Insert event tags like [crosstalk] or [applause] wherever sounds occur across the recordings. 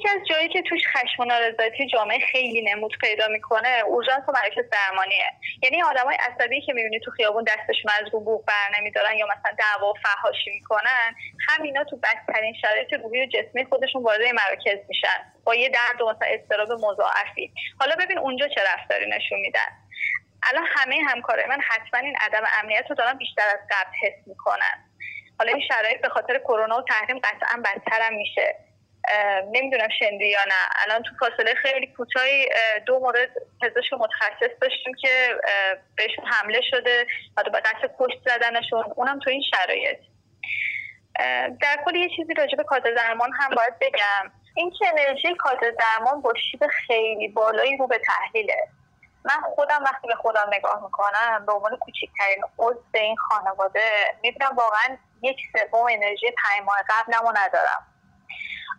یکی از جایی که توش خشم و نارضایتی جامعه خیلی نمود پیدا می‌کنه اورژانس و مراکز درمانیه. یعنی آدمای عصبی که می‌بینی تو خیابون دستشون از رو بوق بر نمیدارن یا مثلا دعوا و فحاشی می‌کنن همینا تو بدترین شرایط روحی و جسمی خودشون وارد مراکز میشن. با یه درد و مثلا اضطراب مضاعفی. حالا ببین اونجا چه رفتاری نشون میدن. الان همه همکارای من حتما این عدم امنیت رو دارن بیشتر از قبل حس می‌کنن. حالا این شرایط به خاطر کرونا و تحریم قطعا بدترم میشه. نمی‌دونم شنیدی یا نه. الان تو فاصله خیلی کوتاهی دو مورد پزشک متخصص داشتیم که بهشون حمله شده و به قصد کشت زدنشون. اونم تو این شرایط. در کل یه چیزی راجع به کادر درمان هم باید بگم. این که انرژی کادر درمان با شیب خیلی بالایی رو به تحلیله. من خودم وقتی به خودم نگاه می‌کنم به عنوان کوچکترین عضو این خانواده می‌بینم واقعا یک سوم انرژی پنج ماه قبلمو ندارم.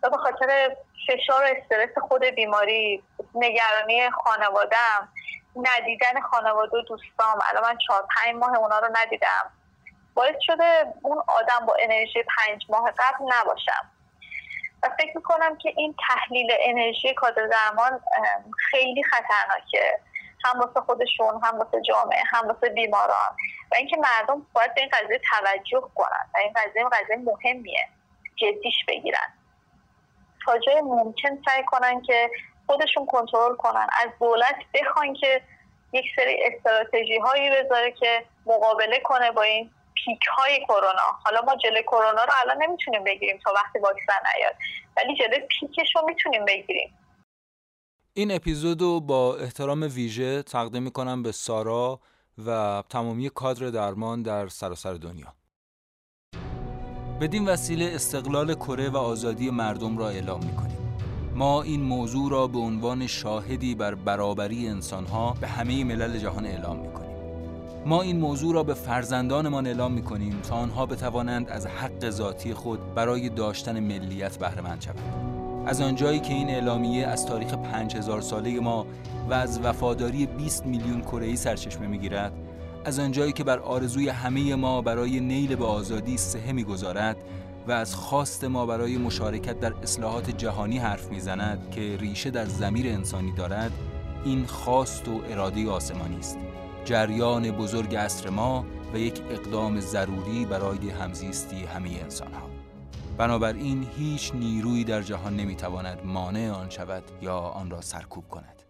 و به خاطر فشار و استرس خود بیماری نگرانی خانوادم ندیدن خانواده و دوستام. الان من چهار پنج ماه اونا رو ندیدم. باعث شده اون آدم با انرژی پنج ماه قبل نباشم. و فکر می‌کنم که این تحلیل انرژی کادر درمان خیلی خطرناکه. هم واسه خودشون هم واسه جامعه هم واسه بیماران. و اینکه مردم باید به این قضیه توجه کنن. و این قضیه قضیه مهمیه. جدیش بگیرن. تا جای ممکن سعی کنن که خودشون کنترل کنن. از دولت بخوان که یک سری استراتژی هایی بذاره که مقابله کنه با این پیک های کرونا. حالا ما جلوی کرونا رو الان نمی‌تونیم بگیریم تا وقتی واکسن نیاد ولی جلوی پیکش رو می‌تونیم بگیریم. این اپیزود رو با احترام ویژه تقدیم می‌کنم به سارا و تمامی کادر درمان در سراسر دنیا. بدین وسیله استقلال کره و آزادی مردم را اعلام می‌کنیم. ما این موضوع را به عنوان شاهدی بر برابری انسانها به همه ملل جهان اعلام می‌کنیم. ما این موضوع را به فرزندانمان اعلام می‌کنیم تا آنها بتوانند از حق ذاتی خود برای داشتن ملیت بهره مند شوند. از آنجایی که این اعلامیه از تاریخ 5000 ساله ما و از وفاداری 20 میلیون کره سرچشمه می‌گیرد از آنجایی که بر آرزوی همه ما برای نیل به آزادی سهه می‌گذارد و از خواست ما برای مشارکت در اصلاحات جهانی حرف می‌زند که ریشه در زمیر انسانی دارد این خواست و اراده آسمانی است. جریان بزرگ عصر ما و یک اقدام ضروری برای همزیستی همه انسانها. بنابراین هیچ نیرویی در جهان نمی‌تواند مانع آن شود یا آن را سرکوب کند.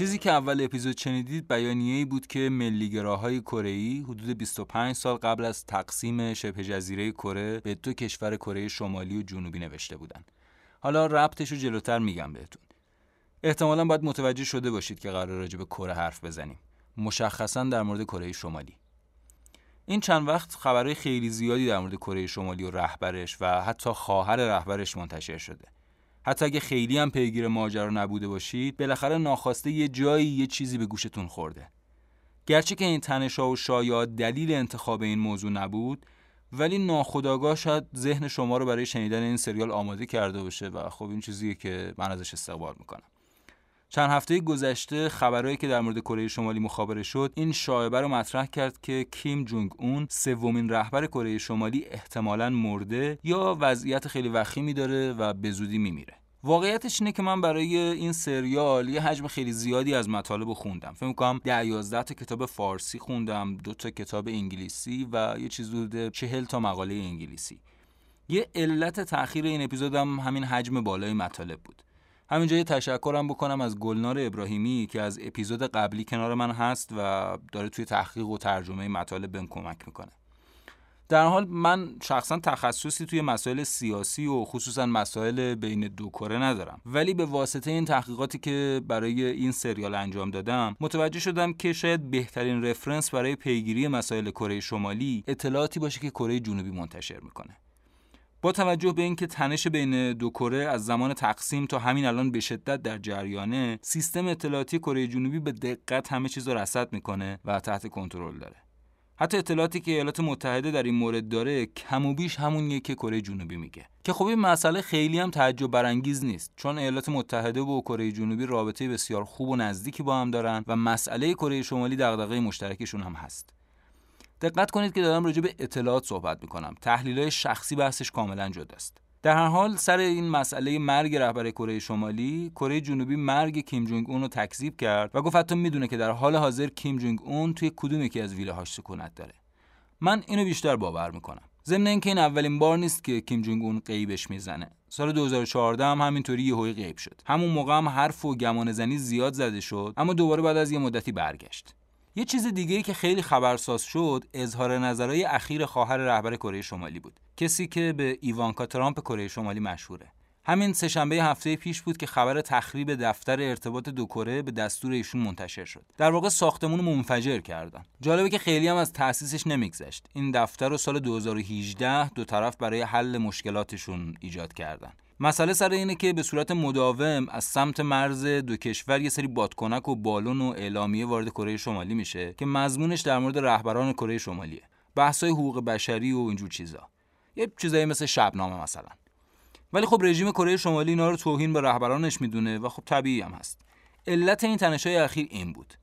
چیزی که اول اپیزود شنیدید بیانیه ای بود که ملیگراهای کره حدود 25 سال قبل از تقسیم شبه جزیره کره به دو کشور کره شمالی و جنوبی نوشته بودند. حالا ربطش رو جلوتر میگم بهتون. احتمالا باید متوجه شده باشید که قرار راجع به کره حرف بزنیم. مشخصا در مورد کره شمالی. این چند وقت خبرهای خیلی زیادی در مورد کره شمالی و رهبرش و حتی خواهر رهبرش منتشر شده. حتی اگه خیلی هم پیگیر ماجرا نبوده باشید بالاخره ناخواسته یه جایی یه چیزی به گوشتون خورده. گرچه که این تنشا و شایعات دلیل انتخاب این موضوع نبود ولی ناخداگاه شاید ذهن شما رو برای شنیدن این سریال آماده کرده باشه و خب این چیزیه که من ازش استقبال می‌کنم. چند هفته گذشته خبرهایی که در مورد کره شمالی مخابره شد این شایبه رو مطرح کرد که کیم جونگ اون سومین رهبر کره شمالی احتمالا مرده یا وضعیت خیلی وخیمی داره و به زودی میمیره. واقعیتش اینه که من برای این سریال یه حجم خیلی زیادی از مطالب خوندم. فکر می‌کنم ده یازده تا کتاب فارسی خوندم دو تا کتاب انگلیسی و یه چیز حدود چهل تا مقاله انگلیسی. یه علت تاخیر این اپیزود هم همین حجم بالای مطالب بود. همینجا یه تشکرم بکنم از گلنار ابراهیمی که از اپیزود قبلی کنار من هست و داره توی تحقیق و ترجمه مطالب بهم کمک می‌کنه. در حال من شخصا تخصصی توی مسائل سیاسی و خصوصا مسائل بین دو کره ندارم. ولی به واسطه این تحقیقاتی که برای این سریال انجام دادم متوجه شدم که شاید بهترین رفرنس برای پیگیری مسائل کره شمالی اطلاعاتی باشه که کره جنوبی منتشر می‌کنه. با توجه به اینکه تنش بین دو کره از زمان تقسیم تا همین الان به شدت در جریانه سیستم اطلاعاتی کره جنوبی به دقت همه چیز رو رصد می‌کنه و تحت کنترل داره. حتی اطلاعاتی که ایالات متحده در این مورد داره کم و بیش همونیه که کره جنوبی میگه. که خب این مسئله خیلی هم تعجب برانگیز نیست چون ایالات متحده و کره جنوبی رابطه بسیار خوب و نزدیکی با هم دارن و مسئله کره شمالی دغدغه مشترکشون هم هست. دقت کنید که دارم راجع به اطلاعات صحبت می‌کنم. تحلیل شخصی بحثش کاملا جداست در هر حال سر این مسئله مرگ رهبر کره شمالی کره جنوبی مرگ کیم جونگ اون رو تکذیب کرد و گفت حتی می‌دونه که در حال حاضر کیم جونگ اون توی کدوم یکی از ویله هاش سکونت داره. من اینو بیشتر باور می‌کنم. ضمن اینکه این اولین بار نیست که کیم جونگ اون غیبش می‌زنه. سال 2014 هم همینطوری یهویی غیب شد. همون موقع هم حرف و گمان زنی زیاد زده شد اما دوباره بعد از یه مدتی برگشت. یه چیز دیگه که خیلی خبرساز شد اظهار نظرهای اخیر خواهر رهبر کره شمالی بود. کسی که به ایوانکا ترامپ کره شمالی مشهوره. همین سهشنبه هفته پیش بود که خبر تخریب دفتر ارتباط دو کره به دستور ایشون منتشر شد. در واقع ساختمون منفجر کردن. جالبه که خیلی هم از تأسیسش نمیگذشت. این دفتر رو سال 2018 دو طرف برای حل مشکلاتشون ایجاد کردن. مسئله سر اینه که به صورت مداوم از سمت مرز دو کشور یه سری بادکنک و بالون و اعلامیه وارد کره شمالی میشه که مضمونش در مورد رهبران کره شمالیه. بحث‌های حقوق بشری و اینجور چیزا. یه چیزایی مثل شبنامه مثلا. ولی خب رژیم کره شمالی اینا رو توهین به رهبرانش می‌دونه و خب طبیعی هم هست. علت این تنش‌های اخیر این بود.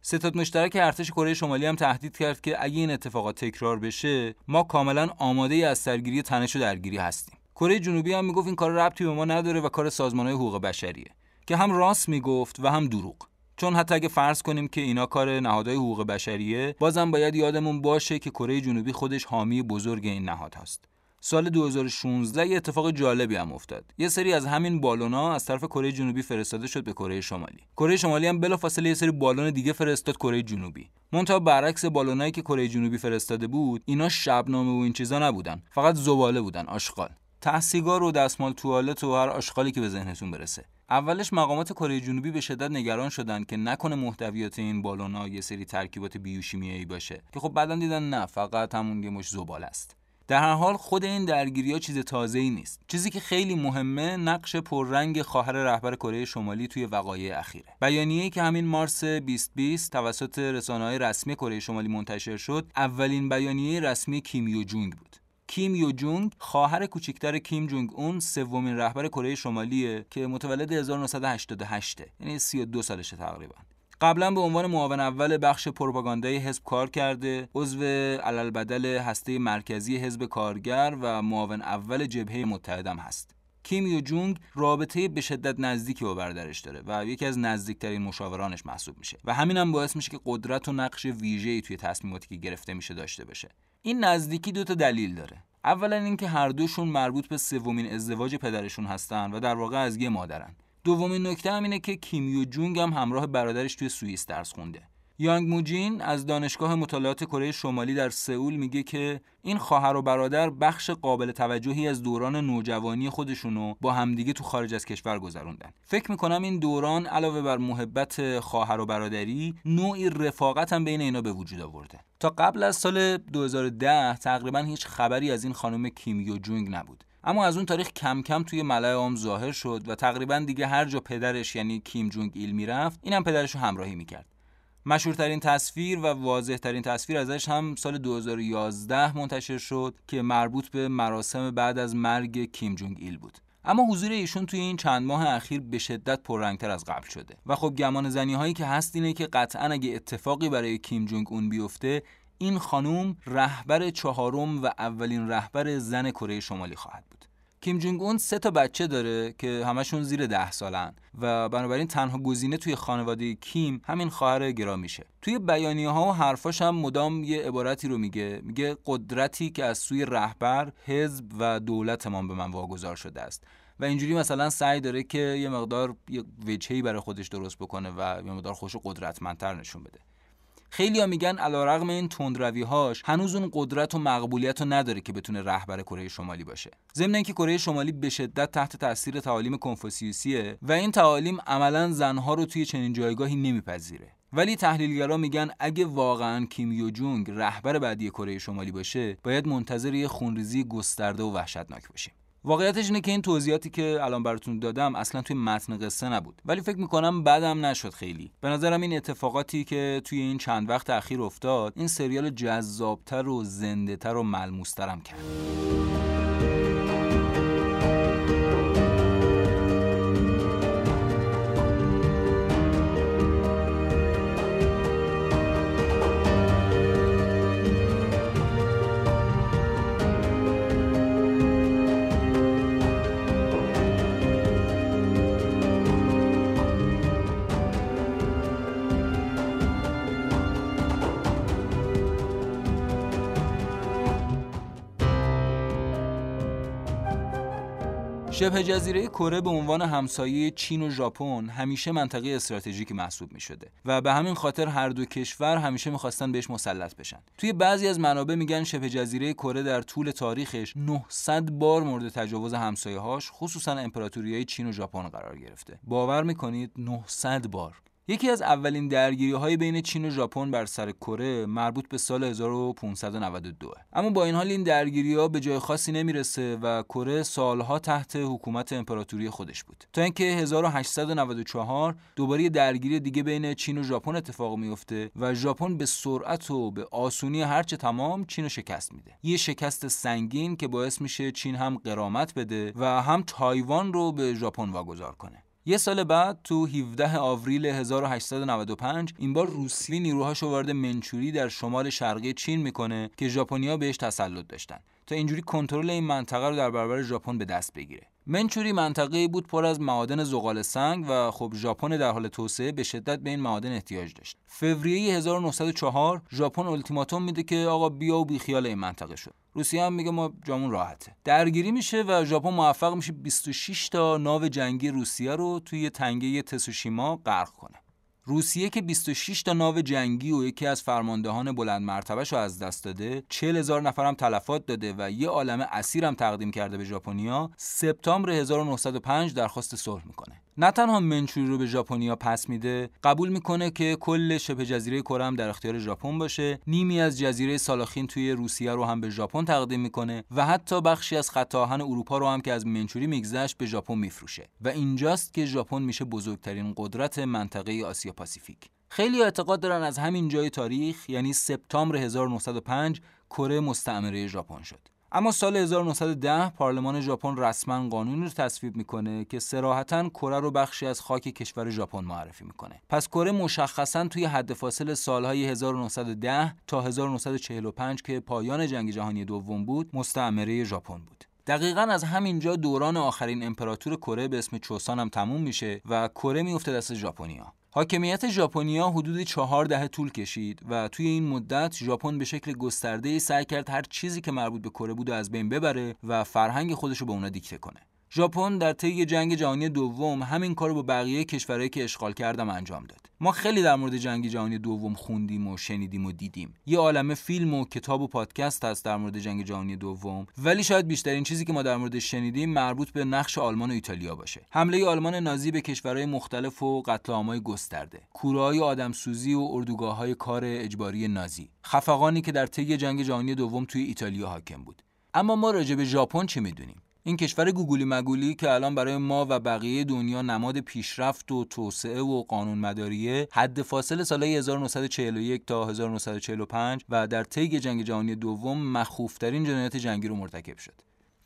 ستاد مشترک ارتش کره شمالی هم تهدید کرد که اگه این اتفاقات تکرار بشه ما کاملا آماده از سرگیری تنش و درگیری هستیم. کره جنوبی هم می‌گفت این کار ربطی به ما نداره و کار سازمان حقوق بشریه که هم راست می‌گفت و هم دروغ چون حتی اگه فرض کنیم که اینا کار نهادهای حقوق بشریه بازم باید یادمون باشه که کره جنوبی خودش حامی بزرگ این نهاد هست سال 2016 یه اتفاق جالبی هم افتاد. یه سری از همین بالونا از طرف کره جنوبی فرستاده شد به کره شمالی. کره شمالی هم بلافاصله یه سری بالون دیگه فرستاد کره جنوبی. منتها برعکس بالونایی که کره جنوبی فرستاده بود، اینا شبنامه و این چیزا نبودن. فقط زباله بودن، آشغال. تحسیگار و دستمال توالت و هر آشغالی که به ذهنتون برسه. اولش مقامات کره جنوبی به شدت نگران شدن که نکنه محتویات این بالونا یه سری ترکیبات بیوشیمیایی باشه. که خب بعدا دیدن نه فقط همون یه مش زباله است. در هر حال خود این درگیری ها چیز تازه ای نیست. چیزی که خیلی مهمه نقش پررنگ خواهر رهبر کره شمالی توی وقایع اخیره. بیانیه‌ای که همین مارس 2020 توسط رسانه‌های رسمی کره شمالی منتشر شد اولین بیانیه رسمی کیمیو جونگ بود. کیم یو جونگ خواهر کوچکتر کیم جونگ اون سومین رهبر کره شمالیه که متولد 1988 یعنی 32 سالشه تقریبا. قبلا به عنوان معاون اول بخش پروپاگاندای حزب کار کرده عضو علالبدل هسته مرکزی حزب کارگر و معاون اول جبهه متحدم هست. کیم یو جونگ رابطه به شدت نزدیکی با برادرش داره و یکی از نزدیکترین مشاورانش محسوب میشه و همین هم باعث میشه که قدرت و نقش ویژه‌ای توی تصمیماتی که گرفته میشه داشته باشه. این نزدیکی دو تا دلیل داره. اولا اینکه هر دوشون مربوط به سومین ازدواج پدرشون هستن و در واقع از یه مادرن. دومین نکته هم اینه که کیمیو جونگ هم همراه برادرش توی سوئیس درس خونده. یانگ موجین از دانشگاه مطالعات کره شمالی در سئول میگه که این خواهر و برادر بخش قابل توجهی از دوران نوجوانی خودشونو با همدیگه تو خارج از کشور گذروندن. فکر می‌کنم این دوران علاوه بر محبت خواهر و برادری نوعی رفاقت هم بین اینا به وجود آورده. تا قبل از سال 2010 تقریبا هیچ خبری از این خانم کیمیو جونگ نبود. اما از اون تاریخ کم کم توی ملای عام ظاهر شد و تقریبا دیگه هر جا پدرش یعنی کیم جونگ ایل می‌رفت اینم پدرش رو همراهی می‌کرد مشهورترین تصویر و واضحترین تصویر ازش هم سال 2011 منتشر شد که مربوط به مراسم بعد از مرگ کیم جونگ ایل بود. اما حضور ایشون توی این چند ماه اخیر به شدت پررنگتر از قبل شده و خب گمان زنی هایی که هست اینه که قطعا اگه اتفاقی برای کیم جونگ اون بیفته این خانوم رهبر چهارم و اولین رهبر زن کره شمالی خواهد بود. کیم جونگ اون سه تا بچه داره که همشون زیر ده سالن و بنابراین تنها گزینه توی خانواده کیم همین خواهر گرا میشه توی بیانیه ها و حرفاش هم مدام یه عبارتی رو میگه. میگه قدرتی که از سوی رهبر حزب و دولتمان به من واگذار شده است. و اینجوری مثلا سعی داره که یه مقدار یه وجهی برای خودش درست بکنه و یه مقدار خوش قدرتمندتر نشون بده. خیلی ها میگن علیرغم این تندروی هاش هنوز اون قدرت و مقبولیت رو نداره که بتونه رهبر کره شمالی باشه. ضمن اینکه کره شمالی به شدت تحت تاثیر تعالیم کنفوسیوسیه و این تعالیم عملا زنها رو توی چنین جایگاهی نمیپذیره. ولی تحلیلگرا میگن اگه واقعا کیم یو جونگ رهبر بعدی کره شمالی باشه باید منتظر یه خونریزی گسترده و وحشتناک باشیم. واقعیتش اینه که این توضیحاتی که الان براتون دادم اصلا توی متن قصه نبود. ولی فکر می‌کنم بعدم نشد خیلی. به نظرم این اتفاقاتی که توی این چند وقت اخیر افتاد این سریال جذابتر و زنده و ملموسترم کرد. شبه جزیره کره به عنوان همسایه چین و ژاپن همیشه منطقه استراتژیکی محسوب می شده و به همین خاطر هر دو کشور همیشه می‌خواستن بهش مسلط بشن. توی بعضی از منابع میگن شبه جزیره کره در طول تاریخش 900 بار مورد تجاوز همسایه هاش خصوصا امپراتوری چین و ژاپن قرار گرفته. باور می‌کنید 900 بار. یکی از اولین درگیری های بین چین و ژاپن بر سر کره مربوط به سال 1592 اما با این حال این درگیری ها به جای خاصی نمی‌رسه و کره سالها تحت حکومت امپراتوری خودش بود. تا اینکه 1894 دوباره درگیری دیگه بین چین و ژاپن اتفاق میفته و ژاپن به سرعت و به آسونی هرچه تمام چین رو شکست میده. یه شکست سنگین که باعث میشه چین هم قرامت بده و هم تایوان رو به ژاپن واگذار کنه. یه سال بعد تو 17 آوریل 1895 این بار روسیه نیروهاش وارد منچوری در شمال شرقی چین می‌کنه که ژاپنیا بهش تسلط داشتن. تا اینجوری کنترل این منطقه رو در برابر ژاپن به دست بگیره. منچوری منطقه بود پر از معادن زغال سنگ و خب ژاپن در حال توسعه به شدت به این معادن احتیاج داشت. فوریه 1904 ژاپن التیماتوم میده که آقا بیا و بیخیال این منطقه شد. روسیه هم میگه ما جامون راحته. درگیری میشه و ژاپن موفق میشه 26 تا ناو جنگی روسیه رو توی تنگه تسوشیما غرق کنه. روسیه که 26 تا ناو جنگی و یکی از فرماندهان بلند مرتبهش رو از دست داده 40 هزار نفر هم تلفات داده و یه عالم اسیر هم تقدیم کرده به ژاپنیا سپتامبر 1905 درخواست صلح می‌کنه. نه تنها منچوری رو به ژاپنیا پس میده قبول می‌کنه که کل شبه جزیره کره هم در اختیار ژاپن باشه. نیمی از جزیره سالاخین توی روسیه رو هم به ژاپن تقدیم می‌کنه و حتی بخشی از خط آهن اروپا رو هم که از منچوری میگذشت به ژاپن میفروشه. و اینجاست که ژاپن میشه بزرگترین قدرت منطقه آسیا پاسیفیک. خیلی اعتقاد دارن از همین جای تاریخ یعنی سپتامبر 1905 کره مستعمره ژاپن شد. اما سال 1910 پارلمان ژاپن رسما قانونی رو تصویب می‌کنه که سراحتا کره رو بخشی از خاک کشور ژاپن معرفی می‌کنه. پس کره مشخصا توی حد فاصل سالهای 1910 تا 1945 که پایان جنگ جهانی دوم بود مستعمره ژاپن بود. دقیقا از همینجا دوران آخرین امپراتور کره به اسم چوسان هم تموم میشه و کره میفته دست ژاپنیا. حاکمیت ژاپنیا حدود چهار دهه طول کشید و توی این مدت ژاپن به شکل گسترده سعی کرد هر چیزی که مربوط به کره بود از بین ببره و فرهنگ خودش رو به اونا دیکته کنه. ژاپن در طی جنگ جهانی دوم همین کار رو با بقیه کشورهایی که اشغال کردم انجام داد. ما خیلی در مورد جنگ جهانی دوم خوندیم و شنیدیم و دیدیم. یه عالمه فیلم و کتاب و پادکست هست در مورد جنگ جهانی دوم، ولی شاید بیشترین چیزی که ما در موردش شنیدیم مربوط به نقش آلمان و ایتالیا باشه. حمله آلمان نازی به کشورهای مختلف و قتل عامای گسترده. کوره‌های آدمسوزی و اردوگاه‌های کار اجباری نازی. خفقانی که در طی جنگ جهانی دوم توی ایتالیا حاکم بود. اما ما راجع به ژاپن چی می‌دونیم؟ این کشور گوگولی مگولی که الان برای ما و بقیه دنیا نماد پیشرفت و توسعه و قانون مداریه حد فاصل سالهای 1941 تا 1945 و در طی جنگ جهانی دوم مخوفترین جنایت جنگی رو مرتکب شد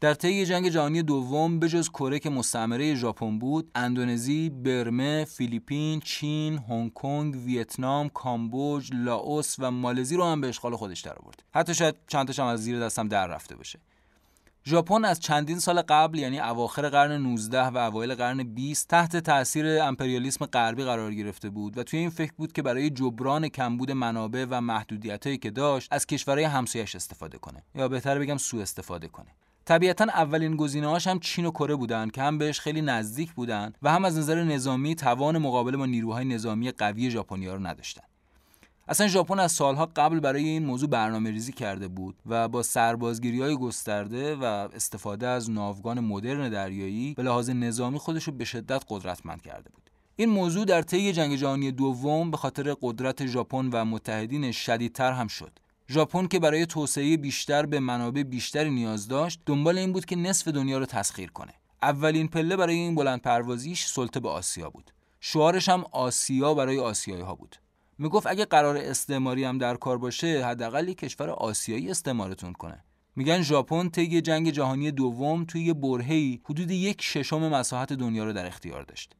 در طی جنگ جهانی دوم به جز کره که مستعمره ژاپن بود، اندونزی، برمه، فیلیپین، چین، هنگ کنگ، ویتنام، کامبوج، لاوس و مالزی رو هم به اشغال خودش درآورد. حتی شاید چند هم از زیر دستم در رفته باشه. ژاپن از چندین سال قبل یعنی اواخر قرن 19 و اوایل قرن 20 تحت تاثیر امپریالیسم غربی قرار گرفته بود و توی این فکر بود که برای جبران کمبود منابع و محدودیتایی که داشت از کشورهای همسایش استفاده کنه. یا بهتر بگم سوء استفاده کنه. طبیعتا اولین گزینه‌هاش هم چین و کره بودن که هم بهش خیلی نزدیک بودن و هم از نظر نظامی توان مقابله با نیروهای نظامی قوی ژاپنیا رو نداشتن. اصلا ژاپن از سالها قبل برای این موضوع برنامه ریزی کرده بود و با سربازگیری های گسترده و استفاده از ناوگان مدرن دریایی به لحاظ نظامی خودش رو به شدت قدرتمند کرده بود. این موضوع در طی جنگ جهانی دوم به خاطر قدرت ژاپن و متحدین شدیدتر هم شد. ژاپن که برای توسعه بیشتر به منابع بیشتری نیاز داشت دنبال این بود که نصف دنیا رو تسخیر کنه. اولین پله برای این بلند پروازیش سلطه به آسیا بود. شعارش هم آسیا برای آسیایی ها بود. می‌گفت اگه قرار استعماری هم در کار باشه حداقل کشور آسیایی استعمارتون کنه. میگن ژاپن طی جنگ جهانی دوم توی یه برهه‌ای حدود یک ششم مساحت دنیا رو در اختیار داشت.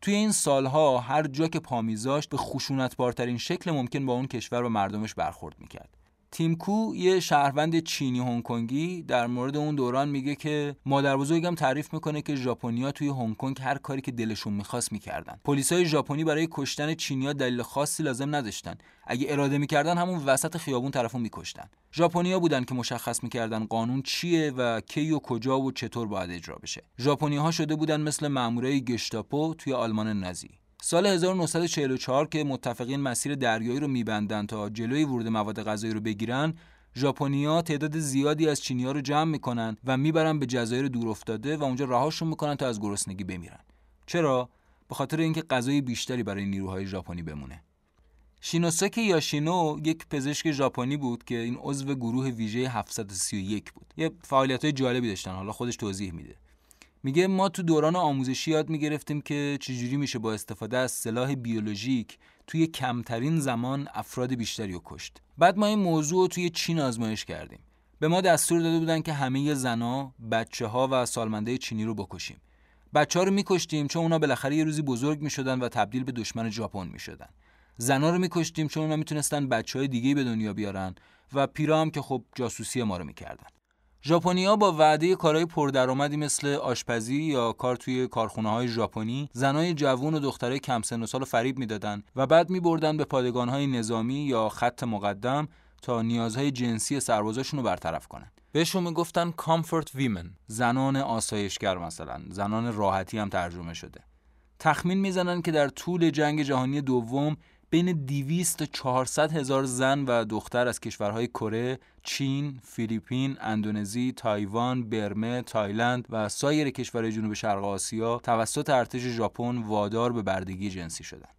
توی این سالها هر جا که پا میذاشت به خشونتبارترین شکل ممکن با اون کشور و مردمش برخورد می‌کرد. تیمکو یه شهروند چینی هنگ کنگی در مورد اون دوران میگه که مادر بزرگم تعریف می‌کنه که ژاپنیا توی هنگ کنگ هر کاری که دلشون می‌خواست می‌کردن. پلیسای ژاپنی برای کشتن چینیا دلیل خاصی لازم نداشتن. اگه اراده می‌کردن همون وسط خیابون طرفو میکشتن. ژاپنیا بودن که مشخص می‌کردن قانون چیه و کی و کجا و چطور باید اجرا بشه. ژاپنی ها شده بودن مثل مامورای گشتاپو توی آلمان نازی. سال 1944 که متفقین مسیر دریایی رو میبندن تا جلوی ورود مواد غذایی رو بگیرن ژاپنیا تعداد زیادی از چینی‌ها رو جمع می‌کنن و می‌برن به جزایر دورافتاده و اونجا رهاشون می‌کنن تا از گرسنگی بمیرن. چرا؟ به خاطر اینکه غذای بیشتری برای نیروهای ژاپنی بمونه. شینوساکی یاشینو یک پزشک ژاپنی بود که این عضو گروه ویژه 731 بود. یه فعالیت جالبی داشتن حالا خودش توضیح میده. میگه ما تو دوران آموزشی یاد می‌گرفتیم که چجوری میشه با استفاده از سلاح بیولوژیک توی کمترین زمان افراد بیشتری رو کشت. بعد ما این موضوع رو توی چین آزمایش کردیم. به ما دستور داده بودن که همه زنا بچه ها و سالمنده چینی رو بکشیم. بچه ها رو میکشتیم چون اونا بالاخره یه روزی بزرگ می‌شدن و تبدیل به دشمن ژاپن می‌شدن. زنا رو میکشتیم چون اونا می‌تونستن بچه های دیگه به دنیا بیارن و پیرا هم که خب جاسوسی ما رو می‌کردن. ژاپنیا با وعده کارهای پردرآمدی مثل آشپزی یا کار توی کارخونه های ژاپنی زنای جوون و دخترای کم سن و سال فریب می‌دادن و بعد میبردن به پادگان های نظامی یا خط مقدم تا نیازهای جنسی سربازاشون رو برطرف کنن. بهشون می‌گفتن comfort women زنان آسایشگر مثلا زنان راحتی هم ترجمه شده. تخمین می‌زنن که در طول جنگ جهانی دوم بین 200 تا 400 هزار زن و دختر از کشورهای کره، چین، فیلیپین، اندونزی، تایوان، برمه، تایلند و سایر کشورهای جنوب شرق آسیا توسط ارتش ژاپن وادار به بردگی جنسی شدند.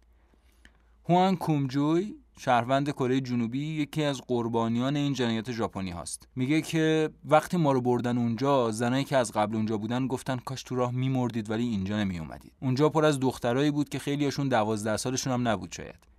هوان کومجوی شهروند کره جنوبی یکی از قربانیان این جنایت ژاپنی هاست. میگه که وقتی ما رو بردن اونجا زنایی که از قبل اونجا بودن گفتن کاش تو راه میمردید ولی اینجا نمی اومدید اونجا پر از دخترایی بود که خیلیاشون دوازده سالشون هم نبود شاید.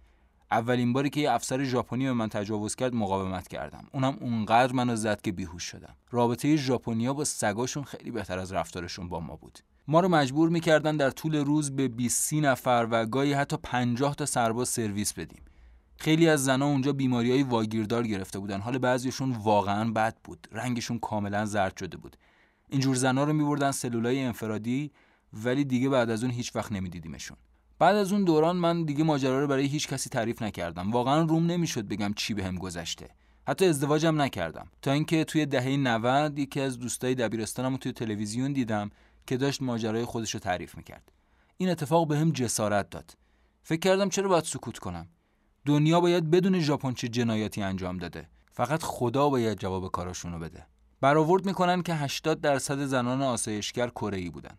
اولین باری که یه افسر ژاپنی به من تجاوز کرد مقاومت کردم. اونم اونقدر منو زد که بیهوش شدم. رابطه ژاپنیا با سگاشون خیلی بهتر از رفتارشون با ما بود. ما رو مجبور می‌کردن در طول روز به 20 نفر و گاهی حتی 50 تا سرباز سرویس بدیم. خیلی از زنها اونجا بیماری های واگیردار گرفته بودن. حال بعضیشون واقعا بد بود. رنگشون کاملا زرد شده بود. اینجور زنها رو میبردن سلولای انفرادی ولی دیگه بعد از اون هیچ وقت نمیدیدیمشون. بعد از اون دوران من دیگه ماجرا رو برای هیچ کسی تعریف نکردم. واقعا روم نمی‌شد بگم چی بهم به گذشته. حتی ازدواجم نکردم. تا اینکه توی دهه 90 یکی از دوستای دبیرستانم توی تلویزیون دیدم که داشت ماجرای خودش رو تعریف می‌کرد. این اتفاق بهم به جسارت داد. فکر کردم چرا باید سکوت کنم؟ دنیا باید بدون ژاپن چه جنایاتی انجام داده. فقط خدا باید جواب کاراشونو بده. برآورد می‌کنن که 80 درصد زنان آسایشگر کره بودن.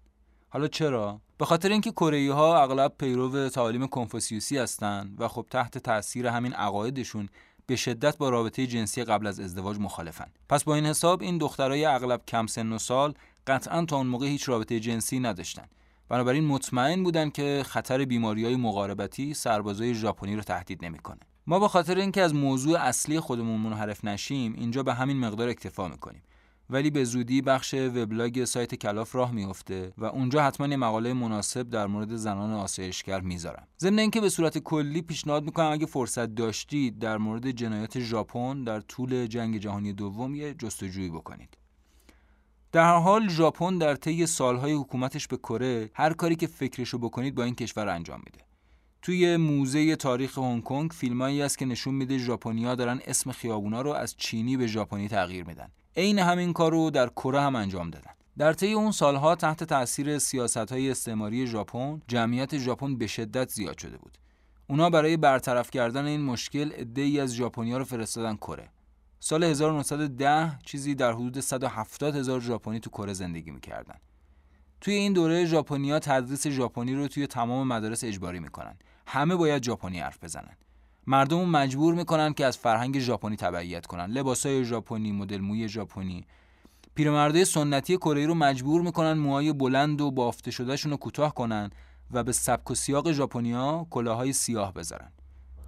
حالا چرا؟ به خاطر اینکه کره ها اغلب پیرو تعالیم کنفوسیوسی هستند و خب تحت تاثیر همین عقایدشون به شدت با رابطه جنسی قبل از ازدواج مخالفن. پس با این حساب این دخترای اغلب کم سن و سال قطعا تا اون موقع هیچ رابطه جنسی نداشتن. بنابراین مطمئن بودن که خطر بیماری های مقاربتی سربازای ژاپنی رو تهدید نمی‌کنه. ما به خاطر اینکه از موضوع اصلی خودمون منحرف نشیم اینجا به همین مقدار اکتفا می‌کنیم. ولی به زودی بخش وبلاگ سایت کلاف راه میفته و اونجا حتما یه مقاله مناسب در مورد زنان آسایشگر می‌ذارم. ضمن اینکه به صورت کلی پیشنهاد می‌کنم اگه فرصت داشتید در مورد جنایات ژاپن در طول جنگ جهانی دوم یه جستجویی بکنید. در هر حال ژاپن در طی سالهای حکومتش به کره هر کاری که فکرشو بکنید با این کشور انجام میده. توی موزه تاریخ هنگ کنگ فیلمایی است که نشون میده ژاپنیا دارن اسم خیابونا رو از چینی به ژاپنی تغییر میدن. عین همین کار رو در کره هم انجام دادن. در طی اون سالها تحت تاثیر سیاست استعماری ژاپن جمعیت ژاپن به شدت زیاد شده بود. اونا برای برطرف کردن این مشکل عده‌ای از ژاپنیا رو فرستادن کره. سال 1910 چیزی در حدود 170 هزار ژاپنی تو کره زندگی می‌کردن. توی این دوره ژاپنیا تدریس ژاپنی رو توی تمام مدارس اجباری می‌کنن. همه باید ژاپنی حرف بزنن. مردم مجبور می‌کنن که از فرهنگ ژاپنی تبعیت کنن. لباسای ژاپنی مدل موی ژاپنی. پیرمردای سنتی کره رو مجبور می‌کنن موهای بلند و بافته شدهشون رو کوتاه کنن و به سبک و سیاق ژاپنیا کلاهای سیاه بذارن.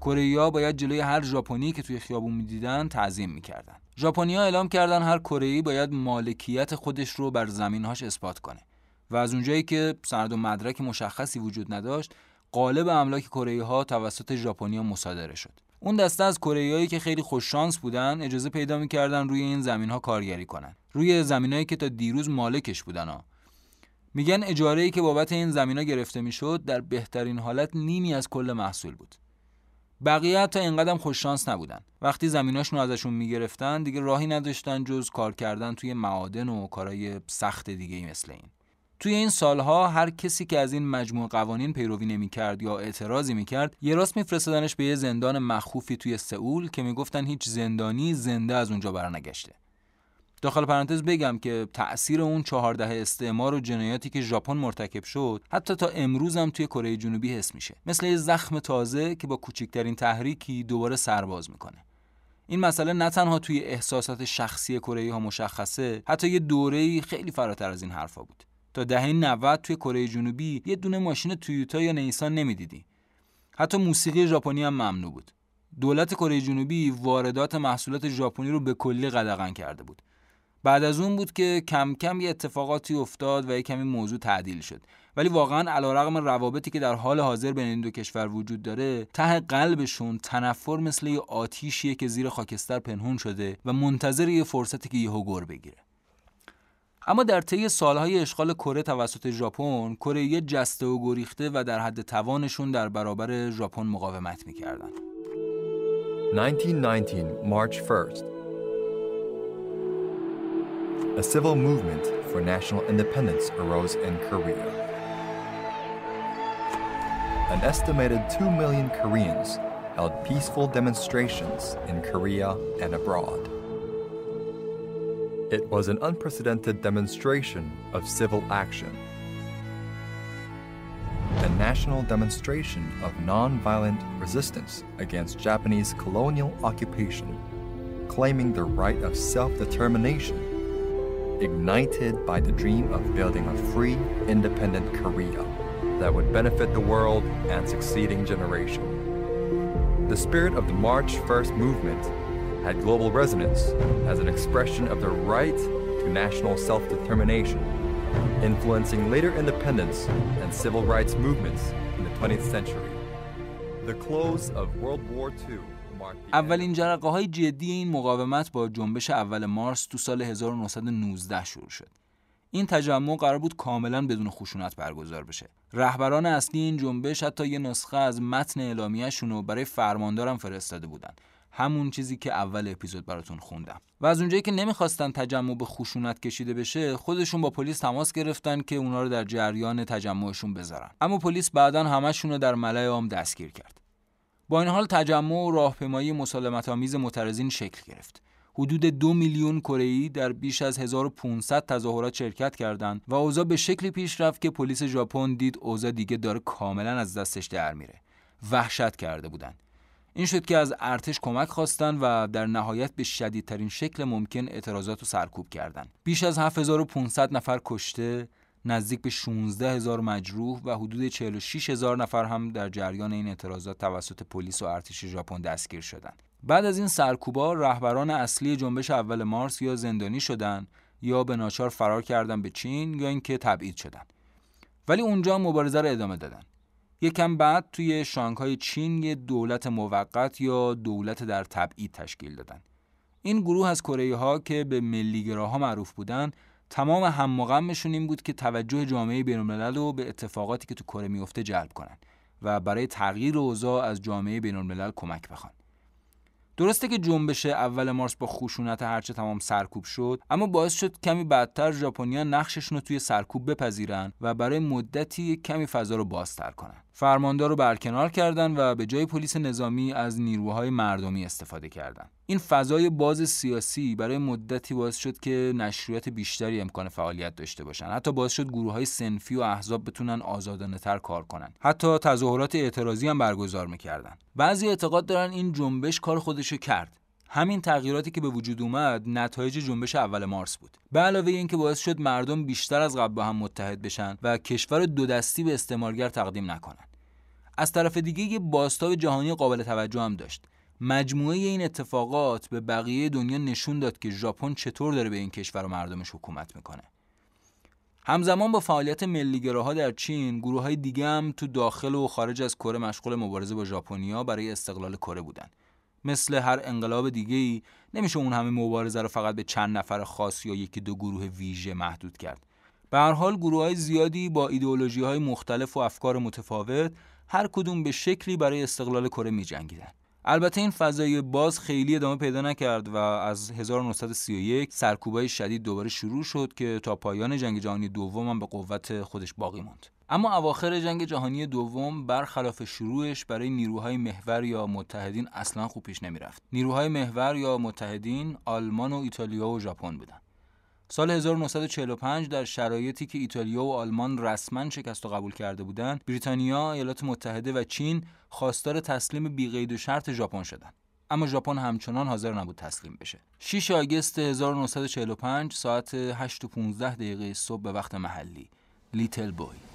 کره باید جلوی هر ژاپنی که توی خیابون می‌دیدن تعظیم می‌کردن. ژاپنیا اعلام کردن هر کره باید مالکیت خودش رو بر زمینهاش اثبات کنه. و از اونجایی که سند و مدرک مشخصی وجود نداشت قالب املاک کره ها توسط ژاپنیا مصادره شد. اون دسته از کره که خیلی خوششانس بودن اجازه پیدا می‌کردن روی این زمین ها کارگری کنن. روی زمینایی که تا دیروز مالکش بودن ها. میگن اجاره ای که بابت این زمینا گرفته می‌شد در بهترین حالت نیمی از کل محصول بود. بقیه تا اینقدر خوششانس نبودن. وقتی زمیناشون ازشون می‌گرفتن دیگه راهی نداشتن جز کار کردن توی معادن و کارهای سخت دیگه ای مثل این. توی این سالها هر کسی که از این مجموع قوانین پیروی نمی‌کرد یا اعتراضی می‌کرد یه راست میفرستادنش به یه زندان مخوفی توی سئول که می‌گفتن هیچ زندانی زنده از اونجا برنگشته. داخل پرانتز بگم که تأثیر اون چهارده استعمار و جنایاتی که ژاپن مرتکب شد حتی تا امروز هم توی کره جنوبی حس میشه. مثل یه زخم تازه که با کوچکترین تحریکی دوباره سرباز می‌کنه. این مسئله نه تنها توی احساسات شخصی کره ها مشخصه حتی یه دوره خیلی فراتر از این حرفا بود. تا دهه 90 توی کره جنوبی یه دونه ماشین تویوتا یا نیسان نمی‌دیدی. حتی موسیقی ژاپنی هم ممنوع بود. دولت کره جنوبی واردات محصولات ژاپنی رو به کلی قدغن کرده بود. بعد از اون بود که کم کم یه اتفاقاتی افتاد و یه کمی موضوع تعدیل شد. ولی واقعا علیرغم روابطی که در حال حاضر بین این دو کشور وجود داره ته قلبشون تنفر مثل یه آتیشیه که زیر خاکستر پنهون شده و منتظر یه فرصتی که یهو گر بگیره. اما در طی سالهای اشغال کره توسط ژاپن کره یه جسته و گریخته و در حد توانشون در برابر ژاپن مقاومت می‌کردن 1919 March 1st A civil movement for national independence arose in Korea. An estimated 2 million Koreans held peaceful demonstrations in Korea and abroad. It was an unprecedented demonstration of civil action. A national demonstration of nonviolent resistance against Japanese colonial occupation, claiming the right of self determination, ignited by the dream of building a free, independent Korea that would benefit the world and succeeding generation. The spirit of the March 1st movement had global resonance as an expression of the right to national self determination, influencing later independence and civil rights movements in the 20th century. The close of World War II. اولین جرقه های جدی این مقاومت با جنبش اول مارس تو سال 1919 شروع شد. این تجمع قرار بود کاملا بدون خشونت برگزار بشه. رهبران اصلی این جنبش حتی یه نسخه از متن اعلامیه‌شون رو برای فرماندارم فرستاده بودن همون چیزی که اول اپیزود براتون خوندم. و از اونجایی که نمی‌خواستن تجمع به خشونت کشیده بشه خودشون با پلیس تماس گرفتن که اونا رو در جریان تجمعشون بذارن. اما پلیس بعدا همشون رو در ملای عام دستگیر کرد. با این حال تجمع و راهپیمایی مسالمت آمیز معترضین شکل گرفت. حدود دو میلیون کره در بیش از 1500 تظاهرات شرکت کردند و اوضاع به شکلی پیش رفت که پلیس ژاپن دید اوضاع دیگه داره کاملا از دستش در میره. وحشت کرده بودند. این شد که از ارتش کمک خواستن و در نهایت به شدیدترین شکل ممکن اعتراضات رو سرکوب کردند. بیش از 7500 نفر کشته، نزدیک به 16 هزار مجروح و حدود 46 هزار نفر هم در جریان این اعتراضات توسط پلیس و ارتش ژاپن دستگیر شدند. بعد از این سرکوبا رهبران اصلی جنبش اول مارس یا زندانی شدند یا به ناچار فرار کردن به چین یا اینکه تبعید شدند. ولی اونجا مبارزه را ادامه دادن. یکم بعد توی شانگهای چین یه دولت موقت یا دولت در تبعید تشکیل دادن. این گروه از کره ها که به ملیگراها معروف بودن تمام هم این بود که توجه جامعه بین‌الملل رو به اتفاقاتی که تو کره میفته جلب کنن و برای تغییر اوضاع از جامعه بین‌الملل کمک بخوان. درسته که جنبش اول مارس با خشونت هرچه تمام سرکوب شد اما باعث شد کمی بعدتر ژاپنیا نقششون رو توی سرکوب بپذیرن و برای مدتی کمی فضا رو بازتر کنن فرماندار رو برکنار کردند و به جای پلیس نظامی از نیروهای مردمی استفاده کردند. این فضای باز سیاسی برای مدتی باعث شد که نشریات بیشتری امکان فعالیت داشته باشن. حتی باعث شد گروه های سنفی و احزاب بتونن آزادانه تر کار کنن. حتی تظاهرات اعتراضی هم برگزار می‌کردن. بعضی اعتقاد دارن این جنبش کار خودشو کرد. همین تغییراتی که به وجود اومد نتایج جنبش اول مارس بود. به علاوه اینکه باعث شد مردم بیشتر از قبل با هم متحد بشن و کشور دو دستی به استعمارگر تقدیم نکنن. از طرف دیگه یه باستاب جهانی قابل توجه هم داشت. مجموعه این اتفاقات به بقیه دنیا نشون داد که ژاپن چطور داره به این کشور و مردمش حکومت می‌کنه. همزمان با فعالیت ملیگراها در چین گروه های دیگه هم تو داخل و خارج از کره مشغول مبارزه با ژاپنیا برای استقلال کره بودن. مثل هر انقلاب دیگه ای نمیشه اون همه مبارزه رو فقط به چند نفر خاص یا یکی دو گروه ویژه محدود کرد به هر حال گروه های زیادی با ایدئولوژی های مختلف و افکار متفاوت هر کدوم به شکلی برای استقلال کره می جنگیدن. البته این فضای باز خیلی ادامه پیدا نکرد و از 1931 سرکوبای شدید دوباره شروع شد که تا پایان جنگ جهانی دوم هم به قوت خودش باقی موند. اما اواخر جنگ جهانی دوم برخلاف شروعش برای نیروهای محور یا متحدین اصلا خوب پیش نمی‌رفت. نیروهای محور یا متحدین آلمان و ایتالیا و ژاپن بودند. سال 1945 در شرایطی که ایتالیا و آلمان رسما شکست و قبول کرده بودند، بریتانیا، ایالات متحده و چین خواستار تسلیم بیقید و شرط ژاپن شدند. اما ژاپن همچنان حاضر نبود تسلیم بشه. 6 آگوست 1945 ساعت 8 و 15 دقیقه صبح به وقت محلی. لیتل بوی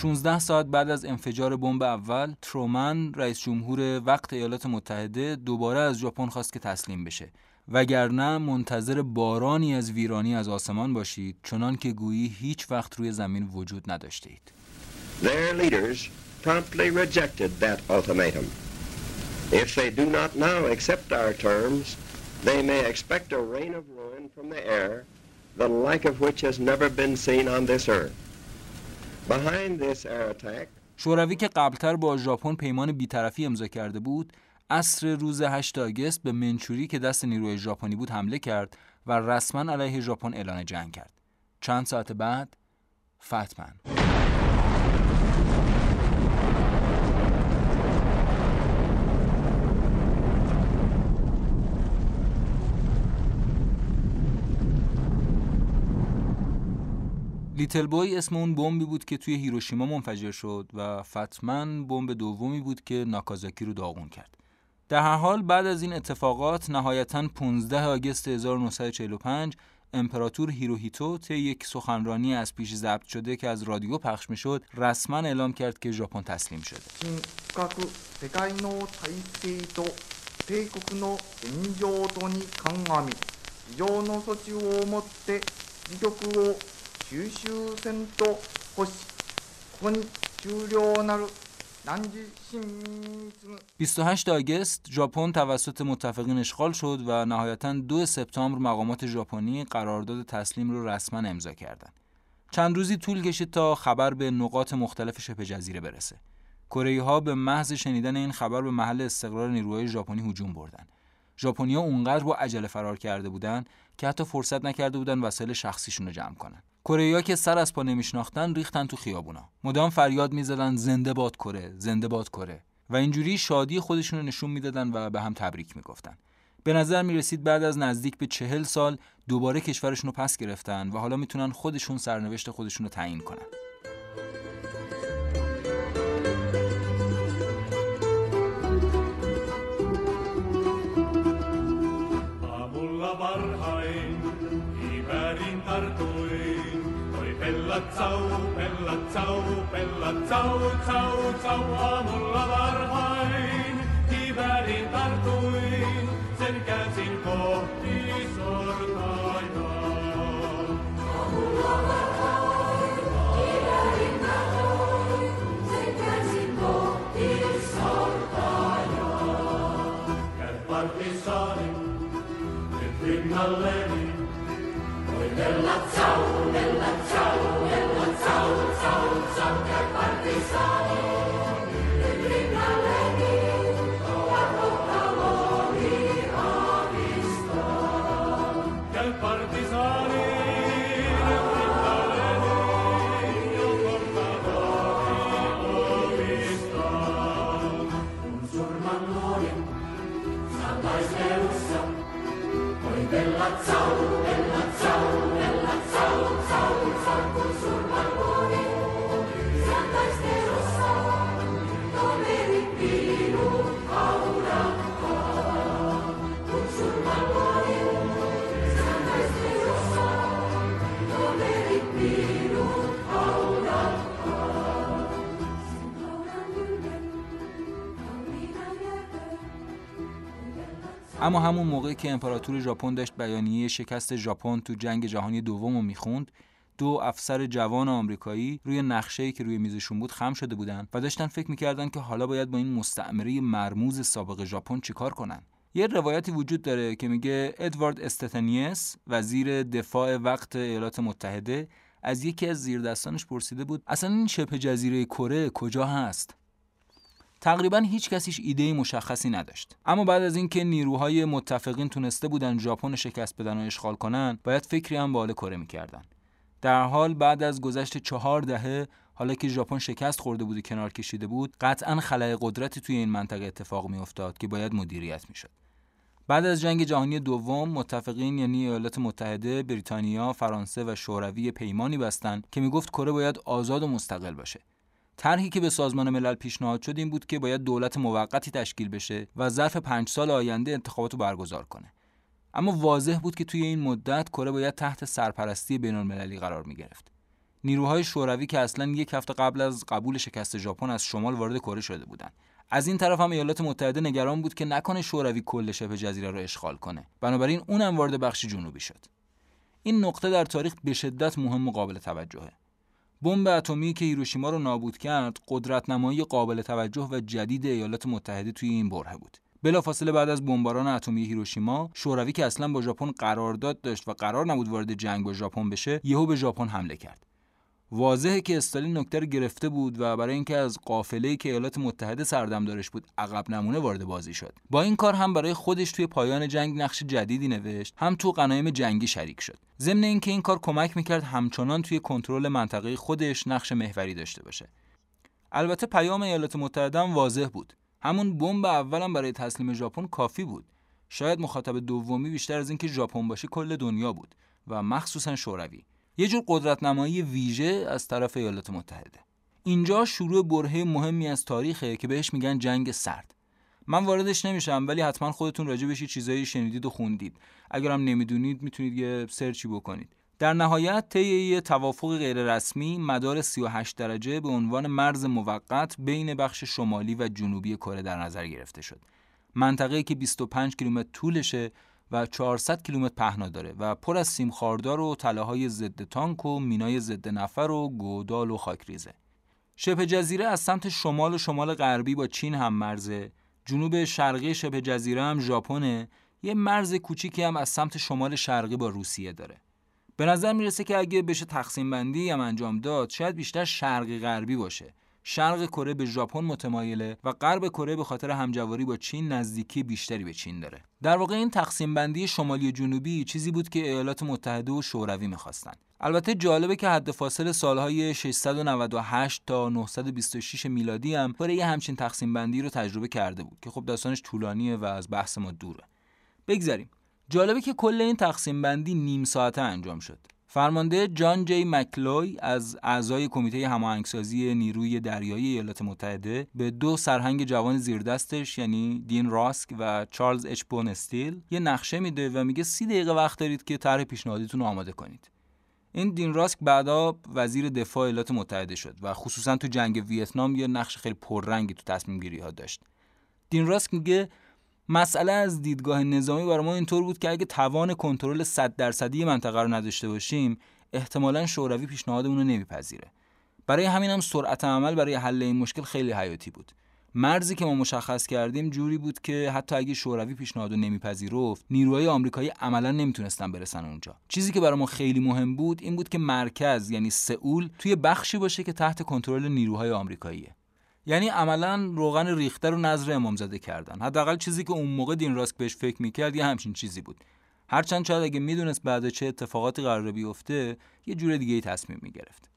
16 ساعت بعد از انفجار بمب اول ترومن رئیس جمهور وقت ایالات متحده دوباره از ژاپن خواست که تسلیم بشه وگرنه منتظر بارانی از ویرانی از آسمان باشید چنان که گویی هیچ وقت روی زمین وجود نداشته اید. Their leaders promptly rejected that ultimatum. If they do not now accept our terms, they may expect a rain of ruin from the air, the like of which has never been seen on this earth. شوروی که قبلتر با ژاپن پیمان بیطرفی امضا کرده بود عصر روز 8 آگست به منچوری که دست نیروی ژاپنی بود حمله کرد و رسما علیه ژاپن اعلان جنگ کرد. چند ساعت بعد فتمن Little Boy اسم اون بمبی بود که توی هیروشیما منفجر شد و Fat Man بمب دومی بود که ناکازاکی رو داغون کرد. در هر حال بعد از این اتفاقات نهایتا 15 آگوست 1945 امپراتور هیروهیتو طی یک سخنرانی از پیش ضبط شده که از رادیو پخش می‌شد رسما اعلام کرد که ژاپن تسلیم شده. بیست 28 آگست ژاپن توسط متفقین اشغال شد و نهایتا دو سپتامبر مقامات ژاپنی قرارداد تسلیم رو رسما امضا کردند. چند روزی طول کشید تا خبر به نقاط مختلف شبه جزیره برسه. کره ها به محض شنیدن این خبر به محل استقرار نیروهای ژاپنی هجوم بردن. ژاپنیا اونقدر با عجله فرار کرده بودند که حتی فرصت نکرده بودن وسایل شخصیشون رو جمع کنن. کره که سر از پا نمیشناختن ریختن تو خیابونا. مدام فریاد می‌زدن زنده باد کره زنده باد کره. و اینجوری شادی خودشون رو نشون می‌دادن و به هم تبریک می‌گفتن. به نظر می رسید بعد از نزدیک به چهل سال دوباره کشورشون رو پس گرفتن و حالا می‌تونن خودشون سرنوشت خودشون رو تعیین کنن. pella tsau, pella tsau, pella tsau, aamulla varhain. Kivärin tartuin, sen käsin kohti sortaita. Aamulla varhain, kivärin tartuin, sen käsin kohti sortaita. Käy partisaani, nyt rinnalleni, niin. voi pella tsau, pella tsau. solid. اما همون موقع که امپراتور ژاپن داشت بیانیه شکست ژاپن تو جنگ جهانی دوم رو می‌خوند دو افسر جوان آمریکایی روی نقشه‌ای که روی میزشون بود خم شده بودن و داشتن فکر می‌کردن که حالا باید با این مستعمره مرموز سابق ژاپن چیکار کنن. یه روایتی وجود داره که میگه ادوارد استتنیس وزیر دفاع وقت ایالات متحده از یکی از زیردستانش پرسیده بود اصلا این شبه جزیره کره کجا هست؟ تقریبا هیچ کسیش ایده مشخصی نداشت. اما بعد از اینکه نیروهای متفقین تونسته بودن ژاپن شکست بدن و اشغال کنن باید فکری هم به کره می‌کردن. در حال بعد از گذشت چهار دهه حالا که ژاپن شکست خورده بود و کنار کشیده بود قطعا خلای قدرتی توی این منطقه اتفاق میافتاد که باید مدیریت می‌شد. بعد از جنگ جهانی دوم متفقین یعنی ایالات متحده، بریتانیا، فرانسه و شوروی پیمانی بستند که می‌گفت کره باید آزاد و مستقل باشه. طرحی که به سازمان ملل پیشنهاد شد این بود که باید دولت موقتی تشکیل بشه و ظرف پنج سال آینده انتخابات رو برگزار کنه. اما واضح بود که توی این مدت کره باید تحت سرپرستی بین المللی قرار می گرفت. نیروهای شوروی که اصلا یک هفته قبل از قبول شکست ژاپن از شمال وارد کره شده بودند. از این طرف هم ایالات متحده نگران بود که نکنه شوروی کل شبه جزیره را اشغال کنه. بنابراین اونم وارد بخش جنوبی شد. این نقطه در تاریخ به شدت مهم و قابل توجهه. بمب اتمی که هیروشیما رو نابود کرد، قدرت نمایی قابل توجه و جدید ایالات متحده توی این بره بود. بلافاصله بعد از بمباران اتمی هیروشیما شوروی که اصلا با ژاپن قرارداد داشت و قرار نبود وارد جنگ با ژاپن بشه یهو به ژاپن حمله کرد واضحه که استالین نکته رو گرفته بود و برای اینکه از قافله‌ای که ایالات متحده سردمدارش بود عقب نمونه وارد بازی شد. با این کار هم برای خودش توی پایان جنگ نقش جدیدی نوشت. هم تو غنایم جنگی شریک شد. ضمن اینکه این کار کمک می‌کرد همچنان توی کنترل منطقه خودش نقش محوری داشته باشه. البته پیام ایالات متحده هم واضح بود. همون بمب اولم برای تسلیم ژاپن کافی بود. شاید مخاطب دومی بیشتر از اینکه ژاپن باشه کل دنیا بود و مخصوصا شوروی. یه جور قدرت نمایی ویژه از طرف ایالات متحده. اینجا شروع برهه مهمی از تاریخه که بهش میگن جنگ سرد. من واردش نمیشم ولی حتما خودتون راجع بهش چیزایی شنیدید و خوندید. اگرم نمی‌دونید می‌تونید یه سرچی بکنید. در نهایت طی یه توافق غیررسمی مدار 38 درجه به عنوان مرز موقت بین بخش شمالی و جنوبی کره در نظر گرفته شد. منطقه‌ای که 25 کیلومتر طولشه و 400 کیلومتر پهنا داره و پر از سیم خاردار و تله ضد تانک و مینای ضد نفر و گودال و خاکریزه. شبه جزیره از سمت شمال و شمال غربی با چین هم مرزه. جنوب شرقی شبه جزیره هم ژاپنه. یه مرز کوچیکی هم از سمت شمال شرقی با روسیه داره. به نظر می‌رسه که اگه بشه تقسیم بندی هم انجام داد شاید بیشتر شرقی غربی باشه شرق کره به ژاپن متمایله و غرب کره به خاطر همجواری با چین نزدیکی بیشتری به چین داره. در واقع این تقسیم بندی شمالی و جنوبی چیزی بود که ایالات متحده و شوروی می‌خواستن. البته جالبه که حد فاصل سالهای 698 تا 926 میلادی هم برای یه همچین تقسیم بندی رو تجربه کرده بود که خب داستانش طولانیه و از بحث ما دوره. بگذریم جالبه که کل این تقسیم بندی نیم ساعته انجام شد. فرمانده جان جی مکلوی از اعضای کمیته هماهنگسازی نیروی دریایی ایالات متحده به دو سرهنگ جوان زیردستش یعنی دین راسک و چارلز اچ استیل یه نقشه میده و میگه سی دقیقه وقت دارید که طرح پیشنهادیتون رو آماده کنید. این دین راسک بعدا وزیر دفاع ایالات متحده شد و خصوصا تو جنگ ویتنام یه نقش خیلی پررنگی تو تصمیم گیری ها داشت. دین راسک میگه مسئله از دیدگاه نظامی برای ما اینطور بود که اگه توان کنترل 100 درصدی منطقه رو نداشته باشیم احتمالا شوروی پیشنهادمون رو نمیپذیره. برای همین هم سرعت عمل برای حل این مشکل خیلی حیاتی بود. مرزی که ما مشخص کردیم جوری بود که حتی اگه شوروی پیشنهاد نمیپذیرفت نیروهای آمریکایی عملا نمی‌تونستن برسن اونجا. چیزی که برای ما خیلی مهم بود این بود که مرکز یعنی سئول توی بخشی باشه که تحت کنترل نیروهای آمریکاییه. یعنی عملا روغن ریخته رو نظر امامزاده کردن. حداقل چیزی که اون موقع دین راسک بهش فکر می‌کرد یه همچین چیزی بود. هرچند شاید اگه می‌دونست بعد چه اتفاقاتی قرار بیفته یه جور دیگه ای تصمیم می‌گرفت.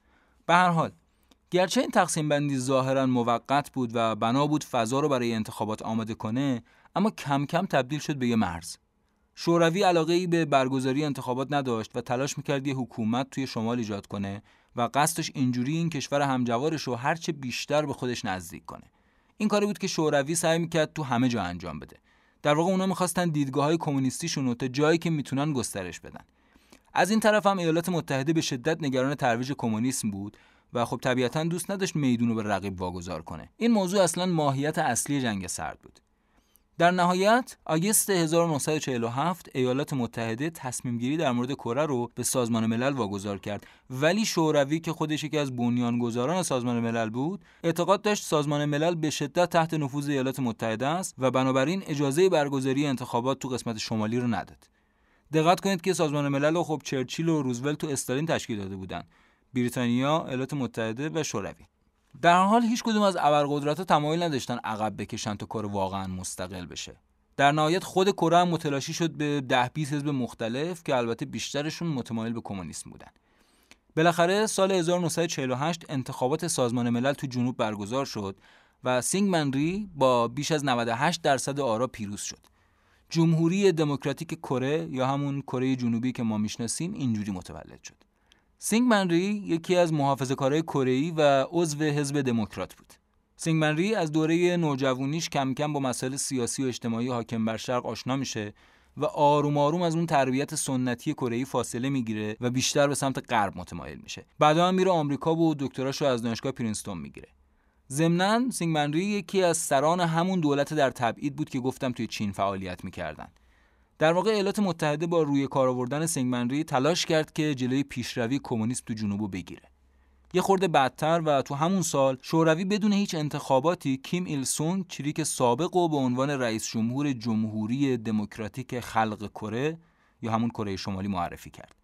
به هر حال گرچه این تقسیم بندی ظاهرا موقت بود و بنا بود فضا رو برای انتخابات آماده کنه اما کم کم تبدیل شد به یه مرز. شوروی علاقه ای به برگزاری انتخابات نداشت و تلاش می‌کرد یه حکومت توی شمال ایجاد کنه و قصدش اینجوری این کشور همجوارش رو هرچه بیشتر به خودش نزدیک کنه. این کاری بود که شوروی سعی می‌کرد تو همه جا انجام بده. در واقع اونا می‌خواستن دیدگاه های کمونیستیشون رو تا جایی که می‌تونن گسترش بدن. از این طرف هم ایالات متحده به شدت نگران ترویج کمونیسم بود و خب طبیعتا دوست نداشت میدون رو به رقیب واگذار کنه. این موضوع اصلا ماهیت اصلی جنگ سرد بود. در نهایت آگست 1947 ایالات متحده تصمیم گیری در مورد کره رو به سازمان ملل واگذار کرد. ولی شوروی که خودش یکی از بنیانگذاران سازمان ملل بود اعتقاد داشت سازمان ملل به شدت تحت نفوذ ایالات متحده است و بنابراین اجازه برگزاری انتخابات تو قسمت شمالی رو نداد. دقت کنید که سازمان ملل رو خب چرچیل و روزولت و استالین تشکیل داده بودند بریتانیا ایالات متحده و شوروی. در هر حال هیچ کدوم از ابرقدرت‌ها تمایل نداشتن عقب بکشن تا کره واقعا مستقل بشه در نهایت خود کره هم متلاشی شد به ده 20 حزب مختلف که البته بیشترشون متمایل به کمونیسم بودن بالاخره سال 1948 انتخابات سازمان ملل تو جنوب برگزار شد و سینگمن ری با بیش از 98 درصد آرا پیروز شد. جمهوری دموکراتیک کره یا همون کره جنوبی که ما می‌شناسیم اینجوری متولد شد. سینگمن ری یکی از محافظه کارهای کره و عضو حزب دموکرات بود. سینگمن ری از دوره نوجوانیش کم کم با مسائل سیاسی و اجتماعی حاکم بر شرق آشنا میشه و آروم آروم از اون تربیت سنتی کره فاصله می‌گیره و بیشتر به سمت غرب متمایل میشه. بعدا هم میره آمریکا و دکتراشو از دانشگاه پرینستون می‌گیره. ضمناً سینگمن ری یکی از سران همون دولت در تبعید بود که گفتم توی چین فعالیت می‌کردن. در واقع ایالات متحده با روی کار آوردن سینگمن ری تلاش کرد که جلوی پیشروی کمونیسم تو جنوبو بگیره. یه خورده بعدتر و تو همون سال شوروی بدون هیچ انتخاباتی کیم ایل سونگ چریک سابق و به عنوان رئیس جمهور جمهوری دموکراتیک خلق کره یا همون کره شمالی معرفی کرد.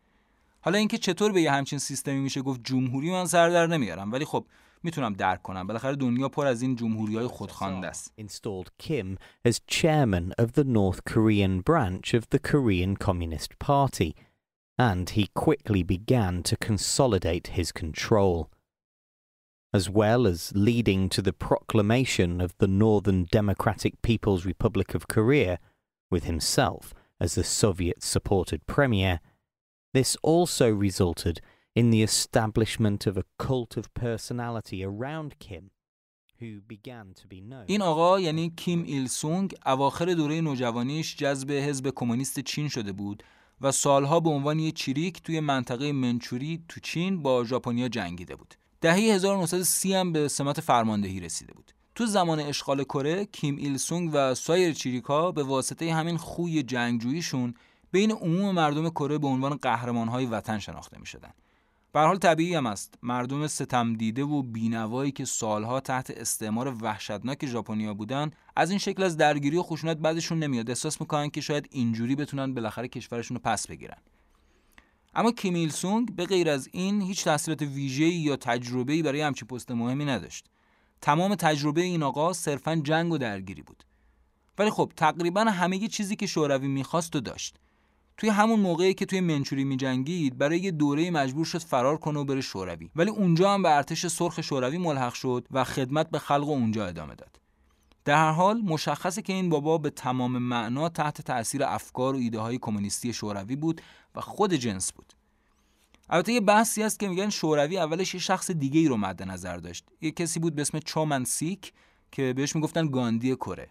حالا اینکه چطور به یه همچین سیستمی میشه گفت جمهوری من سر در نمیارم ولی خب میتونم درک کنم بالاخره دنیا پر از این جمهوری های خودخوانده است installed Kim as chairman of the North Korean branch of the Korean Communist Party and he quickly began to consolidate his control as well as leading to the proclamation of the Northern Democratic People's Republic of Korea with himself as the Soviet supported premier this also resulted in the establishment of a cult of personality around Kim who began to be known. این آقا یعنی کیم ایل سونگ اواخر دوره نوجوانیش جذب حزب کمونیست چین شده بود و سالها به عنوان یک چریک توی منطقه منچوری تو چین با ژاپنیا جنگیده بود. دهه 1930 هم به سمت فرماندهی رسیده بود. تو زمان اشغال کره کیم ایل سونگ و سایر چریکا به واسطه همین خوی جنگجوییشون بین عموم مردم کره به عنوان قهرمانهای وطن شناخته می شدن. به حال طبیعی هم است. مردم ستم دیده و بینوایی که سالها تحت استعمار وحشتناک ژاپنیا بودن از این شکل از درگیری و خشونت بعدشون نمیاد. احساس می‌کنن که شاید اینجوری بتونن بالاخره کشورشون رو پس بگیرن. اما کیمیل سونگ به غیر از این هیچ تحصیلات ویژه‌ای یا تجربه‌ای برای همچین پست مهمی نداشت. تمام تجربه این آقا صرفا جنگ و درگیری بود. ولی خب تقریبا همه چیزی که شوروی می‌خواست و داشت. توی همون موقعی که توی منچوری میجنگید برای یه دوره مجبور شد فرار کنه و بره شوروی. ولی اونجا هم به ارتش سرخ شوروی ملحق شد و خدمت به خلق اونجا ادامه داد. در هر حال مشخصه که این بابا به تمام معنا تحت تاثیر افکار و ایده های کمونیستی شوروی بود و خود جنس بود. البته یه بحثی هست که میگن شوروی اولش یه شخص دیگه ای رو مد نظر داشت. یه کسی بود به اسم چومن سیک که بهش می‌گفتن گاندی کره.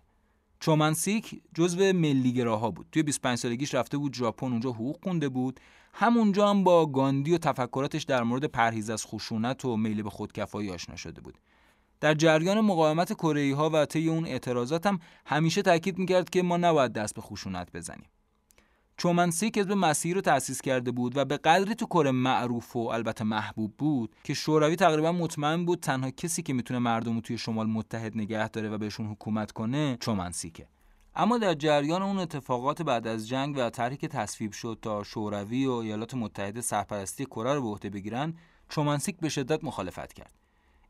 چومنسیک جزو ملیگراها بود. توی 25 سالگیش رفته بود ژاپن اونجا حقوق خونده بود. همونجا هم با گاندی و تفکراتش در مورد پرهیز از خشونت و میل به خودکفایی آشنا شده بود. در جریان مقاومت کره ها و طی اون اعتراضات هم همیشه تاکید می‌کرد که ما نباید دست به خشونت بزنیم. چومنسی که به مسیر رو تأسیس کرده بود و به قدری تو کره معروف و البته محبوب بود که شوروی تقریبا مطمئن بود تنها کسی که می‌تونه مردم رو توی شمال متحد نگه داره و بهشون حکومت کنه چومنسیکه اما در جریان اون اتفاقات بعد از جنگ و طرحی که تصویب شد تا شوروی و ایالات متحده سرپرستی کره رو به عهده بگیرن چومنسیک به شدت مخالفت کرد.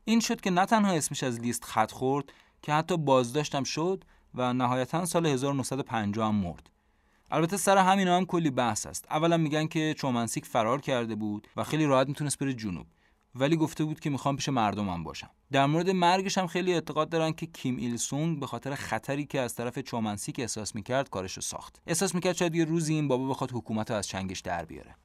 این شد که نه تنها اسمش از لیست خط خورد که حتی بازداشتم شد و نهایتا سال 1950 هم مرد. البته سر همین هم کلی بحث است. اولا میگن که چومنسیک فرار کرده بود و خیلی راحت می‌تونست بره جنوب. ولی گفته بود که می‌خوام پیش مردمم باشم. در مورد مرگش هم خیلی اعتقاد دارن که کیم ایل سونگ به خاطر خطری که از طرف چومنسیک احساس می‌کرد کارش رو ساخت. احساس می‌کرد شاید یه روزی این بابا بخواد حکومت رو از چنگش در بیاره.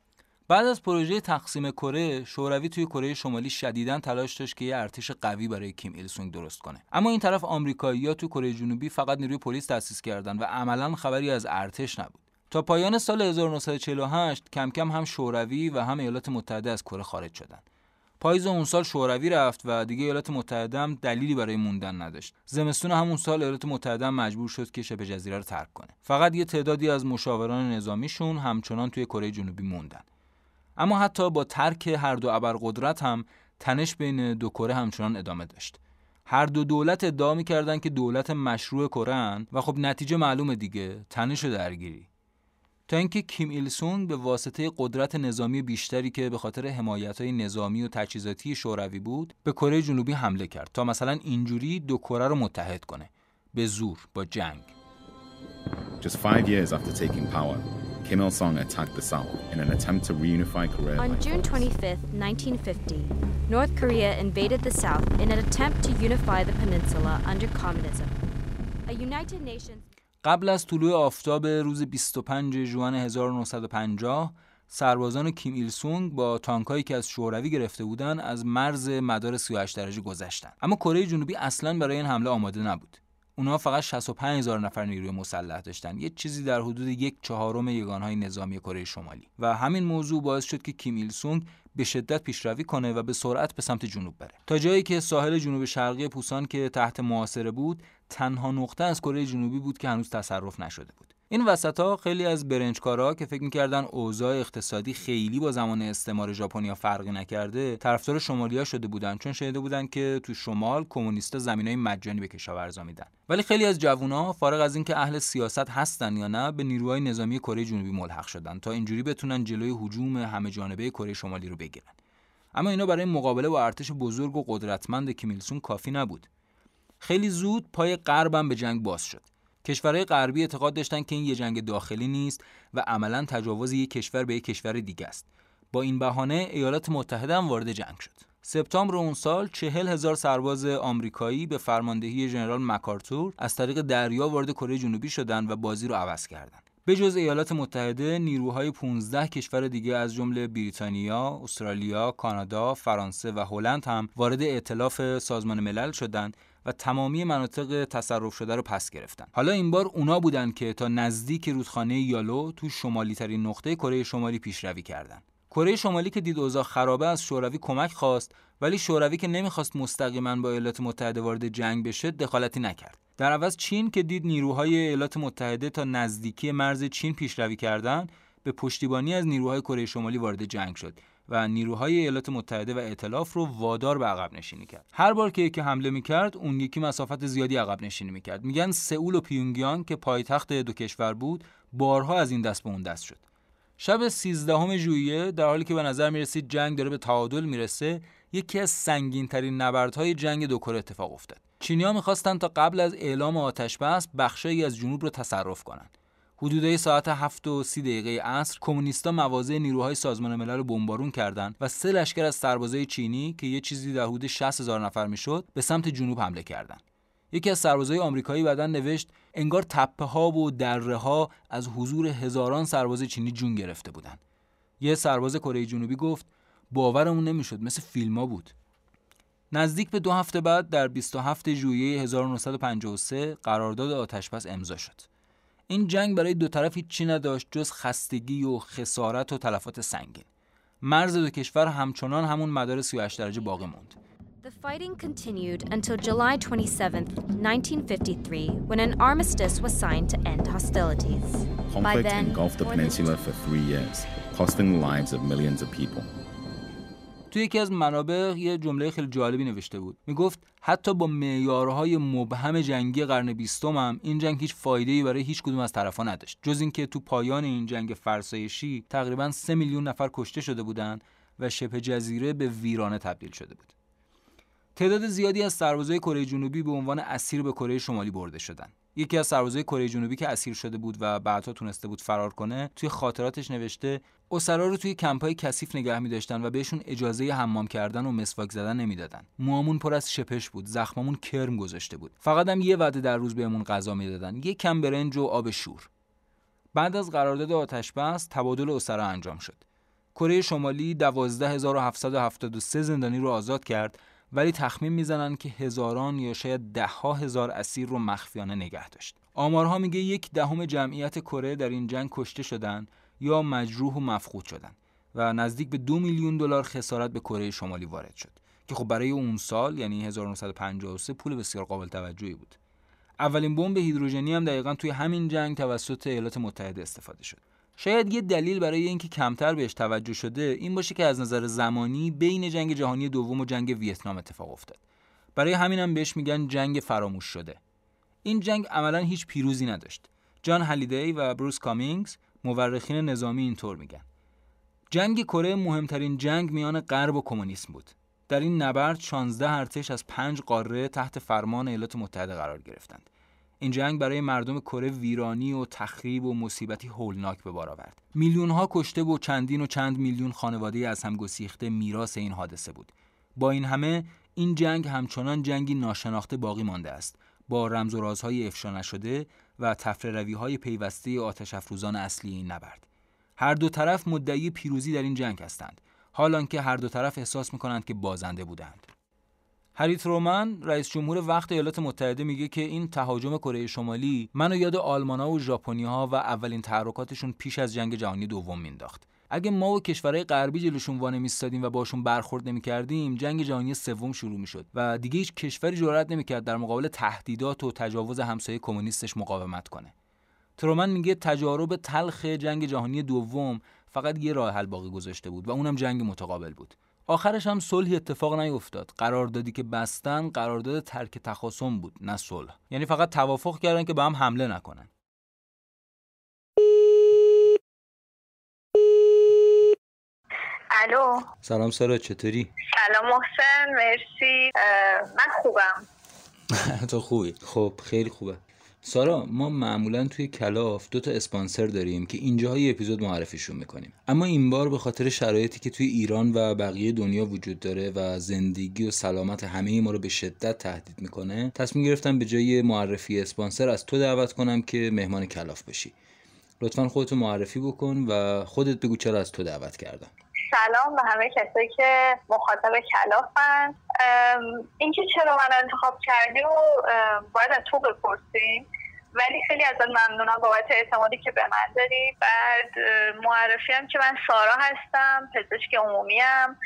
بعد از پروژه تقسیم کره شوروی توی کره شمالی شدیدا تلاش داشت که یه ارتش قوی برای کیم ایل سونگ درست کنه. اما این طرف آمریکایی‌ها توی کره جنوبی فقط نیروی پلیس تأسیس کردن و عملا خبری از ارتش نبود. تا پایان سال 1948 کم کم هم شوروی و هم ایالات متحده از کره خارج شدند پاییز اون سال شوروی رفت و دیگه ایالات متحده هم دلیلی برای موندن نداشت. زمستون همون سال ایالات متحده هم مجبور شد که شبه جزیره رو ترک کنه. فقط یه تعدادی از مشاوران نظامیشون همچنان توی کره جنوبی موندن. اما حتی با ترک هر دو ابرقدرت هم تنش بین دو کره همچنان ادامه داشت. هر دو دولت ادعا می‌کردن که دولت مشروع کره و خب نتیجه معلومه دیگه تنش و درگیری. تا اینکه کیم ایل سونگ به واسطه قدرت نظامی بیشتری که به خاطر های نظامی و تجهیزاتی شوروی بود به کره جنوبی حمله کرد تا مثلا اینجوری دو کره رو متحد کنه. به زور با جنگ. Just five years after taking power, Kim Il sung attacked the South in an attempt to reunify Korea. On June 25, 1950, North Korea invaded the South in an attempt to unify the peninsula under communism. A United Nations قبل از طلوع آفتاب روز 25 ژوئن 1950 سربازان کیم ایل سونگ با تانکایی که از شوروی گرفته بودند از مرز مدار 38 درجه گذشتند اما کره جنوبی اصلا برای این حمله آماده نبود اونها فقط 65 هزار نفر نیروی مسلح داشتن. یه چیزی در حدود یک چهارم یگانهای نظامی کره شمالی. و همین موضوع باعث شد که کیم ایل سونگ به شدت پیشروی کنه و به سرعت به سمت جنوب بره. تا جایی که ساحل جنوب شرقی پوسان که تحت محاصره بود تنها نقطه از کره جنوبی بود که هنوز تصرف نشده بود. این وسط ها خیلی از برنجکارا که فکر می‌کردن اوضاع اقتصادی خیلی با زمان استعمار ژاپنیا فرقی نکرده طرفدار شمالیا شده بودن چون شنیده بودن که تو شمال کمونیستا زمینای مجانی به کشاورزا میدن. ولی خیلی از جوونا فارغ از اینکه اهل سیاست هستن یا نه به نیروهای نظامی کره جنوبی ملحق شدن تا اینجوری بتونن جلوی هجوم همه جانبه کره شمالی رو بگیرن. اما اینا برای مقابله با ارتش بزرگ و قدرتمند کیمیلسون کافی نبود. خیلی زود پای غربم به جنگ باز شد. کشورهای غربی اعتقاد داشتن که این یه جنگ داخلی نیست و عملا تجاوز یک کشور به یک کشور دیگه است با این بهانه ایالات متحده هم وارد جنگ شد سپتامبر اون سال چهل هزار سرباز آمریکایی به فرماندهی ژنرال مکارتور از طریق دریا وارد کره جنوبی شدند و بازی رو عوض کردند. به جز ایالات متحده نیروهای 15 کشور دیگه از جمله بریتانیا، استرالیا، کانادا، فرانسه و هلند هم وارد ائتلاف سازمان ملل شدند و تمامی مناطق تصرف شده رو پس گرفتن. حالا این بار اونا بودن که تا نزدیک رودخانه یالو تو شمالی ترین نقطه کره شمالی پیشروی کردند کره شمالی که دید اوضاع خرابه از شوروی کمک خواست ولی شوروی که نمی‌خواست مستقیما با ایالات متحده وارد جنگ بشه دخالتی نکرد. در عوض چین که دید نیروهای ایالات متحده تا نزدیکی مرز چین پیشروی کردند به پشتیبانی از نیروهای کره شمالی وارد جنگ شد. و نیروهای ایالات متحده و ائتلاف رو وادار به عقب نشینی کرد. هر بار که یکی حمله می‌کرد اون یکی مسافت زیادی عقب نشینی می‌کرد. میگن سئول و پیونگیانگ که پایتخت دو کشور بود بارها از این دست به اون دست شد. شب 13 ژوئیه در حالی که به نظر می‌رسید جنگ داره به تعادل می‌رسه یکی از سنگین ترین نبردهای جنگ دو کره اتفاق افتاد. چینی‌ها می‌خواستند تا قبل از اعلام آتش بس بخشی از جنوب رو تصرف کنند حدودای ساعت 7 و 30 دقیقه عصر کمونیستا مواضع نیروهای سازمان ملل رو بمبارون کردند و سه لشکر از سربازای چینی که یه چیزی در حدود 60 هزار نفر می‌شد به سمت جنوب حمله کردند. یکی از سربازای آمریکایی بعدا نوشت انگار تپه ها و دره ها از حضور هزاران سرباز چینی جون گرفته بودند. یه سرباز کره جنوبی گفت باورمون نمی‌شد مثل فیلما بود. نزدیک به دو هفته بعد در 27 ژوئیه 1953 قرارداد آتشبس امضا شد. این جنگ برای دو طرف هیچی نداشت جز خستگی و خسارت و تلفات سنگین مرز دو کشور همچنان همون مدار 38 درجه باقی موند The fighting continued until July 27, 1953, when an armistice was signed to end hostilities. Conflict then, engulfed the peninsula for three years, costing the lives of millions of people. توی یکی از منابع یه جمله خیلی جالبی نوشته بود. می‌گفت حتی با معیارهای مبهم جنگی قرن بیستم هم این جنگ هیچ فایده‌ای برای هیچ کدوم از طرفا نداشت. جز اینکه تو پایان این جنگ فرسایشی تقریبا سه میلیون نفر کشته شده بودند و شبه جزیره به ویرانه تبدیل شده بود. تعداد زیادی از سربازای کره جنوبی به عنوان اسیر به کره شمالی برده شدند. یکی از سربازای کره جنوبی که اسیر شده بود و بعدها تونسته بود فرار کنه توی خاطراتش نوشته اسرا رو توی کمپای کثیف نگه می داشتن و بهشون اجازه حمام کردن و مسواک زدن نمی‌دادن. موامون پر از شپش بود زخممون کرم گذاشته بود. فقط هم یه وعده در روز بهمون غذا می‌دادن یه کم برنج و آب شور. بعد از قرارداد آتش بس تبادل اسرا انجام شد. کره شمالی 12773 زندانی رو آزاد کرد ولی تخمین می‌زنن که هزاران یا شاید دهها هزار اسیر رو مخفیانه نگه داشت. آمارها میگه یک دهم جمعیت کره در این جنگ کشته شدن یا مجروح و مفقود شدن و نزدیک به دو میلیون دلار خسارت به کره شمالی وارد شد که خب برای اون سال یعنی 1953 پول بسیار قابل توجهی بود اولین بمب هیدروژنی هم دقیقا توی همین جنگ توسط ایالات متحده استفاده شد شاید یه دلیل برای اینکه کمتر بهش توجه شده این باشه که از نظر زمانی بین جنگ جهانی دوم و جنگ ویتنام اتفاق افتاد. برای همین هم بهش میگن جنگ فراموش شده. این جنگ عملا هیچ پیروزی نداشت. جان هلیدی و بروس کامینگز مورخین نظامی اینطور میگن. جنگ کره مهمترین جنگ میان غرب و کمونیسم بود. در این نبرد 16 ارتش از پنج قاره تحت فرمان ایالات متحده قرار گرفتند. این جنگ برای مردم کره ویرانی و تخریب و مصیبتی هولناک به بار آورد. میلیون ها کشته و چندین و چند میلیون خانواده از هم گسیخته میراث این حادثه بود. با این همه این جنگ همچنان جنگی ناشناخته باقی مانده است. با رمز و رازهای افشا نشده و تفره های پیوسته آتش افروزان اصلی این نبرد. هر دو طرف مدعی پیروزی در این جنگ هستند. حالان که هر دو طرف احساس می کنند که بازنده بودند. هریت رومن رئیس جمهور وقت ایالات متحده میگه که این تهاجم کره شمالی منو یاد آلمانا و ژاپنی‌ها و اولین تحرکاتشون پیش از جنگ جهانی دوم مینداخت اگه ما و کشورهای غربی جلوشون وانه میستادیم و باشون برخورد نمی‌کردیم جنگ جهانی سوم شروع می‌شد و دیگه هیچ کشوری جرئت نمی‌کرد در مقابل تهدیدات و تجاوز همسایه کمونیستش مقاومت کنه. ترومن میگه تجارب تلخ جنگ جهانی دوم فقط یه راه حل باقی گذاشته بود و اونم جنگ متقابل بود. آخرش هم صلحی اتفاق نیفتاد. قراردادی که بستن قرارداد ترک تخاصم بود نه صلح. یعنی فقط توافق کردن که به هم حمله نکنن. الو. سلام سارا چطوری؟ سلام محسن مرسی. من خوبم. [laughs] تو خوبی؟ خب خیلی خوبه. سارا ما معمولا توی کلاف دو تا اسپانسر داریم که اینجاهای اپیزود معرفیشون می‌کنیم. اما این بار به خاطر شرایطی که توی ایران و بقیه دنیا وجود داره و زندگی و سلامت همه ما رو به شدت تهدید می‌کنه تصمیم گرفتم به جای معرفی اسپانسر از تو دعوت کنم که مهمان کلاف بشی. لطفا خودتو معرفی بکن و خودت بگو چرا از تو دعوت کردم. سلام به همه کسایی که مخاطب کلافن. اینکه چرا من انتخاب کردی و باید از تو بپرسیم. ولی خیلی ازت ممنونم بابت اعتمادی که به من داری بعد معرفی هم که من سارا هستم پزشک عمومی هم.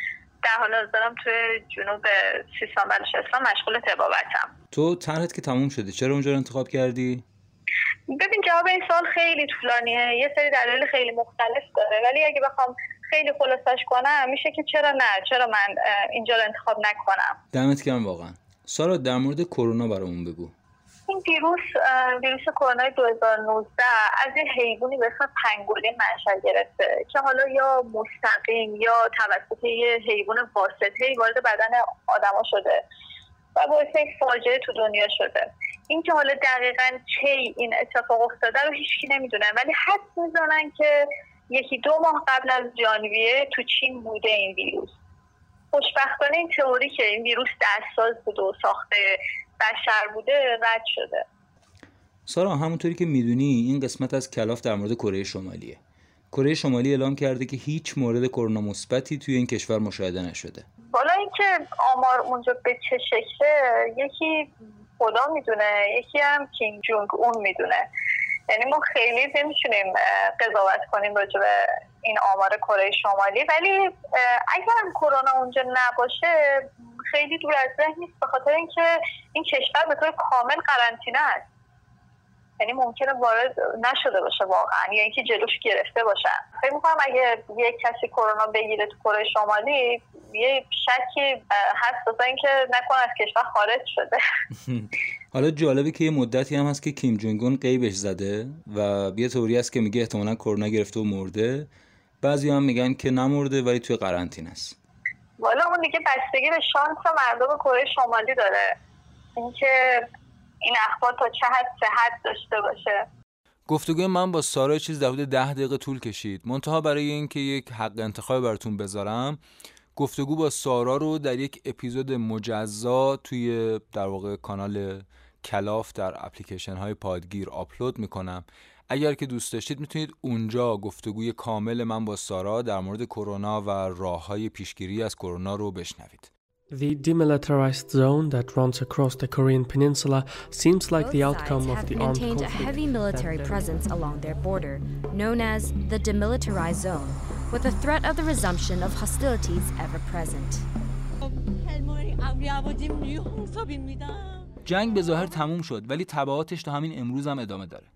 در حال حاضرم توی جنوب سیستان بلوچستان مشغول تبابتم. تو تنهت که تموم شده چرا اونجا رو انتخاب کردی؟ ببین جواب این سال خیلی طولانیه. یه سری دلایل خیلی مختلف داره. ولی اگه بخوام خیلی خلاصش کنم میشه که چرا نه؟ چرا من اینجا رو انتخاب نکنم؟ دمت گرم واقعا. سارا در مورد کرونا برامون بگو. این ویروس ویروس کرونا 2019 از یه حیوانی به اسم پنگولین منشأ گرفته که حالا یا مستقیم یا توسط یه حیوان واسطه وارد بدن آدما شده و باعث یک فاجعه تو دنیا شده. این که حالا دقیقا چه این اتفاق افتاده رو هیچکی نمی‌دونه ولی حد می‌زنن که یکی دو ماه قبل از جانویه تو چین بوده این ویروس. خوشبختانه این تئوری که این ویروس دستساز بوده و ساخته بشر بوده رد شده. سارا همونطوری که می‌دونی این قسمت از کلاف در مورد کره شمالیه. کره شمالی اعلام کرده که هیچ مورد کرونا مثبتی توی این کشور مشاهده نشده. حالا اینکه آمار اونجا به چه شکله یکی خدا می‌دونه یکی هم کینگ جونگ اون می‌دونه. یعنی ما خیلی نمی‌تونیم قضاوت کنیم راجع به این آمار کره شمالی. ولی اگر هم کرونا اونجا نباشه خیلی دور از ذهن نیست به خاطر اینکه این کشور به طور کامل قرنطینه است. یعنی ممکنه وارد نشده باشه واقعا یا اینکه جلوش گرفته باشن فکر می‌کنم اگه یک کسی کرونا بگیره تو کره شمالی یه شکی هست واسه اینکه نکنه از کشور خارج شده. [laughs] حالا جالبه که یه مدتی هم هست که کیم جونگون قیبش زده و یه توری هست که میگه احتمالا کرونا گرفته و مرده. بعضی هم میگن که نمرده ولی توی قرنطین است. والا اون دیگه بستگی به شانس مردم کره شمالی داره. اینکه این اخبار تا چه حد صحت داشته باشه. گفتگوی من با سارا چیز در حدود ده دقیقه طول کشید. منتها برای اینکه یک حق انتخاب براتون بذارم گفتگو با سارا رو در یک اپیزود مجزا توی در واقع کانال کلاف در اپلیکیشن های پادگیر آپلود می‌کنم. اگر که دوست داشتید می‌تونید اونجا گفتگوی کامل من با سارا در مورد کرونا و راه های پیشگیری از کرونا رو بشنوید The demilitarized zone that runs across the Korean peninsula seems like the outcome of the armed maintained a heavy military presence along their border, known as the demilitarized zone. with the threat of the resumption of hostilities ever present. جنگ به ظاهر تموم شد ولی تبعاتش تا همین امروز هم ادامه داره.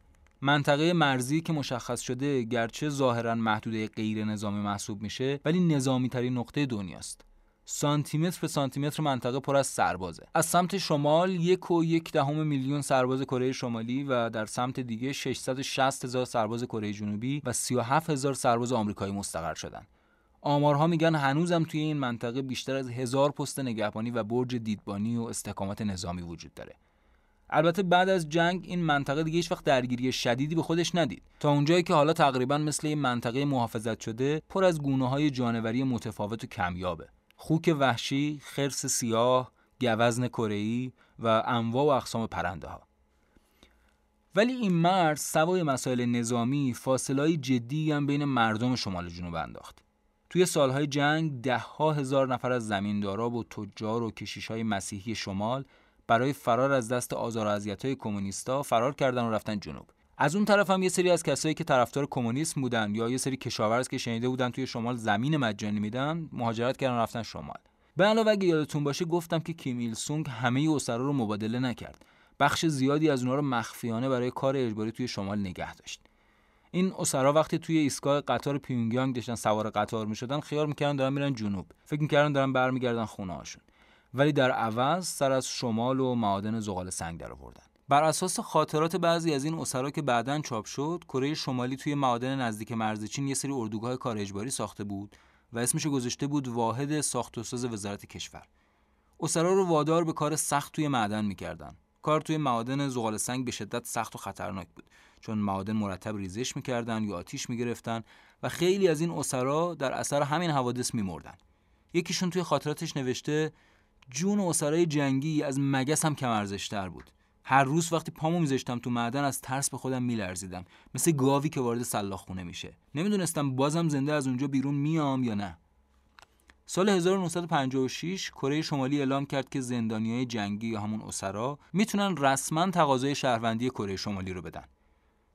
منطقه مرزی که مشخص شده گرچه ظاهرا محدوده غیر نظامی محسوب میشه ولی نظامی ترین نقطه دنیاست. سانتیمتر به سانتیمتر منطقه پر از سربازه. از سمت شمال یک و یک دهم میلیون سرباز کره شمالی و در سمت دیگه 660 هزار سرباز کره جنوبی و 37 هزار سرباز آمریکایی مستقر شدن. آمارها میگن هنوزم توی این منطقه بیشتر از هزار پست نگهبانی و برج دیدبانی و استحکامات نظامی وجود داره. البته بعد از جنگ این منطقه دیگه هیچ وقت درگیری شدیدی به خودش ندید تا اونجایی که حالا تقریبا مثل این منطقه محافظت شده پر از گونه های جانوری متفاوت و کمیابه خوک وحشی، خرس سیاه، گوزن کره‌ای و انواع و اقسام پرنده ها. ولی این مرد سوای مسائل نظامی فاصله جدی هم بین مردم شمال جنوب انداخت. توی سالهای جنگ ده ها هزار نفر از زمیندارا و تجار و کشیش های مسیحی شمال برای فرار از دست آزار و اذیت‌های کمونیستا فرار کردن و رفتن جنوب. از اون طرف هم یه سری از کسایی که طرفدار کمونیسم بودن یا یه سری کشاورز که شنیده بودن توی شمال زمین مجانی میدن مهاجرت کردن رفتن شمال. به علاوه اگه یادتون باشه گفتم که کیم ایل سونگ همه اسرا رو مبادله نکرد. بخش زیادی از اونها رو مخفیانه برای کار اجباری توی شمال نگه داشت. این اسرا وقتی توی ایستگاه قطار پیونگیانگ داشتن سوار قطار می‌شدن خیال می‌کردن دارن میرن جنوب. فکر می‌کردن دارن برمیگردن خونه هاشون ولی در عوض سر از شمال و معادن زغال سنگ در آوردن. بر اساس خاطرات بعضی از این اسرا که بعدا چاپ شد کره شمالی توی معادن نزدیک مرز چین یه سری اردوگاه کار اجباری ساخته بود و اسمش گذاشته بود واحد ساخت و ساز وزارت کشور. اسرا رو وادار به کار سخت توی معدن می‌کردن. کار توی معادن زغال سنگ به شدت سخت و خطرناک بود چون معادن مرتب ریزش می‌کردن یا آتیش می‌گرفتن و خیلی از این اسرا در اثر همین حوادث میمردن. یکیشون توی خاطراتش نوشته جون اسرای جنگی از مگس هم کم بود. هر روز وقتی پامو میذاشتم تو معدن از ترس به خودم میلرزیدم. مثل گاوی که وارد سلاخ خونه میشه. نمی‌دونستم بازم زنده از اونجا بیرون میام یا نه. سال 1956 کره شمالی اعلام کرد که زندانیای جنگی یا همون اسرا می‌تونن رسما تقاضای شهروندی کره شمالی رو بدن.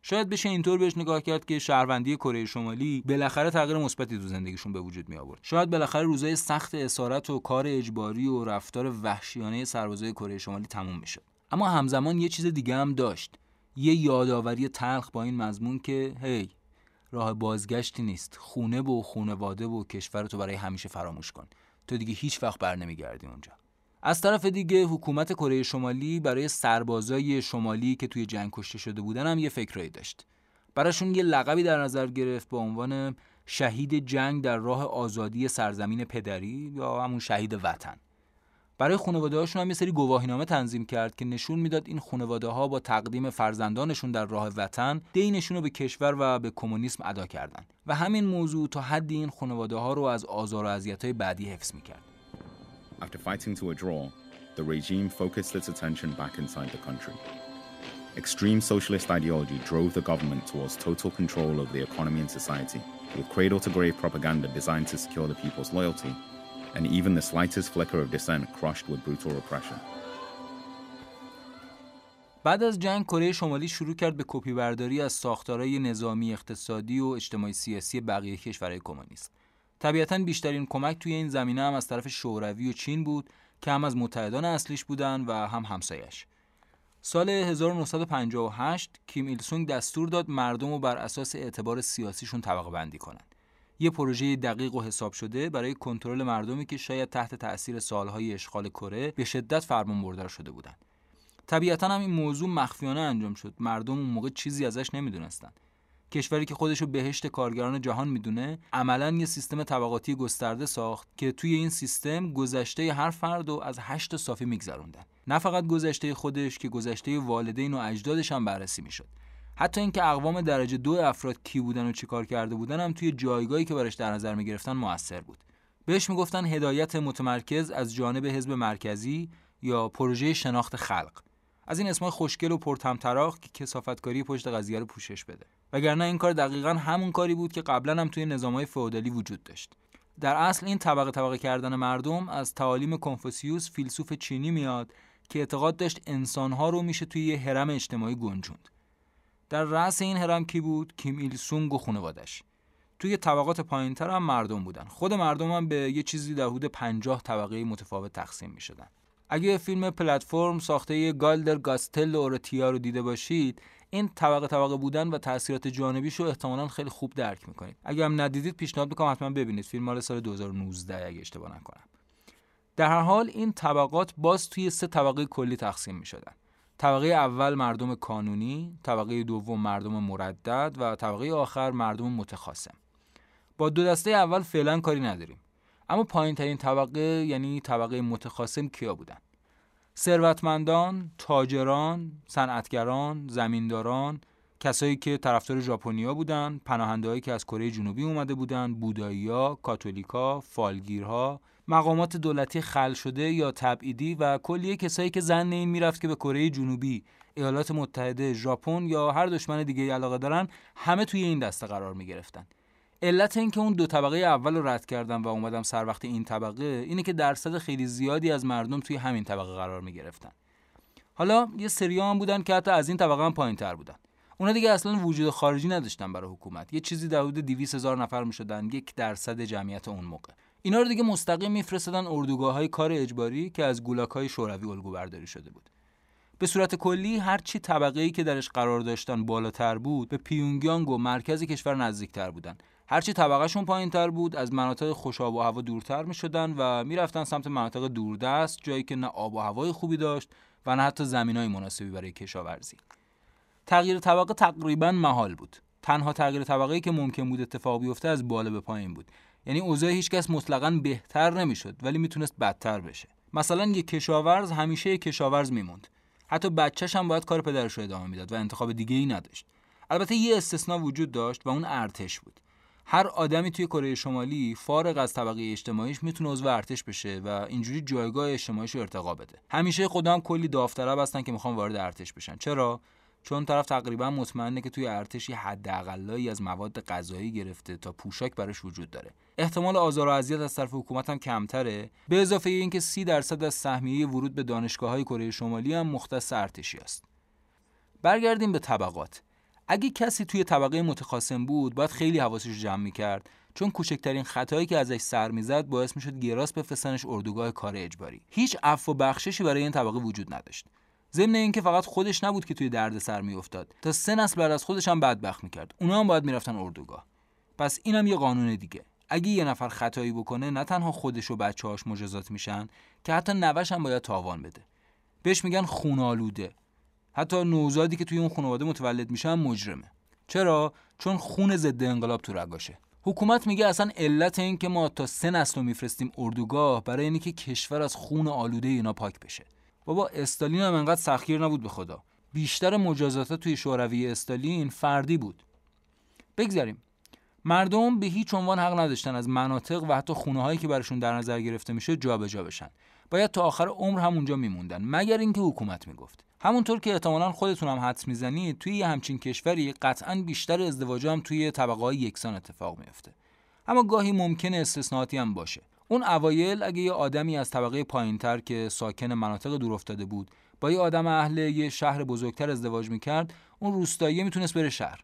شاید بشه اینطور بهش نگاه کرد که شهروندی کره شمالی بالاخره تغییر مثبتی تو زندگیشون به وجود می آورد شاید بالاخره روزای سخت اسارت و کار اجباری و رفتار وحشیانه سربازای کره شمالی تموم می‌شد. اما همزمان یه چیز دیگه هم داشت. یه یادآوری تلخ با این مضمون که هی راه بازگشتی نیست. خونه و خونواده و کشور تو برای همیشه فراموش کن. تو دیگه هیچ وقت بر نمیگردی اونجا. از طرف دیگه حکومت کره شمالی برای سربازای شمالی که توی جنگ کشته شده بودن هم یه فکرایی داشت. براشون یه لقبی در نظر گرفت به عنوان شهید جنگ در راه آزادی سرزمین پدری یا همون شهید وطن. برای خانواده هاشون هم یه سری گواهینامه تنظیم کرد که نشون می‌داد این خانواده ها با تقدیم فرزندانشون در راه وطن دینشون رو به کشور و به کمونیسم ادا کردن. و همین موضوع تا حدی این خانواده ها رو از آزار و اذیت‌های بعدی حفظ می‌کرد. After fighting to a draw, the regime focused its attention back inside the country. Extreme socialist ideology drove the government towards total control of the economy and society, with cradle-to-grave propaganda designed to secure the people's loyalty and even the slightest flicker of dissent crushed with brutal repression. بعد از جنگ کره شمالی شروع کرد به کپی برداری از ساختارهای نظامی اقتصادی و اجتماعی سیاسی بقیه کشورهای کمونیست. طبیعتا بیشترین کمک توی این زمینه هم از طرف شوروی و چین بود که هم از متحدان اصلیش بودن و هم همسایش. سال 1958 کیم ایل سونگ دستور داد مردم رو بر اساس اعتبار سیاسیشون طبقه بندی کنند. یه پروژه دقیق و حساب شده برای کنترل مردمی که شاید تحت تأثیر سالهای اشغال کره به شدت فرمان بردار شده بودند. طبیعتا هم این موضوع مخفیانه انجام شد. مردم اون موقع چیزی ازش نمی‌دونستن. کشوری که خودشو بهشت کارگران جهان می‌دونه عملا یه سیستم طبقاتی گسترده ساخت که توی این سیستم گذشته هر فرد رو از هشت صافی میگذروندن. نه فقط گذشته خودش که گذشته والدین و اجدادش هم بررسی می‌شد. حتی اینکه اقوام درجه دو افراد کی بودن و چیکار کرده بودن هم توی جایگاهی که براش در نظر می‌گرفتن موثر بود. بهش می‌گفتن هدایت متمرکز از جانب حزب مرکزی یا پروژه شناخت خلق. از این اسمای خوشگل و پرتمطراق که کسافتکاری پشت قضیه رو پوشش بده. وگرنه این کار دقیقا همون کاری بود که قبلا هم توی نظامهای فئودالی وجود داشت. در اصل این طبقه طبقه کردن مردم از تعالیم کنفوسیوس فیلسوف چینی میاد که اعتقاد داشت انسانها رو میشه توی یه هرم اجتماعی گنجوند. در رأس این هرم کی بود؟ کیم ایل سونگ و خانوادش توی طبقات پایینتر هم مردم بودن. خود مردم هم به یه چیزی در حدود 50 طبقه متفاوت تقسیم می شدن اگه فیلم پلتفرم ساخته گالدر گاستل اورتیا رو دیده باشید این طبقه طبقه بودن و تاثیرات جانبیش رو احتمالا خیلی خوب درک می‌کنید اگه هم ندیدید پیشنهاد می‌کنم حتما ببینید فیلم مال سال 2019 اگه اشتباه نکنم در هر حال این طبقات باز توی سه طبقه کلی تقسیم می‌شدن طبقه اول مردم کانونی، طبقه دوم مردم مردد و طبقه آخر مردم متخاصم. با دو دسته اول فعلا کاری نداریم. اما پایین ترین طبقه یعنی طبقه متخاصم کیا بودن؟ ثروتمندان، تاجران، صنعتگران، زمینداران، کسایی که طرفدار ژاپنیا بودن، پناهندهایی که از کره جنوبی اومده بودن، بودایی‌ها، کاتولیکا، فالگیرها، مقامات دولتی خل شده یا تبعیدی و کلیه کسایی که زن این می‌رفت که به کره جنوبی، ایالات متحده، ژاپن یا هر دشمن دیگه علاقه دارن، همه توی این دسته قرار می گرفتن. علت اینکه اون دو طبقه اول رو رد کردم و اومدم سر وقت این طبقه اینه که درصد خیلی زیادی از مردم توی همین طبقه قرار می گرفتن. حالا یه سری هم بودن که حتی از این طبقه هم پایین تر بودن. اونا دیگه اصلا وجود خارجی نداشتن برای حکومت. یه چیزی در حدود 200 هزار نفر می شدن، یک درصد جمعیت اون موقع. اینا رو دیگه مستقیم میفرستادن اردوگاه های کار اجباری که از گولاک های شوروی الگو برداری شده بود. به صورت کلی هر چی طبقه ای که درش قرار داشتن بالاتر بود به پیونگیانگ و مرکز کشور نزدیکتر بودن هرچی طبقهشون پایین تر بود از مناطق خوش آب و هوا دورتر می شدن و می‌رفتن سمت مناطق دوردست جایی که نه آب و هوای خوبی داشت و نه حتی زمین های مناسبی برای کشاورزی. تغییر طبقه تقریبا محال بود. تنها تغییر طبقه که ممکن بود اتفاق بیفته از بالا به پایین بود. یعنی اوضاع هیچکس مطلقا بهتر نمی‌شد ولی می‌تونست بدتر بشه. مثلا یک کشاورز همیشه یک کشاورز میموند. حتی بچهش هم باید کار پدرش رو ادامه می‌داد و انتخاب دیگه ای نداشت. البته یه استثنا وجود داشت و اون ارتش بود. هر آدمی توی کره شمالی فارغ از طبقه اجتماعیش می‌تونه عضو ارتش بشه و اینجوری جایگاه اجتماعیش رو ارتقا بده. همیشه خودم کلی داوطلب هستن که می‌خوان وارد ارتش بشن. چرا؟ چون طرف تقریبا مطمئنه که توی ارتش یه حداقلایی از مواد غذایی گرفته تا پوشاک براش وجود داره. احتمال آزار و اذیت از طرف حکومت هم کمتره. به اضافه اینکه سی درصد از سهمیه ورود به دانشگاه های کره شمالی هم مختص ارتشی است. برگردیم به طبقات. اگه کسی توی طبقه متخاصم بود باید خیلی حواسش رو جمع می‌کرد. چون کوچکترین خطایی که ازش سر می‌زد باعث می‌شد گراس بفرستنش اردوگاه کار اجباری. هیچ عفو و بخششی برای این طبقه وجود نداشت. ضمن اینکه فقط خودش نبود که توی درد سر میافتاد. تا سه نسل بعد از خودش هم بدبخت می‌کرد. اونا هم باید می‌رفتن اردوگاه. پس اینم یه قانون دیگه. اگه یه نفر خطایی بکنه نه تنها خودش و بچه‌هاش مجازات میشن که حتی نوش هم باید تاوان بده. بهش میگن خونالوده حتی نوزادی که توی اون خانواده متولد میشه مجرمه. چرا؟ چون خون ضد انقلاب تو رگاشه. حکومت میگه اصلا علت این که ما تا سه نسل میفرستیم اردوگاه برای اینکه کشور از خون آلوده اینا پاک بشه. بابا استالین هم انقدر سخیر نبود به خدا. بیشتر مجازات توی شوروی استالین فردی بود. بگذاریم. مردم به هیچ عنوان حق نداشتن از مناطق و حتی خونه هایی که براشون در نظر گرفته میشه جابجا جا بشن. باید تا آخر عمر همونجا میموندن مگر اینکه حکومت می‌گفت. همونطور که احتمالا خودتون هم حدس می‌زنید توی یه همچین کشوری قطعا بیشتر ازدواج هم توی طبقه های یکسان اتفاق میفته اما گاهی ممکنه استثناءاتی هم باشه. اون اوایل اگه یه آدمی از طبقه پایینتر که ساکن مناطق دور افتاده بود با یه آدم اهل یه شهر بزرگتر ازدواج می‌کرد اون روستایی می‌تونست بره شهر.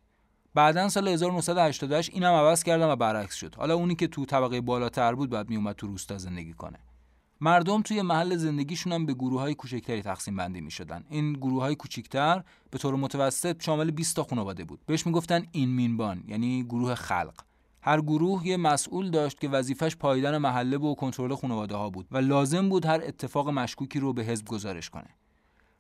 بعدا سال 1988 اینم عوض کردم و برعکس شد. حالا اونی که تو طبقه بالاتر بود بعد میومد تو روستا زندگی کنه. مردم توی محل زندگیشون هم به گروه های کوچکتری تقسیم بندی می شدن. این گروه های کوچکتر به طور متوسط شامل 20 تا خانواده بود. بهش می‌گفتن این مینبان یعنی گروه خلق. هر گروه یه مسئول داشت که وظیفش پاییدن محله و کنترل خانواده ها بود و لازم بود هر اتفاق مشکوکی رو به حزب گزارش کنه.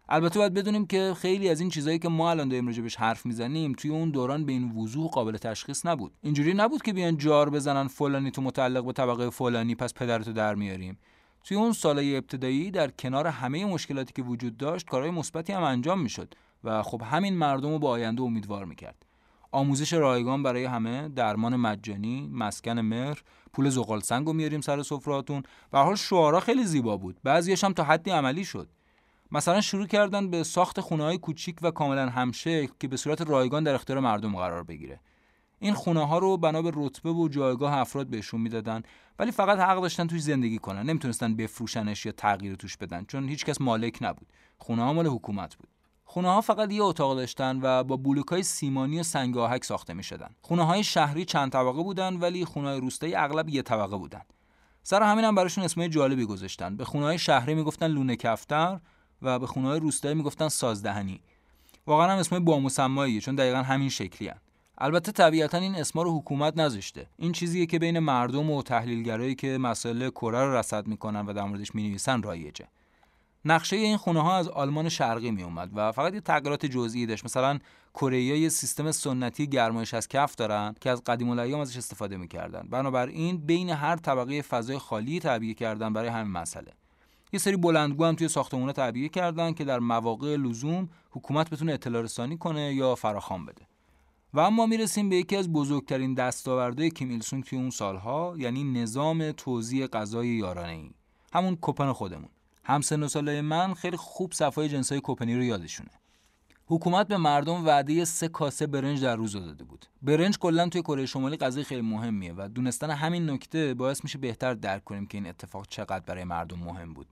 البته باید بدونیم که خیلی از این چیزهایی که ما الان داریم راجبش حرف می‌زنیم توی اون دوران به این وضوح قابل تشخیص نبود اینجوری نبود که بیان جار بزنن فلانی تو متعلق به طبقه فلانی پس پدرتو در میاریم توی اون سالهای ابتدایی در کنار همه مشکلاتی که وجود داشت کارهای مثبتی هم انجام می‌شد و خب همین مردم رو به آینده امیدوار می‌کرد. آموزش رایگان برای همه درمان مجانی مسکن مهر پول زغال سنگ رو میاریم سر سفراتون و حال شعارا خیلی زیبا بود. بعضیش هم تا حدی عملی شد. مثلا شروع کردن به ساخت خونه های کوچیک و کاملا همشکل که به صورت رایگان در اختیار مردم قرار بگیره. این خونه ها رو بنا به رتبه و جایگاه افراد بهشون می‌دادن ولی فقط حق داشتن توش زندگی کنن نمی‌تونستن بفروشنش یا تغییر توش بدن چون هیچکس مالک نبود خونه ها مال حکومت بود خونه ها فقط یه اتاق داشتن و با بلوک های سیمانی و سنگ آهک ساخته می شدن. خونه های شهری چند طبقه بودن ولی خونه های روستایی اغلب یه طبقه بودن. سر همین هم براشون اسمای جالبی گذاشتن. به خونه های شهری می‌گفتن لونه کفتر و به خونه های روستایی می‌گفتن سازدهنی. واقعا هم اسمای بامسماییه چون دقیقا همین شکلی هن. البته طبیعتا این اسما رو حکومت نذاشته. این چیزیه که بین مردم و تحلیلگرایی که مسائل کره رو رصد می‌کنن و در موردش می‌نویسن رایجه. نقشه این خونه ها از آلمان شرقی می اومد و فقط یه تغییرات جزئی داشت. مثلا کره یه سیستم سنتی گرمایش از کف دارن که از قدیم الایام ازش استفاده می‌کردن. بنابراین بین هر طبقه فضای خالی تعبیه کردن برای همین مسئله. یه سری بلندگو هم توی ساختمونه تعبیه کردن که در مواقع لزوم حکومت بتونه اطلاع رسانی کنه یا فراخوان بده. و اما می‌رسیم به یکی از بزرگترین دستاوردهای کیم ایل سونگ توی اون سالها یعنی نظام توزیع غذای یارانه ای. همون کپن خودمون. همسن و سالای من خیلی خوب صفای جنسای کوپنی رو یادشونه. حکومت به مردم وعده سه کاسه برنج در روز داده بود. برنج کلا توی کره شمالی غذای خیلی مهمیه و دونستن همین نکته باعث میشه بهتر درک کنیم که این اتفاق چقدر برای مردم مهم بود.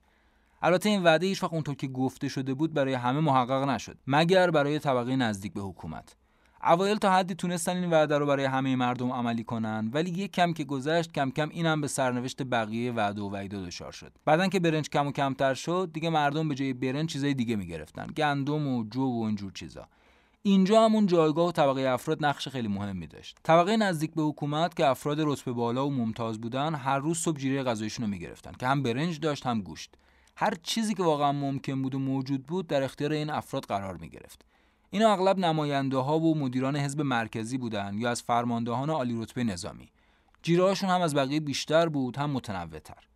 البته این وعده هیچ وقت اونطور که گفته شده بود برای همه محقق نشد مگر برای طبقه نزدیک به حکومت. اوایل تا حدی تونستن این وعده رو برای همه مردم عملی کنن ولی یک کم که گذشت کم کم اینم به سرنوشت بقیه وعده و وعیدا دچار شد. بعدن که برنج کم و کمتر شد دیگه مردم به جای برنج چیزای دیگه می‌گرفتن. گندم و جو و اینجور چیزا. اینجا همون جایگاه و طبقه افراد نقش خیلی مهمی داشت. طبقه نزدیک به حکومت که افراد رتبه بالا و ممتاز بودن هر روز صبح جیره غذایشون رو می‌گرفتن که هم برنج داشت هم گوشت. هر چیزی که واقعا ممکن بود و موجود بود در اختیار این افراد قرار می گرفت. اینا اغلب نماینده ها و مدیران حزب مرکزی بودند یا از فرماندهان عالی رتبه نظامی. جیرهاشون هم از بقیه بیشتر بود هم متنوعتر.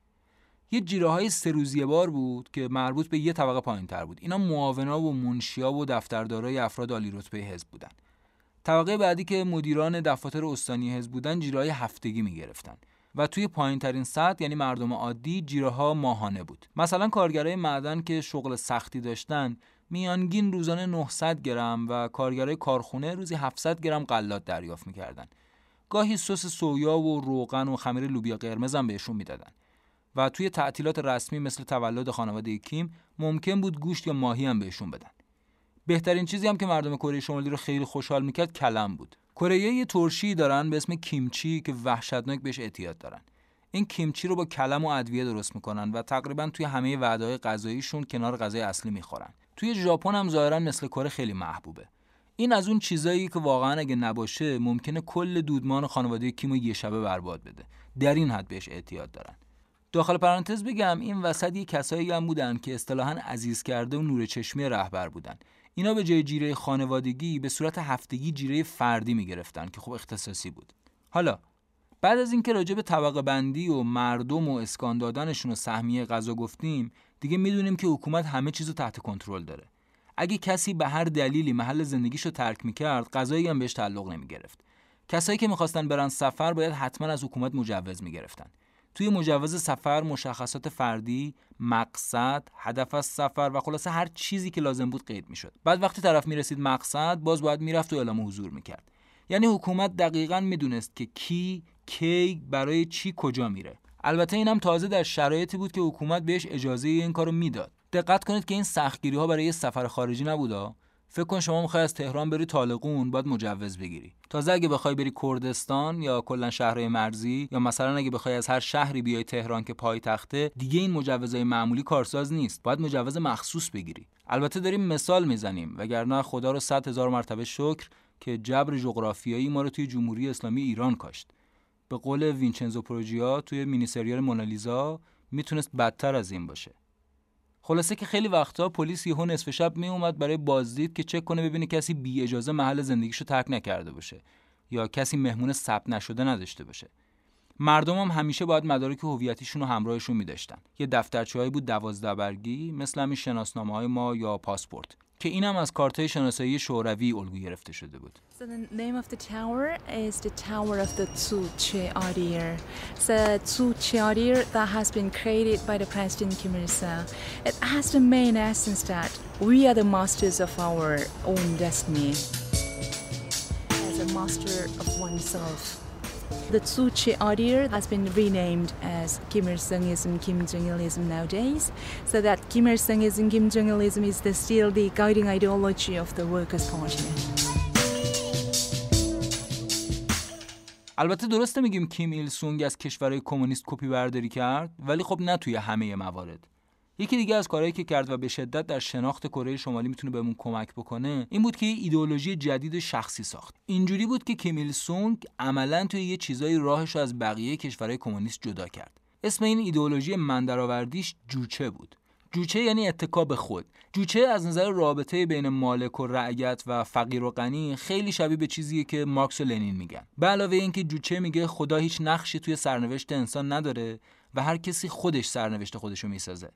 یه جیره های سه بار بود که مربوط به یه طبقه پایین تر بود. اینا معاونا و منشیا و دفتردارای افراد عالی رتبه حزب بودن. طبقه بعدی که مدیران دفاتر استانی حزب بودن جیرهای هفتگی می گرفتن. و توی پایین ترین سطح یعنی مردم عادی جیره ها ماهانه بود مثلا کارگرای معدن که شغل سختی داشتن میانگین روزانه 900 گرم و کارگرای کارخونه روزی 700 گرم غلات دریافت می‌کردن. گاهی سس سویا و روغن و خمیر لوبیا قرمز هم بهشون می‌دادن و توی تعطیلات رسمی مثل تولد خانواده کیم ممکن بود گوشت یا ماهی هم بهشون بدن. بهترین چیزی هم که مردم کره شمالی رو خیلی خوشحال می‌کرد کلم بود. کره یه ترشی دارن به اسم کیمچی که وحشتناک بهش اعتیاد دارن. این کیمچی رو با کلم و ادویه درست می‌کنن و تقریبا توی همه وعده‌های غذاییشون کنار غذای اصلی می‌خورن. توی ژاپن هم ظاهرا مثل کره خیلی محبوبه. این از اون چیزایی که واقعا اگه نباشه ممکنه کل دودمان خانواده کیمو یه شبه برباد بده. در این حد بهش اعتیاد دارن. داخل پرانتز بگم این وسط یه کسایی هم بودن که اصطلاحا عزیز کرده و نور چشمی رهبر بودن. اینا به جای جیره خانوادگی به صورت هفتگی جیره فردی می‌گرفتن که خب اختصاصی بود. حالا بعد از اینکه راجع به طبقه بندی و مردم و اسکان دادنشون و سهمیه غذا گفتیم دیگه می‌دونیم که حکومت همه چیزو تحت کنترل داره اگه کسی به هر دلیلی محل زندگیشو ترک می‌کرد غذایی هم بهش تعلق نمی‌گرفت کسایی که می‌خواستن برن سفر باید حتما از حکومت مجوز می‌گرفتن توی مجوز سفر مشخصات فردی، مقصد، هدف از سفر و خلاصه هر چیزی که لازم بود قید می‌شد. بعد وقتی طرف می‌رسید مقصد باز باید می‌رفت و اعلام حضور می‌کرد. یعنی حکومت دقیقا می‌دونست که کی کی برای چی کجا میره. البته اینم تازه در شرایطی بود که حکومت بهش اجازه این کارو می‌داد. دقت کنید که این سختگیری ها برای سفر خارجی نبودا فکر کن شما می‌خوای از تهران بری طالقون باید مجوز بگیری. تازه اگه بخوای بری کردستان یا کلا شهرهای مرزی یا مثلا اگه بخوای از هر شهری بیای تهران که پایتخته دیگه این مجوزهای معمولی کارساز نیست. باید مجوز مخصوص بگیری. البته داریم مثال می‌زنیم وگرنه خدا رو صد هزار مرتبه شکر که جبر جغرافیایی ما رو توی جمهوری اسلامی ایران کاشت. به قول وینچنزو پروژیا توی مینی سریال مونالیزا می‌تونست بدتر از این باشه. خلاصه که خیلی وقتا پلیس یهو نصف شب می اومد برای بازدید که چک کنه ببینه کسی بی اجازه محل زندگیشو ترک نکرده باشه یا کسی مهمون ثبت نشده نداشته باشه. مردم هم همیشه باید مدارک هویتیشون رو همراهشون میداشتن. یه دفترچه‌ای بود دوازده برگی مثل همین شناسنامه ما یا پاسپورت. که اینم از کارت شناسایی شوروی الگو گرفته شده بود. So the name of the tower is the tower of the Tzu Adir. The Tzu Adir that has been created by the President Kim Il-sung. It has the main essence that we are the masters of our own destiny. As a master of oneself. The Tzu idea has been renamed as Kim Il Sungism, Kim Jong Ilism nowadays, so that Kim Il Sungism, Kim Jong Ilism is the, still the guiding ideology of the Workers' Party. البته درسته میگیم کیم ایل سونگ از کشورهای کمونیست کپی برداری کرد ولی خب نه توی همه موارد یکی دیگه از کارهایی که کرد و به شدت در شناخت کره شمالی می‌تونه بهمون کمک بکنه این بود که یه ایدئولوژی جدید شخصی ساخت. اینجوری بود که کیم ایل سونگ عملا توی یه چیزایی راهش رو از بقیه کشورهای کمونیست جدا کرد. اسم این ایدئولوژی مندرآوردیش جوچه بود. جوچه یعنی اتکا به خود. جوچه از نظر رابطه بین مالک و رعیت و فقیر و غنی خیلی شبیه به چیزیه که مارکس و لنین میگن. به علاوه اینکه جوچه میگه خدا هیچ نقشی توی سرنوشت انسان نداره و هر کسی خودش سرنوشت خودشو می‌سازه.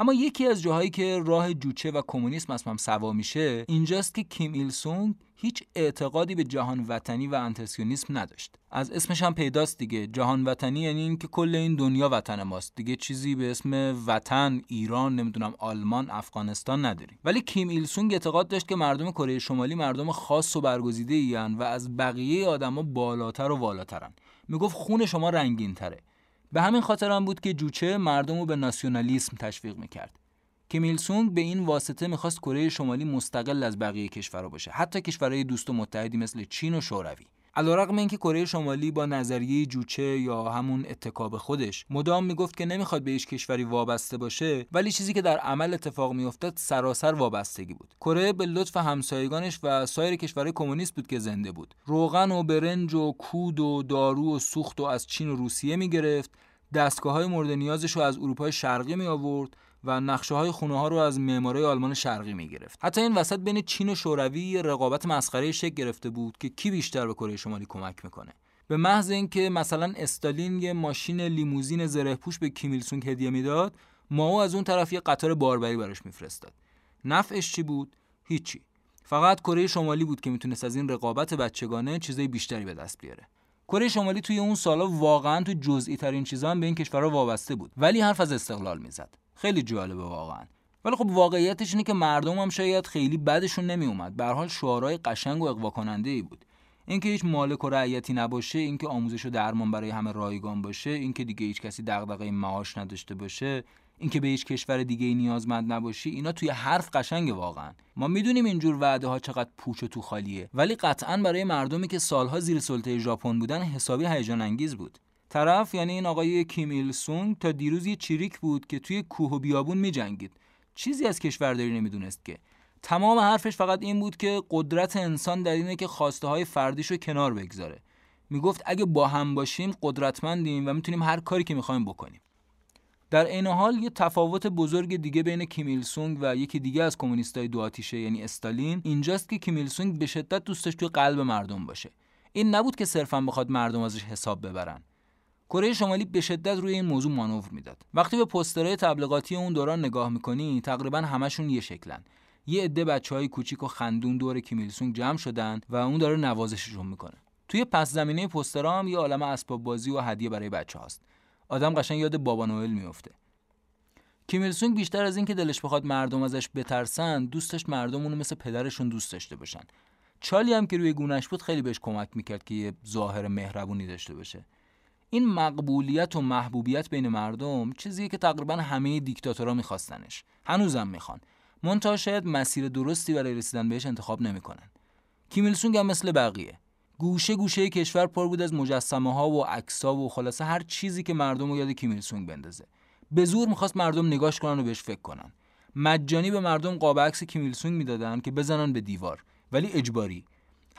اما یکی از جاهایی که راه جوچه و کمونیسم از هم سوا میشه اینجاست که کیم ایل سونگ هیچ اعتقادی به جهان وطنی و انتسیونیسم نداشت. از اسمش هم پیداست دیگه. جهان وطنی یعنی اینکه کل این دنیا وطن ماست. دیگه چیزی به اسم وطن ایران نمی‌دونم آلمان افغانستان نداریم. ولی کیم ایل سونگ اعتقاد داشت که مردم کره شمالی مردم خاص و برگزیده ایان و از بقیه آدما بالاتر و والاترن. می‌گفت خون شما رنگین تره به همین خاطر هم بود که جوچه مردم رو به ناسیونالیسم تشویق می‌کرد. کمیل سونگ به این واسطه می‌خواست کره شمالی مستقل از بقیه کشورها باشه حتی کشورهای دوست و متحدی مثل چین و شوروی. علیرغم اینکه کره شمالی با نظریه جوچه یا همون اتکاب خودش مدام می‌گفت که نمی‌خواد به هیچ کشوری وابسته باشه ولی چیزی که در عمل اتفاق میافتاد سراسر وابستگی بود. کره به لطف همسایگانش و سایر کشورهای کمونیست بود که زنده بود. روغن و برنج و کود و دارو و سوخت و از چین و روسیه می‌گرفت. دستگاه های مورد نیازش رو از اروپای شرقی می آورد و نقشه های خونه ها رو از معمارای آلمان شرقی می گرفت حتی این وسط بین چین و شوروی رقابت مسخره شکل گرفته بود که کی بیشتر به کره شمالی کمک می‌کنه. به محض اینکه مثلا استالین یه ماشین لیموزین زره پوش به کیمیل سونگ هدیه می‌داد ماو از اون طرف یه قطار باربری براش میفرستاد. نفعش چی بود؟ هیچی. فقط کره شمالی بود که می‌تونست از این رقابت بچگانه چیزای بیشتری به دست بیاره. کره شمالی توی اون سالا واقعا تو جزئی ترین چیزا هم به این کشورها وابسته بود ولی حرف از استقلال می‌زد. خیلی جالبه واقعا. ولی خب واقعیتش اینه که مردم هم شاید خیلی بدشون نمی اومد به حال شعارهای قشنگ و اقوا کننده ای بود. اینکه هیچ مالک و رعیتی نباشه اینکه آموزش و درمان برای همه رایگان باشه اینکه دیگه هیچ کسی دغدغه معاش نداشته باشه اینکه به هیچ کشور دیگه ای نیازمند نباشی اینا توی حرف قشنگ واقعا. ما می‌دونیم اینجور وعده ها چقدر پوچ و تو خالیه ولی قطعا برای مردمی که سالها زیر سلطه ژاپن بودن حسابی هیجان انگیز بود. طرف یعنی این آقای کیم ایل سونگ تا دیروز یه چریک بود که توی کوه و بیابون میجنگید. چیزی از کشورداری نمی‌دونست که. تمام حرفش فقط این بود که قدرت انسان در اینه که خواسته های فردیش رو کنار بگذاره. می‌گفت اگه با هم باشیم قدرتمندیم و می‌تونیم هر کاری که می‌خوایم بکنیم. در این حال یه تفاوت بزرگ دیگه بین کیمیل سونگ و یکی دیگه از کمونیستای دو آتیشه یعنی استالین اینجاست که کیمیل سونگ به شدت دوستش توی قلب مردم باشه. این نبود که صرفا بخواد مردم ازش حساب ببرن. کره شمالی به شدت روی این موضوع مانور می‌داد. وقتی به پسترهای تبلیغاتی اون دوران نگاه می‌کنی تقریبا همشون یه شکلن. یه عده بچه های کوچیک و خندون دور کیمیل سونگ جمع شدن و اون داره نوازششون می‌کنه. توی پس زمینه پسترها هم یه عالم اسباب بازی و هدیه برای بچه هاست آدم قشنگ یاد بابا نوئل میفته کیم سونگ بیشتر از اینکه دلش بخواد مردم ازش بترسن دوستش مردم اونو مثل پدرشون دوست داشته باشن. چالی هم که روی گونش بود خیلی بهش کمک می‌کرد که یه ظاهر مهربونی داشته باشه. این مقبولیت و محبوبیت بین مردم چیزیه که تقریبا همه دیکتاتورها میخواستنش. هنوزم می‌خوان. منتها شاید مسیر درستی برای رسیدن بهش انتخاب نمی‌کنن. کیمیل سونگ هم مثل بقیه. گوشه گوشه کشور پر بود از مجسمه ها و عکسا و خلاصه هر چیزی که مردم رو یاد کیمیل سونگ بندازه. به زور می‌خواست مردم نگاش کنن و بهش فکر کنن. مجانی به مردم قاب عکس کیمیل سونگ می‌دادن که بزنن به دیوار. ولی اجباری.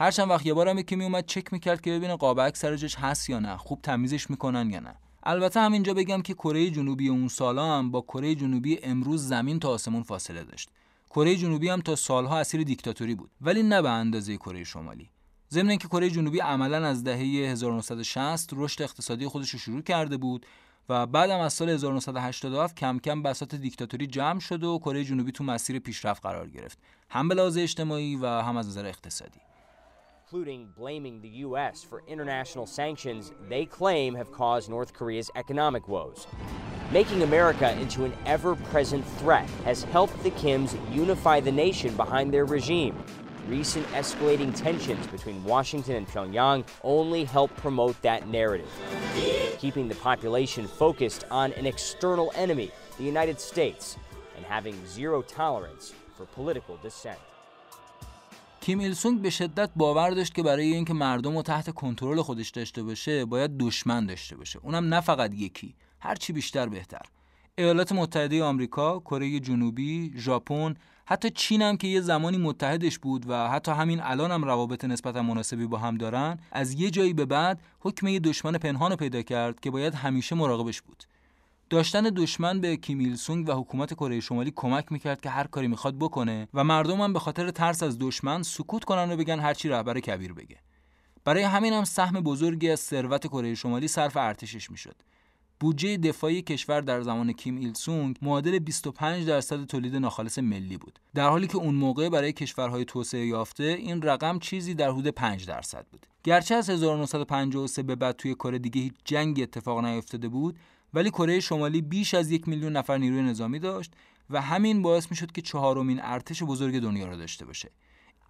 هر چند وقت یه بارم که اومد چک می‌کرد که ببینه قاب جاش هست یا نه خوب تمیزش می‌کنن یا نه. البته همینجا بگم که کره جنوبی اون سالا هم با کره جنوبی امروز زمین تا آسمون فاصله داشت. کره جنوبی هم تا سالها اسیر دیکتاتوری بود ولی نه به اندازه کره شمالی. ضمن اینکه کره جنوبی عملا از دهه 1960 رشد اقتصادی خودش رو شروع کرده بود و بعدم از سال 1987 کم کم بساط دیکتاتوری جمع شد و کره جنوبی تو مسیر پیشرفت قرار گرفت. هم به لحاظ اجتماعی و هم از نظر اقتصادی. Including blaming the U.S. for international sanctions they claim have caused North Korea's economic woes. Making America into an ever present threat has helped the Kims unify the nation behind their regime. recent escalating tensions between Washington and Pyongyang only help promote that narrative, keeping the population focused on an external enemy, the United States, and having zero tolerance for political dissent. کیم ایل سونگ به شدت باور داشت که برای اینکه مردم رو تحت کنترل خودش داشته باشه باید دشمن داشته باشه. اونم نه فقط یکی هرچی بیشتر بهتر. ایالات متحده آمریکا، کره جنوبی، ژاپن، حتی چین هم که یه زمانی متحدش بود و حتی همین الان هم روابط نسبتا مناسبی با هم دارن از یه جایی به بعد حکم یه دشمن پنهان پیدا کرد که باید همیشه مراقبش بود. داشتن دشمن به کیم ایل سونگ و حکومت کره شمالی کمک می‌کرد که هر کاری می‌خواد بکنه و مردم هم به خاطر ترس از دشمن سکوت کنن و بگن هرچی رهبر کبیر بگه. برای همین هم سهم بزرگی از ثروت کره شمالی صرف ارتشش می‌شد. بودجه دفاعی کشور در زمان کیم ایل سونگ معادل 25 درصد تولید ناخالص ملی بود. در حالی که اون موقع برای کشورهای توسعه یافته این رقم چیزی در حدود 5 درصد بود. گرچه از 1953 به بعد توی کره دیگه هیچ جنگی اتفاق نیفتاده بود ولی کره شمالی بیش از یک میلیون نفر نیروی نظامی داشت و همین باعث می‌شد که چهارمین ارتش بزرگ دنیا را داشته باشه.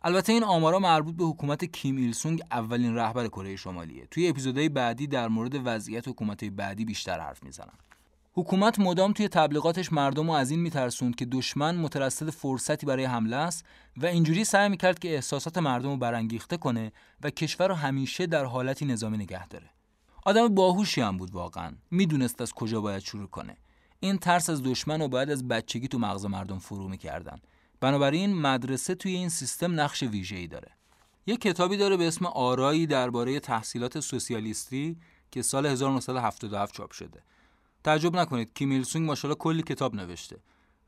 البته این آمارا مربوط به حکومت کیم ایل سونگ اولین رهبر کره شمالیه. توی اپیزودهای بعدی در مورد وضعیت حکومت بعدی بیشتر حرف می‌زنم. حکومت مدام توی تبلیغاتش مردم رو از این میترسوند که دشمن مترصد فرصتی برای حمله است و اینجوری سعی می‌کرد که احساسات مردم رو برانگیخته کنه و کشور رو همیشه در حالتی نظامی نگه داره. آدم باهوشی هم بود واقعا. می‌دونست از کجا باید شروع کنه. این ترس از دشمن رو باید از بچگی تو مغز مردم فرو می‌کردن. بنابراین مدرسه توی این سیستم نقش ویژه‌ای داره. یه کتابی داره به اسم آرایی درباره تحصیلات سوسیالیستی که سال 1977 چاپ شده. تعجب نکنید کیم ایل سونگ ماشاءالله کلی کتاب نوشته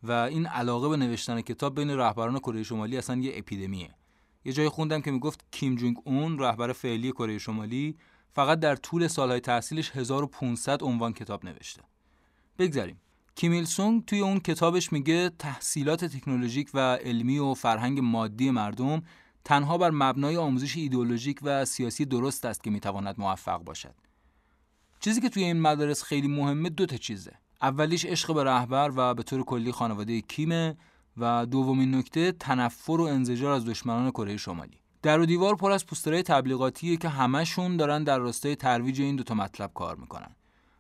و این علاقه به نوشتن کتاب بین رهبران کره شمالی اصلا یه اپیدمیه. یه جای خوندم که می‌گفت کیم جونگ اون رهبر فعلی کره شمالی فقط در طول سالهای تحصیلش 1500 عنوان کتاب نوشته بگذاریم کیمیل سونگ توی اون کتابش میگه تحصیلات تکنولوژیک و علمی و فرهنگ مادی مردم تنها بر مبنای آموزش ایدئولوژیک و سیاسی درست است که می‌تواند موفق باشد. چیزی که توی این مدارس خیلی مهمه دو تا چیزه. اولیش عشق به رهبر و به طور کلی خانواده کیمه و دومین نکته تنفر و انزجار از دشمنان کره شمالی. در و دیوار پر از پوسترهای تبلیغاتیه که همشون دارن در راستای ترویج این دوتا مطلب کار می‌کنن.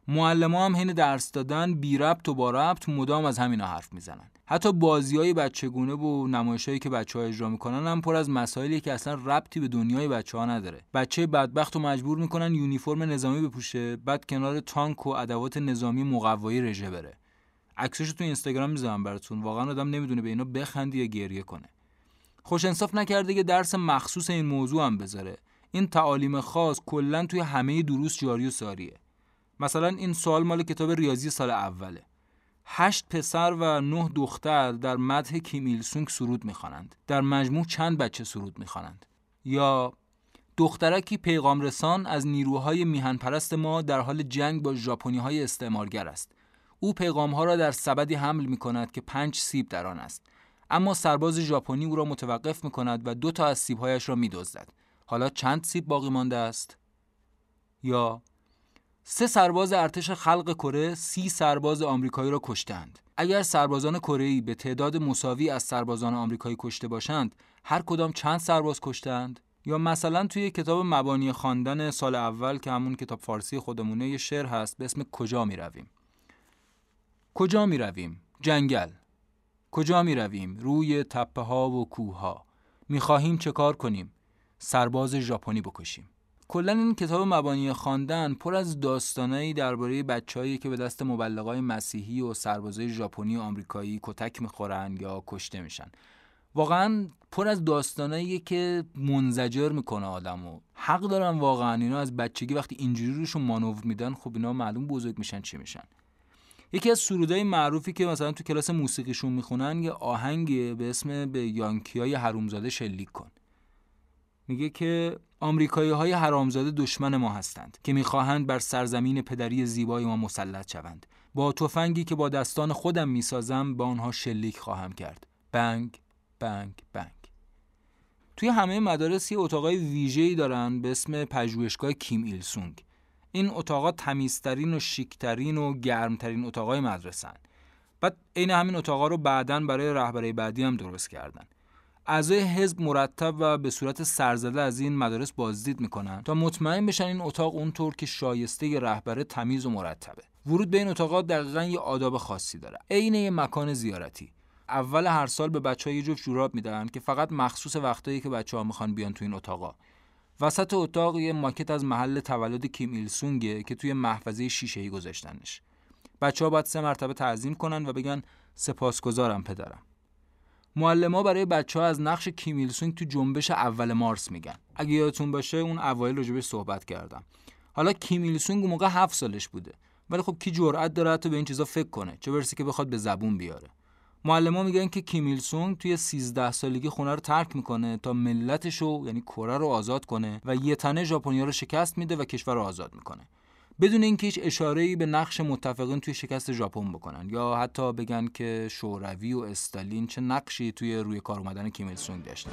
معلم هم حین درس دادن بی ربط و با ربط مدام از همینا حرف می‌زنن. حتی بازی های بچگونه و نمایش هایی که بچه ها اجرا می‌کنن هم پر از مسائلی که اصلا ربطی به دنیای بچه ها نداره. بچه بدبخت و مجبور می‌کنن یونیفرم نظامی بپوشه بعد کنار تانک و ادوات نظامی مقوایی رژه بره. عکسش تو اینستاگرام می‌ذارم براتون. واقعا آدم نمی‌دونه به اینا بخندی یا گریه کنه. خوش انصاف نکرده که درس مخصوص این موضوع هم بذاره. این تعالیم خاص کلا توی همه دروس جاری و ساریه. مثلا این سوال مال کتاب ریاضی سال اوله. هشت پسر و نه دختر در مدح کیم ایل سونگ سرود می‌خوانند. در مجموع چند بچه سرود می‌خوانند؟ یا دخترکی پیغام رسان از نیروهای میهن پرست ما در حال جنگ با ژاپنی های استعمارگر است. او پیغام ها را در سبدی حمل می کند که پنج سیب در آن است. اما سرباز ژاپنی او را متوقف می کند و دو تا از سیبهایش را می دزدد. حالا چند سیب باقی مانده است؟ یا سه سرباز ارتش خلق کره سی سرباز آمریکایی را کشتند اگر سربازان کره به تعداد مساوی از سربازان آمریکایی کشته باشند هر کدام چند سرباز کشتند یا مثلا توی کتاب مبانی خواندن سال اول که همون کتاب فارسی خودمونه یه شعر هست به اسم کجا می رویم کجا می رویم جنگل. کجا می رویم؟ روی تپه ها و کوه ها. می خواهیم چه کار کنیم؟ سرباز ژاپنی بکشیم. کلا این کتاب مبانی خواندن پر از داستانایی درباره بچههایی که به دست مبلغای مسیحی و سربازای ژاپنی و آمریکایی کتک می‌خورن یا کشته میشن. واقعا پر از داستانایی که منزجر می‌کنه آدمو. حق دارن واقعا اینا از بچگی وقتی اینجوری روشون مانور میدن خب اینا معلوم بزرگ میشن چی میشن. یکی از سرودای معروفی که مثلا تو کلاس موسیقیشون می‌خونن یه آهنگ به اسم به یانکیای حرومزاده شلیک کن. میگه که آمریکایی های حرامزاده دشمن ما هستند که می‌خواهند بر سرزمین پدری زیبای ما مسلط شوند. با تفنگی که با دستان خودم می‌سازم با آنها شلیک خواهم کرد. بنگ بنگ بنگ. توی همه مدارس یه اتاقای ویژه‌ای دارن به اسم پژوهشگاه کیم ایل سونگ. این اتاقا تمیزترین و شیکترین و گرمترین اتاقای مدرسن بعد عین همین اتاقا رو بعدا برای رهبری بعدی هم درست کردن. اعضای حزب مرتب و به صورت سرزده از این مدارس بازدید می‌کنن تا مطمئن بشن این اتاق اونطور که شایسته رهبر تمیز و مرتبه. ورود به این اتاقات دقیقا یه آداب خاصی داره. عین یه مکان زیارتی. اول هر سال به بچه یه جفت جوراب میدن که فقط مخصوص وقتایی که بچه ها می‌خوان بیان تو این اتاقا. وسط اتاق یه ماکت از محل تولد کیم ایل سونگه که توی محفظه شیشه‌ای گذاشتنش. بچه ها باید سه مرتبه تعظیم کنن و بگن سپاسگزارم پدرم. معلما برای بچه ها از نقش کیم ایل سونگ تو جنبش اول مارس میگن. اگه یادتون باشه اون اوایل راجبش صحبت کردم. حالا کیم ایل سونگ موقع هفت سالش بوده. ولی خب کی جرأت داره تو به این چیزا فکر کنه؟ چه برسه که بخواد به زبون بیاره. معلما میگن که کیم ایل سونگ توی 13 سالگی خونه رو ترک می‌کنه تا ملتشو یعنی کره رو آزاد کنه و یه تنه ژاپنیا رو شکست میده و کشور رو آزاد می‌کنه. بدون اینکه هیچ اشاره‌ای به نقش متفقین توی شکست ژاپن بکنن. یا حتی بگن که شوروی و استالین چه نقشی توی روی کار اومدن کیم ایل سونگ داشتن.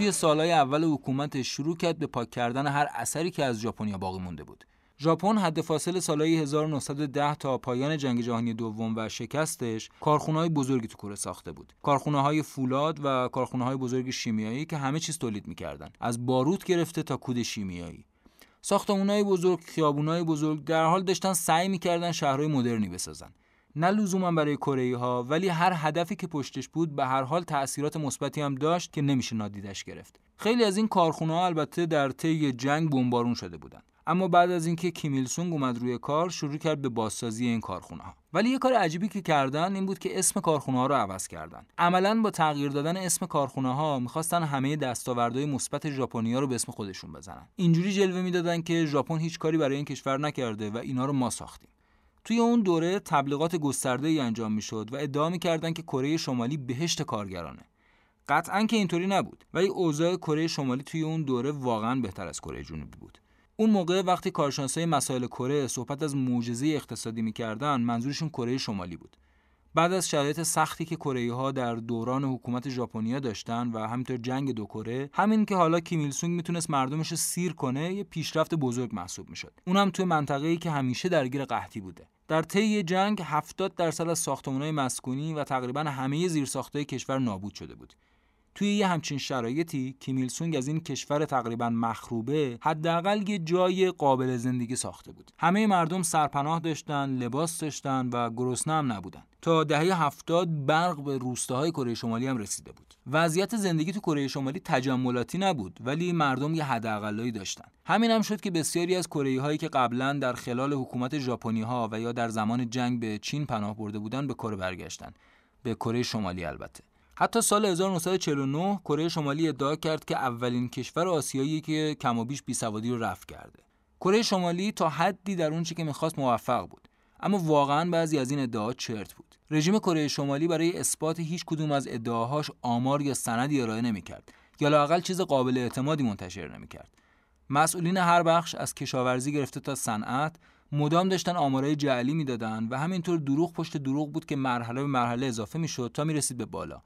توی سالهای اول حکومتش شروع کرد به پاک کردن هر اثری که از ژاپنیا باقی مونده بود. ژاپن حد فاصل سالهای 1910 تا پایان جنگ جهانی دوم و شکستش کارخونه‌های بزرگی تو کره ساخته بود. کارخونه‌های فولاد و کارخونه‌های بزرگ شیمیایی که همه چیز تولید می‌کردن. از باروت گرفته تا کود شیمیایی. ساختمان‌های بزرگ، خیابون‌های بزرگ در حال داشتن سعی می‌کردن شهرهای مدرنی بسازن. نه لزوما برای کره ها ولی هر هدفی که پشتش بود به هر حال تاثیرات مثبتی هم داشت که نمیشه نادیدش گرفت. خیلی از این کارخونه ها البته در طی جنگ بمبارون شده بودند. اما بعد از اینکه کیمیل سونگ اومد روی کار شروع کرد به بازسازی این کارخونه ها. ولی یه کار عجیبی که کردن این بود که اسم کارخونه ها رو عوض کردن. عملا با تغییر دادن اسم کارخونه ها می‌خواستن همه دستاوردهای مثبت ژاپنیا رو به اسم خودشون بزنن. اینجوری جلوه می‌دادن که ژاپن هیچ کاری برای این کشور نکرده و اینا رو ما ساختیم. توی اون دوره تبلیغات گسترده ای انجام می‌شد و ادعا می‌کردن که کره شمالی بهشت کارگرانه. قطعا که اینطوری نبود ولی اوضاع کره شمالی توی اون دوره واقعا بهتر از کره جنوبی بود. اون موقع وقتی کارشناسای مسائل کره صحبت از معجزه اقتصادی می‌کردن منظورشون کره شمالی بود. بعد از شرایط سختی که کره ها در دوران حکومت ژاپنیا داشتن و همینطور جنگ دو کره همین که حالا کیم ایل سونگ می‌تونست مردمش رو سیر کنه یه پیشرفت بزرگ محسوب می‌شد. اونم توی منطقه‌ای که همیشه درگیر قحطی بوده. در طی جنگ 70 درصد از ساختمان‌های مسکونی و تقریبا همه زیرساختهای کشور نابود شده بود. توی یه همچین شرایطی کیمیل سونگ از این کشور تقریبا مخروبه حداقل یه جای قابل زندگی ساخته بود. همه مردم سرپناه داشتن لباس داشتن و گرسنه هم نبودن. تا دهه هفتاد برق به روستاهای کره شمالی هم رسیده بود. وضعیت زندگی تو کره شمالی تجملاتی نبود ولی مردم یه حداقلایی داشتن. همین هم شد که بسیاری از کره هایی که قبلا در خلال حکومت ژاپنی ها و یا در زمان جنگ به چین پناه برده بودن به کره برگشتن. به کره شمالی البته. حتی سال 1949 کره شمالی ادعا کرد که اولین کشور آسیایی که کم و بیش بیسوادی رو رفع کرده. کره شمالی تا حدی در اون چی که می‌خواست موفق بود. اما واقعا بعضی از این ادعاها چرت بود. رژیم کره شمالی برای اثبات هیچ کدوم از ادعاهاش آمار یا سندی ارائه نمی‌کرد یا لاقل چیز قابل اعتمادی منتشر نمی‌کرد. مسئولین هر بخش از کشاورزی گرفته تا صنعت مدام داشتن آمارای جعلی می‌دادن و همینطور دروغ پشت دروغ بود که مرحله به مرحله اضافه می‌شد تا می‌رسید به بالا.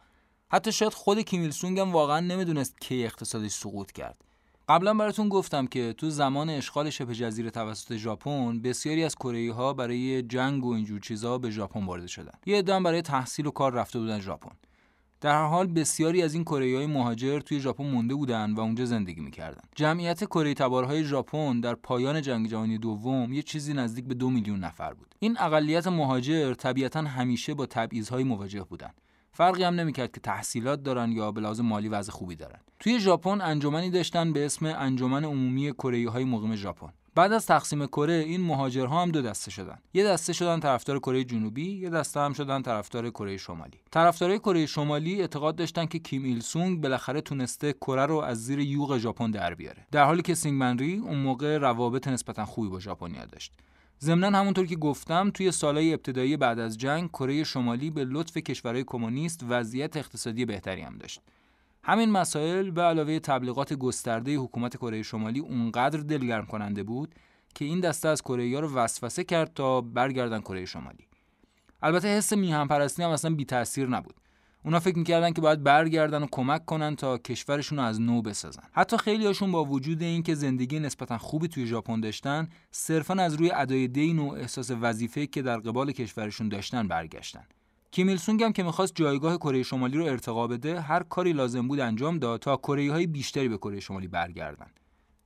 حتی شاید خود کیمیل سونگ هم واقعا نمی‌دونست کی اقتصادش سقوط کرد. قبلا براتون گفتم که تو زمان اشغال شبه جزیره توسط ژاپن بسیاری از کره ها برای جنگ و اینجور چیزها به ژاپن وارد شدن. یه عده برای تحصیل و کار رفته بودن ژاپن. در هر حال بسیاری از این کره های مهاجر توی ژاپن مونده بودن و اونجا زندگی می‌کردن. جمعیت کره تبارهای ژاپن در پایان جنگ جهانی دوم یه چیزی نزدیک به دو میلیون نفر بود. این اقلیت مهاجر طبیعتا همیشه با تبعیضهای مواجه بودند فرقی هم نمی‌کرد که تحصیلات دارن یا به لحاظ مالی وضع خوبی دارن. توی ژاپن انجمنی داشتن به اسم انجمن عمومی کره‌ای های مقیم ژاپن. بعد از تقسیم کره این مهاجرها هم دو دسته شدن. یه دسته شدن طرفدار کره جنوبی یه دسته هم شدن طرفدار کره شمالی. طرفدارای کره شمالی اعتقاد داشتن که کیم ایل سونگ بالاخره تونسته کره رو از زیر یوغ ژاپن در بیاره. در حالی که سینگمن ری اون موقع روابط نسبتا خوبی با ژاپنیا داشت. ضمنا همونطور که گفتم توی سالهای ابتدایی بعد از جنگ کره شمالی به لطف کشورهای کمونیست وضعیت اقتصادی بهتری هم داشت. همین مسائل به علاوه تبلیغات گسترده حکومت کره شمالی اونقدر دلگرم کننده بود که این دسته از کره رو وسوسه کرد تا برگردن کره شمالی. البته حس میهم پرستی هم اصلا بی تاثیر نبود. اونا فکر می‌کردن که باید برگردن و کمک کنن تا کشورشون رو از نو بسازن. حتی خیلی هاشون با وجود اینکه زندگی نسبتا خوبی توی ژاپن داشتن صرفا از روی ادای دین و احساس وظیفه که در قبال کشورشون داشتن برگشتن. کیم سونگ هم که می‌خواست جایگاه کره شمالی رو ارتقا بده هر کاری لازم بود انجام داد تا کره های بیشتری به کره شمالی برگردن.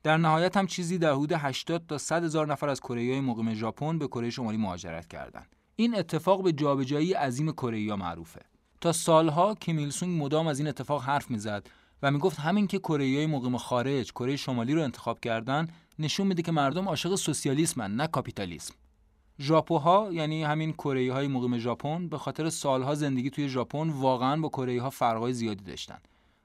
در نهایت هم چیزی در حدود 80 تا 100 هزار نفر از کره های مقیم ژاپن به کره شمالی مهاجرت کردند این اتفاق به جابجایی عظیم کره معروفه. تا سالها کیم سونگ مدام از این اتفاق حرف می‌زد و می‌گفت همین که کره مقیم خارج کره شمالی رو انتخاب کردن نشون میده که مردم عاشق سوسیالیسمن نه کاپیتالیسم. ژاپوها یعنی همین کره های مقیم ژاپن به خاطر سالها زندگی توی ژاپن واقعا با کره ها فرقای زیادی داشتن.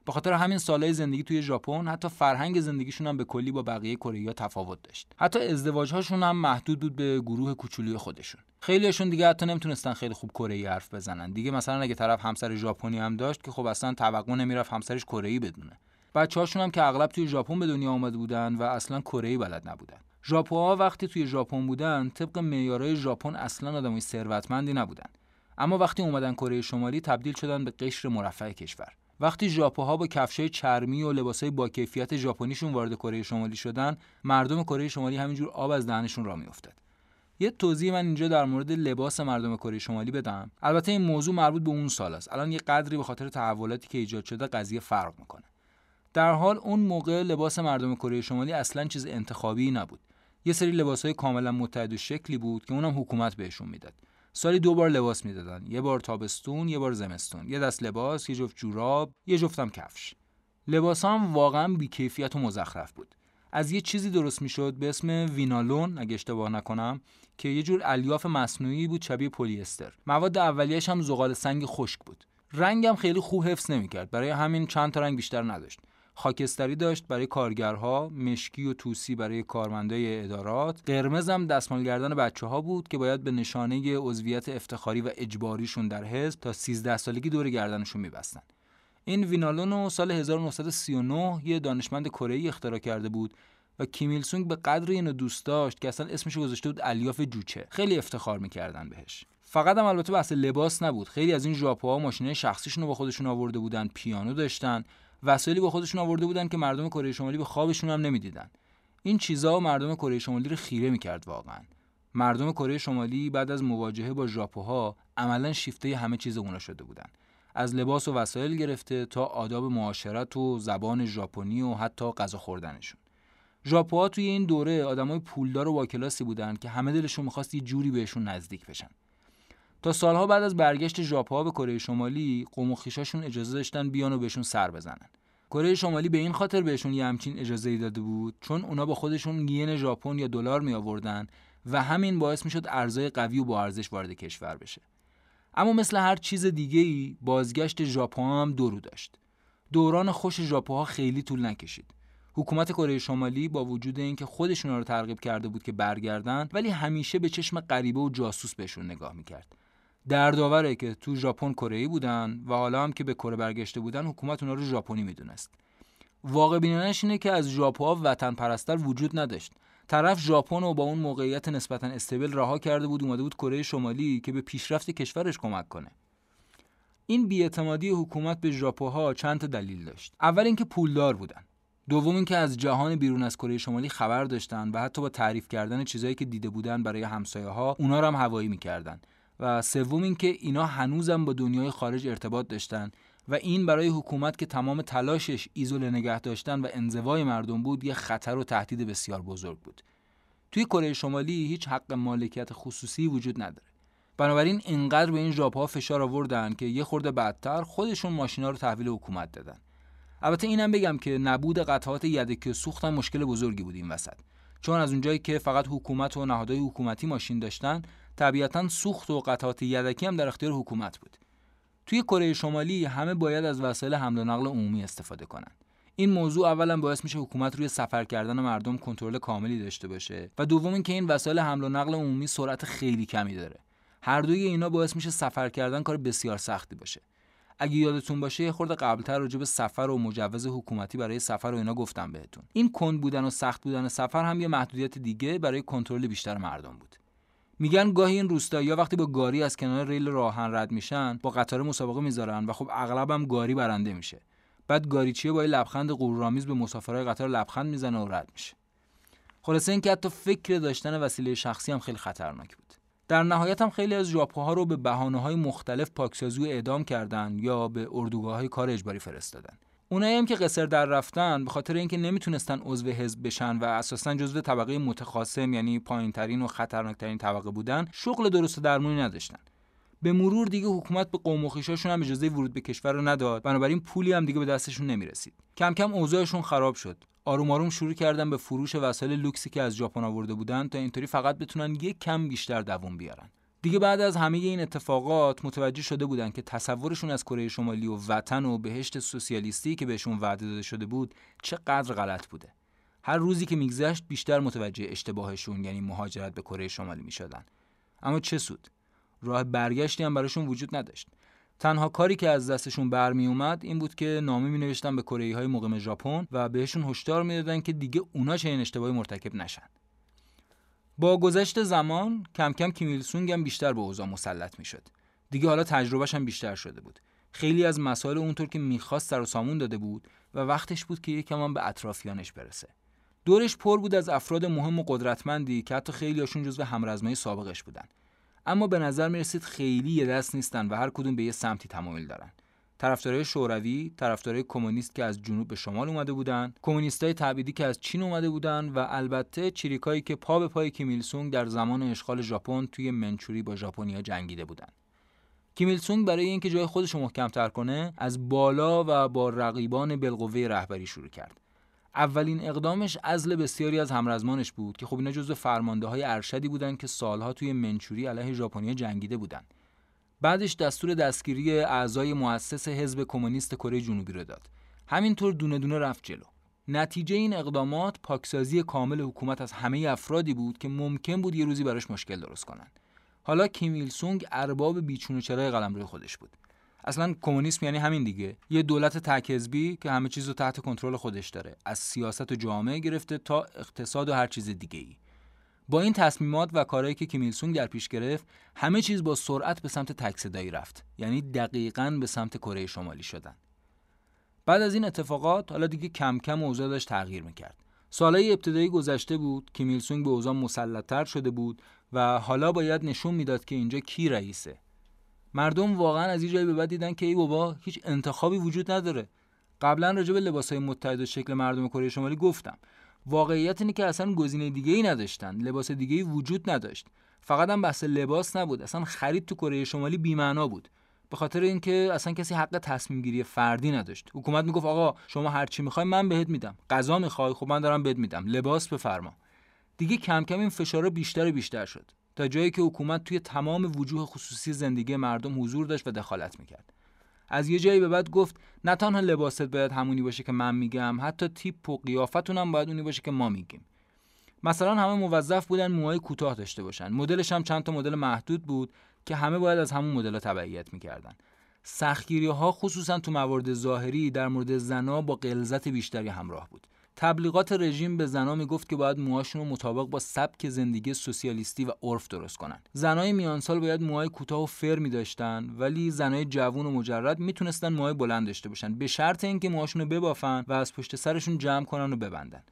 به خاطر همین سالهای زندگی توی ژاپن حتی فرهنگ زندگیشون هم به کلی با بقیه کره تفاوت داشت. حتی ازدواجهاشون هم محدود بود به گروه کوچولوی خودشون. خیلیشون دیگه حتی نمی‌تونستن خیلی خوب کره حرف بزنن. دیگه مثلا اگه طرف همسر ژاپنی هم داشت که خب اصلا توقع نمی‌رفت همسرش کره بدونه. بچه‌هاشون هم که اغلب توی ژاپن به دنیا آمده بودن و اصلا کره بلد نبودن. ژاپوها وقتی توی ژاپن بودن طبق معیارهای ژاپن اصلا آدمای ثروتمندی نبودن. اما وقتی اومدن کره شمالی تبدیل شدن به قشر مرفع کشور. وقتی ژاپوها با کفشای چرمی و لباسای با کیفیت ژاپنیشون وارد کره شمالی شدن مردم کره شمالی همینجور آب از دهنشون را میافتاد. یه توضیح من اینجا در مورد لباس مردم کره شمالی بدم. البته این موضوع مربوط به اون سال است. الان یه قدری به خاطر تحولاتی که ایجاد شده قضیه فرق می‌کنه. در حال اون موقع لباس مردم کره شمالی اصلا چیز انتخابی نبود. یه سری لباسهای کاملا متحد شکلی بود که اونم حکومت بهشون می‌داد. سالی دو بار لباس می‌دادن. یه بار تابستون یه بار زمستون. یه دست لباس یه جفت جوراب یه جفتم کفش. لباس هم واقعا بیکیفیت و مزخرف بود. از یه چیزی درست می‌شد به اسم وینالون اگه اشتباه نکنم که یه جور الیاف مصنوعی بود شبیه پلی استر مواد اولیه‌اش هم زغال سنگ خشک بود. رنگم خیلی خوب حفظ نمی‌کرد. برای همین چند تا رنگ بیشتر نداشت. خاکستری داشت برای کارگرها مشکی و توسی برای کارمندای ادارات. قرمز هم دستمال گردن بچه ها بود که باید به نشانه عضویت افتخاری و اجباریشون در حزب تا 13 سالگی دور گردنشون میبستن. این وینالون سال 1939 یه دانشمند کره اختراع کرده بود و کیمیل سونگ به قدر اینو دوست داشت که اصلا اسمش گذاشته بود الیاف جوچه. خیلی افتخار می‌کردن بهش. فقط هم البته بحث لباس نبود. خیلی از این ژاپوها ماشینه شخصیشون رو با خودشون آورده بودن پیانو داشتن. وسایلی با خودشون آورده بودن که مردم کره شمالی به خوابشون هم نمی‌دیدن. این چیزا مردم کره شمالی رو خیره می‌کرد واقعا. مردم کره شمالی بعد از مواجهه با ژاپوها عملا شیفته همه چیز اونا شده بودن. از لباس و وسایل گرفته تا آداب معاشرت و زبان ژاپنی و حتی غذا خوردنشون. ژاپوها توی این دوره آدمای پولدار و با کلاسی بودن که همه دلشون می‌خواست یه جوری بهشون نزدیک بشن. تا سالها بعد از برگشت ژاپوها به کره شمالی قوم و اجازه داشتن بیان و بهشون سر بزنن. کره شمالی به این خاطر بهشون یه همچین اجازه ای داده بود چون اونا با خودشون ین ژاپن یا دلار می آوردن و همین باعث می‌شد ارزای قوی و با ارزش وارد کشور بشه. اما مثل هر چیز دیگه ای بازگشت ژاپن هم دورو داشت. دوران خوش ژاپوها خیلی طول نکشید. حکومت کره شمالی با وجود اینکه خودشون رو ترغیب کرده بود که برگردن ولی همیشه به چشم غریبه و جاسوس بهشون نگاه می‌کرد. دردآوره که تو ژاپن کره بودن و حالا هم که به کره برگشته بودن حکومت اونا رو ژاپنی می‌دونست. واقع بینانش اینه که از ژاپوها وطن پرستر وجود نداشت. طرف ژاپن و با اون موقعیت نسبتا استیبل رها کرده بود اومده بود کره شمالی که به پیشرفت کشورش کمک کنه. این بیاعتمادی حکومت به ژاپوها چند تا دلیل داشت. اول اینکه پولدار بودن. دوم اینکه از جهان بیرون از کره شمالی خبر داشتن و حتی با تعریف کردن چیزایی که دیده بودن برای همسایه ها اونا رو هم هوایی می‌کردن. و سوم اینکه اینا هنوزم با دنیای خارج ارتباط داشتن و این برای حکومت که تمام تلاشش ایزوله نگه داشتن و انزوای مردم بود یه خطر و تهدید بسیار بزرگ بود. توی کره شمالی هیچ حق مالکیت خصوصی وجود نداره. بنابراین اینقدر به این ژاپها فشار آوردن که یه خورده بعدتر خودشون ماشینا رو تحویل حکومت دادن. البته اینم بگم که نبود قطعات یدکی و سوخت مشکل بزرگی بود این وسط. چون از اونجایی که فقط حکومت و نهادهای حکومتی ماشین داشتن طبیعتا سوخت و قطعات یدکی هم در اختیار حکومت بود. توی کره شمالی همه باید از وسایل حمل و نقل عمومی استفاده کنند. این موضوع اولا باعث میشه حکومت روی سفر کردن مردم کنترل کاملی داشته باشه و دوم اینکه این وسایل حمل و نقل عمومی سرعت خیلی کمی داره. هر دوی اینا باعث میشه سفر کردن کار بسیار سختی باشه. اگه یادتون باشه یه خورده قبلتر راجع به سفر و مجوز حکومتی برای سفر و اینا گفتم بهتون. این کند بودن و سخت بودن سفر هم یه محدودیت دیگه برای کنترل بیشتر مردم بود. میگن گاهی این روستایی‌ها وقتی با گاری از کنار ریل راهن رد میشن با قطار مسابقه می‌ذارن و خب اغلبم گاری برنده میشه. بعد گاریچیه با یه لبخند غرورآمیز به مسافرای قطار لبخند می‌زنه و رد میشه. خلاصه اینکه حتی فکر داشتن وسیله شخصی هم خیلی خطرناک بود. در نهایت هم خیلی از ژاپوها رو به بهانه‌های مختلف پاکسازی اعدام کردن یا به اردوگاه کار اجباری فرستادن. اونایی هم که قصر در رفتن به خاطر اینکه نمی‌تونستن عضو حزب بشن و اساسا جزو طبقه متخاصم یعنی پایینترین و خطرناکترین طبقه بودن شغل درست درمونی نداشتن. به مرور دیگه حکومت به قوم و هم اجازه ورود به کشور رو نداد. بنابراین پولی هم دیگه به دستشون نمی‌رسید. کم کم اوضاعشون خراب شد. آروم آروم شروع کردن به فروش وسایل لوکسی که از ژاپن آورده بودن تا اینطوری فقط بتونن یک کم بیشتر دووم بیارن. دیگه بعد از همه این اتفاقات متوجه شده بودن که تصورشون از کره شمالی و وطن و بهشت سوسیالیستی که بهشون وعده داده شده بود چقدر غلط بوده. هر روزی که میگذشت بیشتر متوجه اشتباهشون یعنی مهاجرت به کره شمالی می‌شدن. اما چه سود؟ راه برگشتی هم براشون وجود نداشت. تنها کاری که از دستشون برمی اومد این بود که نامه می نوشتن به کره های مقیم ژاپن و بهشون هشدار می‌دادن که دیگه اونا چه این اشتباهی مرتکب نشن. با گذشت زمان کم کم کیمیل سونگ هم بیشتر به اوضاع مسلط می‌شد. دیگه حالا تجربهش هم بیشتر شده بود. خیلی از مسائل اونطور که می‌خواست سر و سامون داده بود و وقتش بود که یکم هم به اطرافیانش برسه. دورش پر بود از افراد مهم و قدرتمندی که حتی خیلیاشون جزو همرزمای سابقش بودن. اما به نظر می رسید خیلی یه دست نیستن و هر کدوم به یه سمتی تمایل دارن. طرفدارای شوروی، طرفدارای کمونیست که از جنوب به شمال اومده بودن، کمونیستای تعبیدی که از چین اومده بودن و البته چریکایی که پا به پای کیمیل سونگ در زمان اشغال ژاپن توی منچوری با ژاپنیا جنگیده بودن. کیمیل سونگ برای اینکه جای خودش رو محکمتر کنه، از بالا و با رقیبان بالقوه رهبری شروع کرد. اولین اقدامش ازل بسیاری از همرزمانش بود که خب اینا جزو فرمانده های ارشدی بودن که سالها توی منچوری علیه ژاپنیا جنگیده بودن بعدش دستور دستگیری اعضای مؤسس حزب کمونیست کره جنوبی رو داد. همینطور دونه دونه رفت جلو. نتیجه این اقدامات پاکسازی کامل حکومت از همه افرادی بود که ممکن بود یه روزی براش مشکل درست کنن. حالا کیم ایل سونگ ارباب بیچون و چرای قلمرو خودش بود. اصلا کمونیسم یعنی همین دیگه. یه دولت تکذبی که همه چیز رو تحت کنترل خودش داره. از سیاست و جامعه گرفته تا اقتصاد و هر چیز دیگه ای با این تصمیمات و کارهایی که کیمیل سونگ در پیش گرفت همه چیز با سرعت به سمت تکصدایی رفت. یعنی دقیقا به سمت کره شمالی شدن. بعد از این اتفاقات حالا دیگه کم کم اوضاع داشت تغییر می‌کرد. سالهای ابتدایی گذشته بود که سونگ به اوضاع مسلطتر شده بود و حالا باید نشون می‌داد که اینجا کی رئیسه. مردم واقعا از این جایی به بعد دیدن که ای بابا هیچ انتخابی وجود نداره. قبلا راجع به لباسهای متحد و شکل مردم کره شمالی گفتم. واقعیت اینه که اصلا گزینه دیگه ای نداشتن لباس دیگه ای وجود نداشت. فقط هم بحث لباس نبود اصلا خرید تو کره شمالی بی‌معنا بود. به خاطر اینکه اصلا کسی حق تصمیم گیری فردی نداشت. حکومت می‌گفت آقا شما هر چی می‌خوای من بهت میدم غذا می‌خوای خب من دارم بهت میدم لباس بفرما. دیگه کم کم این فشار بیشتر و بیشتر شد. تا جایی که حکومت توی تمام وجوه خصوصی زندگی مردم حضور داشت و دخالت می‌کرد. از یه جایی به بعد گفت نه تنها لباست باید همونی باشه که من میگم حتی تیپ و قیافتون هم باید اونی باشه که ما میگیم. مثلا همه موظف بودن موهای کوتاه داشته باشن. مدلش هم چند تا مدل محدود بود که همه باید از همون مدل تبعیت می‌کردن. سختگیری ها خصوصا تو موارد ظاهری در مورد زنا با غلظت بیشتری همراه بود. تبلیغات رژیم به زنا می‌گفت که باید موهاشون رو مطابق با سبک زندگی سوسیالیستی و عرف درست کنن. زنای میانسال باید موهای کوتاه و فرمی داشتن ولی زنای جوون و مجرد می‌تونستن موهای بلند داشته باشن به شرط اینکه موهاشون رو ببافن و از پشت سرشون جمع کنن و ببندن.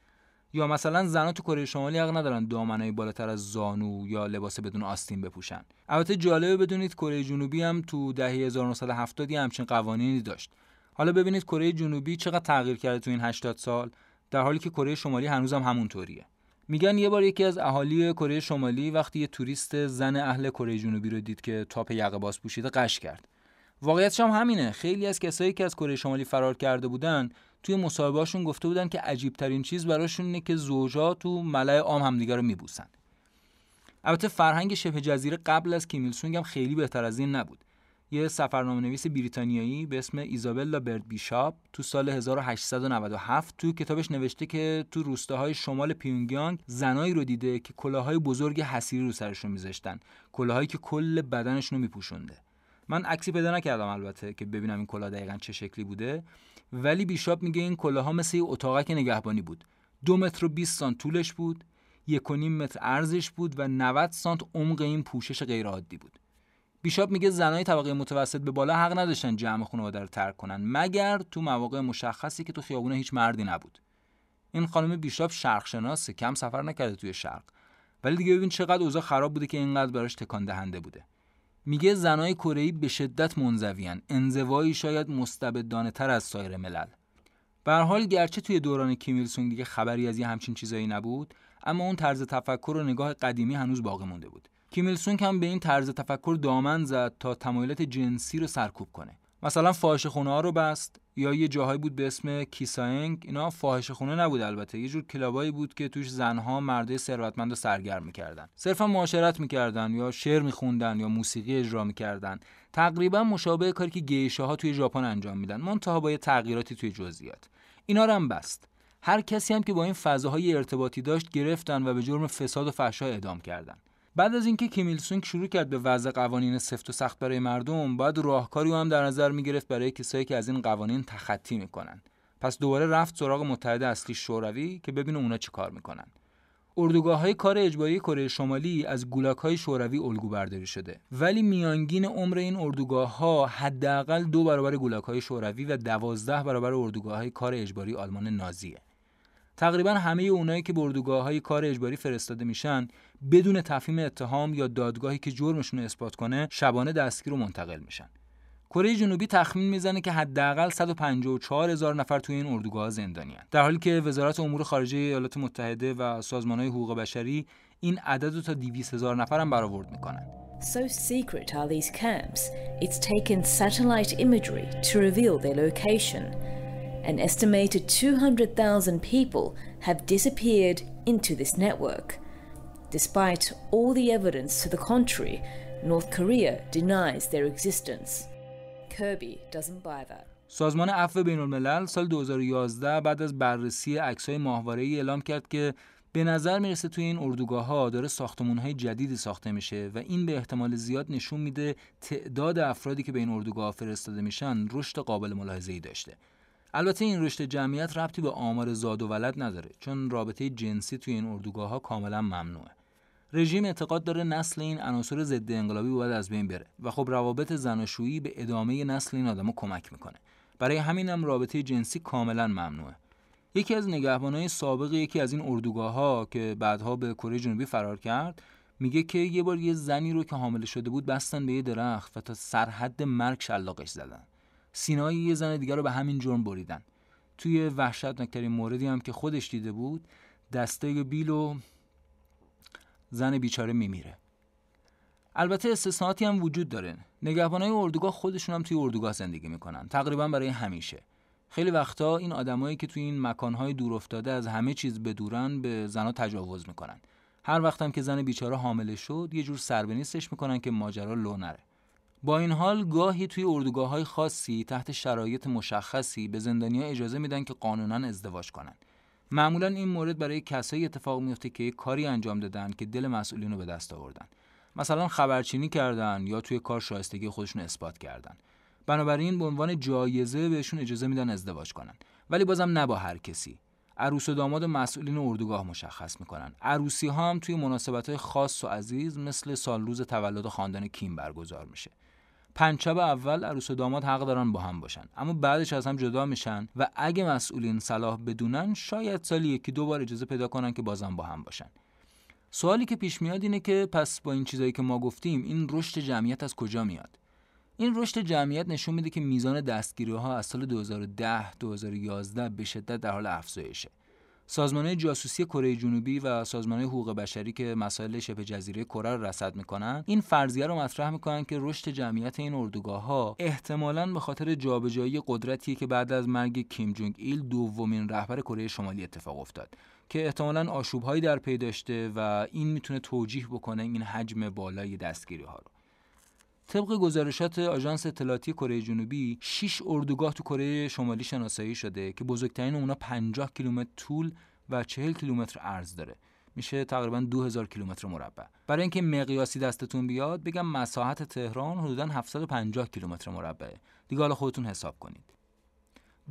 یا مثلا زنها تو کره شمالی حق ندارن دامنای بالاتر از زانو یا لباس بدون آستین بپوشن. البته جالبه بدونید کره جنوبی هم تو دهه 1970 همچین قوانینی داشت. حالا ببینید کره جنوبی چقدر تغییر کرده تو این 80 سال؟ در حالی که کره شمالی هنوزم همونطوریه. میگن یه بار یکی از اهالی کره شمالی وقتی یه توریست زن اهل کره جنوبی رو دید که تاپ یقه باز پوشیده قش کرد. واقعیتش هم همینه. خیلی از کسایی که از کره شمالی فرار کرده بودن توی مصاحبهاشون گفته بودن که عجیب ترین چیز براشون اینه که زوجا تو ملای عام همدیگه رو میبوسن. البته فرهنگ شبه جزیره قبل از کیمیل سونگ هم خیلی بهتر از این نبود. یه سفرنامه نویس بریتانیایی به اسم ایزابلا برد بیشاپ تو سال 1897 تو کتابش نوشته که تو روستاهای شمال پیونگیانگ زنایی رو دیده که کلاهای بزرگ حسیری رو سرشون میذاشتن کلاهایی که کل بدنشون رو میپوشونده. من عکسی پیدا نکردم البته که ببینم این کلاه دقیقا چه شکلی بوده ولی بیشاپ میگه این کلاها مثل یه اتاقک نگهبانی بود. دو متر و 20 سانت طولش بود یک متر ارزش بود و 90 سانت عمق این پوشش غیرعادی بود. بیشاپ میگه زنای طبقه متوسط به بالا حق نداشتن جمع خانواده رو ترک کنن مگر تو مواقع مشخصی که تو خیابونه هیچ مردی نبود. این خانم بیشاپ شرق شناسه کم سفر نکرده توی شرق. ولی دیگه ببین چقدر اوضاع خراب بوده که اینقدر براش تکان دهنده بوده. میگه زنای کره به شدت منزویان انزوایی شاید مستبدانه تر از سایر ملل. به حال گرچه توی دوران کیم ایل سونگ دیگه خبری از یه همچین چیزایی نبود اما اون طرز تفکر و نگاه قدیمی هنوز باقی مونده بود. کیم ایل سونگ هم به این طرز تفکر دامن زد تا تمایلات جنسی رو سرکوب کنه. مثلا فاحشه خونه ها رو بست یا یه جاهایی بود به اسم کیساینگ. اینا فاحشه خونه نبود البته یه جور کلابایی بود که توش زنها مردای ثروتمند رو سرگرم می‌کردن. صرفا معاشرت می‌کردن یا شعر میخوندن یا موسیقی اجرا می‌کردن. تقریبا مشابه کاری که گیشاها توی ژاپن انجام میدن منتها با یه تغییراتی توی جزئیات. اینا رو هم بست. هر کسی هم که با این فضاهای ارتباطی داشت گرفتن و به جرم فساد و فحشا اعدام کردن. بعد از اینکه کیمیل سونگ شروع کرد به وضع قوانین سفت و سخت برای مردم باید راهکاری هم در نظر می‌گرفت برای کسایی که از این قوانین تخطی می‌کنن. پس دوباره رفت سراغ متحد اصلی شوروی که ببینه اونا چی کار می‌کنن. اردوگاه های کار اجباری کره شمالی از گولاک های شوروی الگو برداری شده. ولی میانگین عمر این اردوگاه ها حداقل دو برابر گولاک های شوروی و دوازده برابر اردوگاه های کار اجباری آلمان نازیه. تقریبا همه اونایی که به اردوگاه های کار اجباری فرستاده میشن بدون تفهیم اتهام یا دادگاهی که جرمشون رو اثبات کنه شبانه دستگیر و منتقل میشن کره جنوبی تخمین می‌زنه که حداقل 154 هزار نفر توی این اردوگاه زندانی هن. در حالی که وزارت امور خارجه ایالات متحده و سازمانهای حقوق بشری این عدد رو تا 200 هزار نفر هم برآورد می‌کنن So secret are these camps, it's taken satellite imagery to reveal their location. An estimated 200,000 people have disappeared into this network. Despite all the evidence to the contrary, North Korea denies their existence. Kirby doesn't buy that. سازمان عفو بین الملل سال 2011 بعد از بررسی عکس‌های ماهواره‌ای اعلام کرد که به نظر می‌رسه توی این اردوگاه ها داره ساختمون های جدیدی ساخته میشه و این به احتمال زیاد نشون میده تعداد افرادی که به این اردوگاه فرستاده میشن رشد قابل ملاحظه‌ای داشته البته این رشد جمعیت ربطی به آمار زاد و ولد نداره چون رابطه جنسی توی این اردوگاه ها کاملا ممنوعه. رژیم اعتقاد داره نسل این عناصر ضد انقلابی باید از بین بره و خب روابط زناشویی به ادامه نسل این آدما کمک می‌کنه. برای همینم رابطه جنسی کاملا ممنوعه. یکی از نگهبانای سابق یکی از این اردوگاه ها که بعدها به کره جنوبی فرار کرد میگه که یه بار یه زنی رو که حامله شده بود بستن به یه درخت و تا سرحد مرگ شلاقش زدن. سینای یه زن دیگر رو به همین جرم بریدن. توی وحشتناکترین موردی هم که خودش دیده بود دسته بیل و زن بیچاره میمیره. البته استثناءاتی هم وجود داره. نگهبانای اردوگاه خودشون هم توی اردوگاه زندگی می‌کنن. تقریبا برای همیشه. خیلی وقتا این آدمایی که توی این مکانهای دور افتاده از همه چیز بدورن به زنها تجاوز می‌کنن. هر وقتم که زن بیچاره حامله شد یه جور سربنیستش می‌کنن که ماجرا لو نره. با این حال گاهی توی اردوگاه های خاصی تحت شرایط مشخصی به زندانیا اجازه میدن که قانونا ازدواج کنن. معمولا این مورد برای کسایی اتفاق میفته که کاری انجام دادن که دل مسئولین رو به دست آوردن. مثلا خبرچینی کردن یا توی کار شایستگی خودشون اثبات کردن. بنابراین به عنوان جایزه بهشون اجازه میدن ازدواج کنن. ولی بازم نه با هر کسی. عروس و داماد مسئولین اردوگاه مشخص می‌کنن. عروسی ها هم توی مناسبت های خاص و عزیز مثل سال روز تولد خاندان کیم برگزار میشه. پنجشب اول عروس و داماد حق دارن با هم باشن. اما بعدش از هم جدا میشن و اگه مسئولین صلاح بدونن شاید سالی یکی دو بار اجازه پیدا کنن که بازم با هم باشن. سوالی که پیش میاد اینه که پس با این چیزایی که ما گفتیم این رشد جمعیت از کجا میاد؟ این رشد جمعیت نشون میده که میزان دستگیری ها از سال 2010 2011 به شدت در حال افزایشه. سازمان جاسوسی کره جنوبی و سازمان حقوق بشری که مسائل شبه جزیره کره رو رصد می‌کنن این فرضیه رو مطرح می‌کنن که رشد جمعیت این اردوگاه ها احتمالاً به خاطر جابجایی قدرتی که بعد از مرگ کیم جونگ ایل دومین رهبر کره شمالی اتفاق افتاد که احتمالاً آشوبهایی در پی داشته و این می‌تونه توجیه بکنه این حجم بالای دستگیری ها رو. طبق گزارشات آژانس اطلاعاتی کره جنوبی 6 اردوگاه تو کره شمالی شناسایی شده که بزرگترین اونا 50 کیلومتر طول و 40 کیلومتر عرض داره. میشه تقریبا 2000 کیلومتر مربع. برای اینکه مقیاسی دستتون بیاد بگم مساحت تهران حدودا 750 کیلومتر مربعه دیگه حالا خودتون حساب کنید.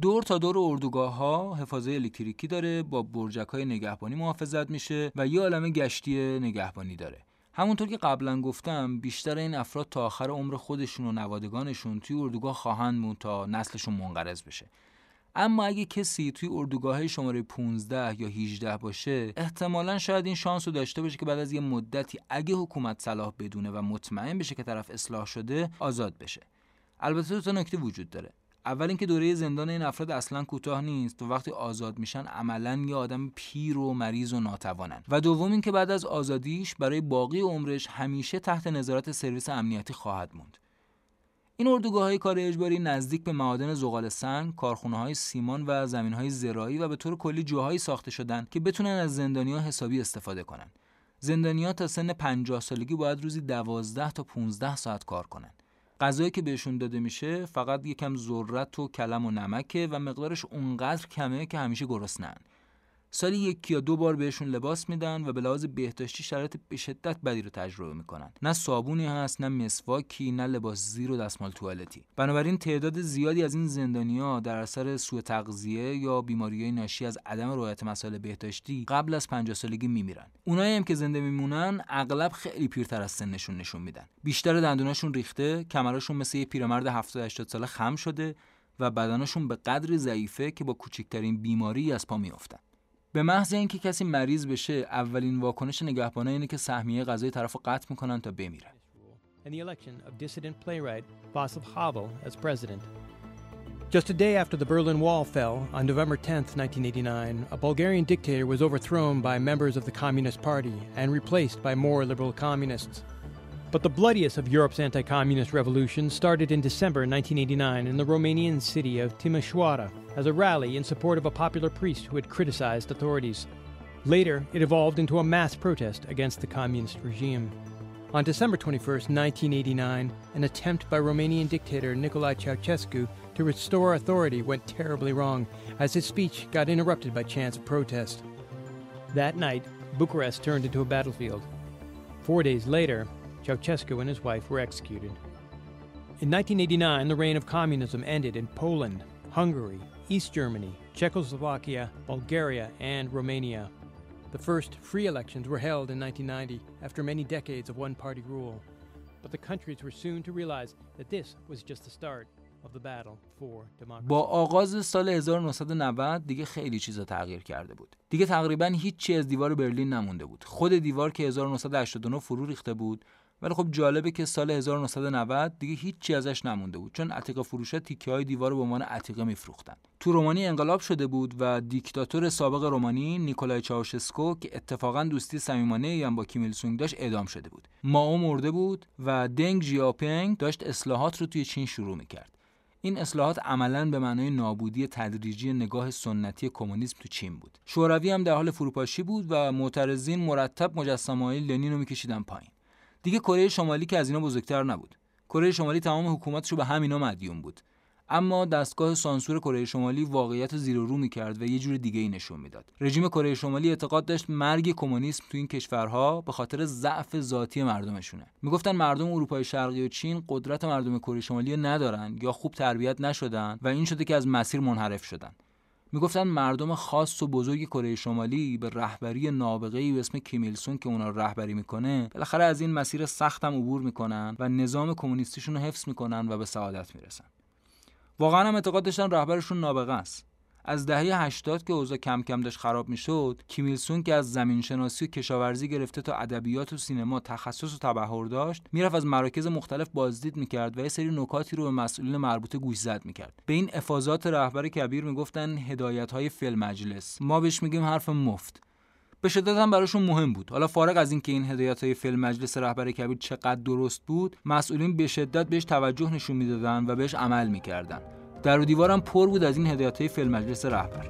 دور تا دور اردوگاه ها حفاظه الکتریکی داره با برجک های نگهبانی محافظت میشه و یه عالمه گشتی نگهبانی داره. همونطور که قبلا گفتم بیشتر این افراد تا آخر عمر خودشون و نوادگانشون توی اردوگاه خواهند موند تا نسلشون منقرض بشه. اما اگه کسی توی اردوگاه شماره 15 یا 18 باشه احتمالا شاید این شانس رو داشته باشه که بعد از یه مدتی اگه حکومت صلاح بدونه و مطمئن بشه که طرف اصلاح شده آزاد بشه. البته دو تا نکته وجود داره. اول اینکه دوره زندان این افراد اصلا کوتاه نیست و وقتی آزاد میشن عملا یه آدم پیر و مریض و ناتوانن و دوم اینکه بعد از آزادیش برای باقی عمرش همیشه تحت نظارت سرویس امنیتی خواهد موند این اردوگاه های کار اجباری نزدیک به معادن زغال سنگ، کارخونه های سیمان و زمین های زراعی و به طور کلی جاهایی ساخته شدن که بتونن از زندانیا حسابی استفاده کنن. زندانیا تا سن 50 سالگی باید روزی 12 تا 15 ساعت کار کنن. غذایی که بهشون داده میشه فقط یکم ذرت و کلم و نمکه و مقدارش اونقدر کمه که همیشه گرسنه‌اند. سالی یک یا دو بار بهشون لباس میدن و به لحاظ بهداشتی شرایط به شدت بدی رو تجربه می‌کنن. نه صابونی هست نه مسواکی نه لباس زیر و دستمال توالتی. بنابراین تعداد زیادی از این زندانیا در اثر سوء تغذیه یا بیماریهای ناشی از عدم رعایت مسائل بهداشتی قبل از 50 سالگی میمیرن. اونایی هم که زنده میمونن اغلب خیلی پیرتر از سنشون نشون میدن. بیشتر دندوناشون ریخته کمراشون مثل یه پیرمرد 70 80 ساله خم شده و بدنشون به قدری ضعیفه که با کوچکترین بیماری از پا میافتن. به محض اینکه کسی مریض بشه اولین واکنش نگهبانا اینه که سهمیه غذای طرف قطع میکنن تا بمیره and the election of dissident playwright Václav Havel as president. Just a day after the Berlin Wall fell, on November 10, 1989, a Bulgarian dictator was overthrown by members of the Communist Party and replaced by more liberal communists. But the bloodiest of Europe's anti communist revolutions started in December 1989 in the Romanian city of Timișoara as a rally in support of a popular priest who had criticized authorities. Later, it evolved into a mass protest against the communist regime. On December 21, 1989, an attempt by Romanian dictator Nicolae Ceausescu to restore authority went terribly wrong as his speech got interrupted by chants of protest. That night, Bucharest turned into a battlefield. Four days later, Ceausescu and his wife were executed. In 1989, the reign of communism ended in Poland, Hungary, East Germany, Czechoslovakia, Bulgaria, and Romania. The first free elections were held in 1990 after many decades of one party rule. But the countries were soon to realize that this was just the start of the battle for democracy. با آغاز سال 1990 دیگه خیلی چیزا تغییر کرده بود. دیگه تقریبا هیچی از دیوار برلین نمونده بود. خود دیوار که 1989 فرو ریخته بود ولی خب جالبه که سال 1990 دیگه هیچی ازش نمونده بود چون عتیقه فروشا تیکه های دیوار رو به عنوان عتیقه میفروختن تو رومانی انقلاب شده بود و دیکتاتور سابق رومانی نیکولای چاوشسکو که اتفاقا دوستی صمیمانه هم با کیمیل سونگ داشت اعدام شده بود ماو مرده بود و دنگ ژیاپینگ داشت اصلاحات رو توی چین شروع می‌کرد این اصلاحات عملا به معنای نابودی تدریجی نگاه سنتی کمونیسم تو چین بود. شوروی هم در حال فروپاشی بود و معترضین مرتب مجسمه‌های لنین رو میکشیدن پایین. دیگه کره شمالی که از اینا بزرگتر نبود. کره شمالی تمام حکومتش رو به همینا مدیون بود. اما دستگاه سانسور کره شمالی واقعیت زیر رو می‌کرد و یه جور دیگه ای نشون می‌داد. رژیم کره شمالی اعتقاد داشت مرگ کمونیسم تو این کشورها به خاطر ضعف ذاتی مردمشونه. می‌گفتن مردم اروپای شرقی و چین قدرت مردم کره شمالی ندارن یا خوب تربیت نشدن و این شده که از مسیر منحرف شدن. می‌گفتن مردم خاص و بزرگ کره شمالی به رهبری نابغه‌ای به اسم کیمیلسون که اونا رهبری می‌کنه بالاخره از این مسیر سختم عبور می‌کنن و نظام کمونیستیشون رو حفظ می‌کنن و به سعادت می‌رسن. واقعا هم اعتقاد داشتن رهبرشون نابغه است. از دهه 80 که اوضاع کم کم داشت خراب می‌شد کیمیل سون که از زمین شناسی و کشاورزی گرفته تا ادبیات و سینما تخصص و تبحر داشت می‌رفت از مراکز مختلف بازدید می‌کرد و یه سری نکاتی رو به مسئولین مربوطه گوشزد می‌کرد. به این افاضات رهبر کبیر می‌گفتن هدایت های فیلم مجلس. ما بهش میگیم حرف مفت. به شدت هم براشون مهم بود. حالا فارغ از اینکه این هدایت های فیلم مجلس رهبر کبیر چقدر درست بود مسئولین به شدت بهش توجه نشون می‌دادن و بهش عمل می‌کردن. در و دیوارم پر بود از این هدایت های فیلم مجلس رهبر.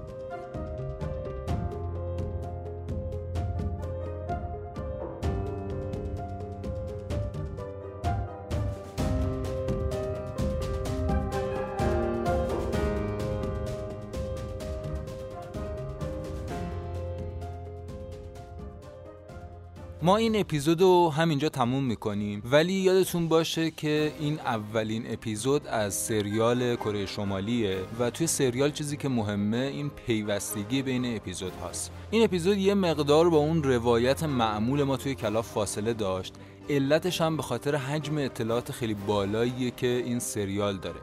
ما این اپیزود رو همینجا تموم می‌کنیم. ولی یادتون باشه که این اولین اپیزود از سریال کره شمالیه و توی سریال چیزی که مهمه این پیوستگی بین اپیزود هاست. این اپیزود یه مقدار با اون روایت معمول ما توی کلاف فاصله داشت. علتش هم به خاطر حجم اطلاعات خیلی بالاییه که این سریال داره.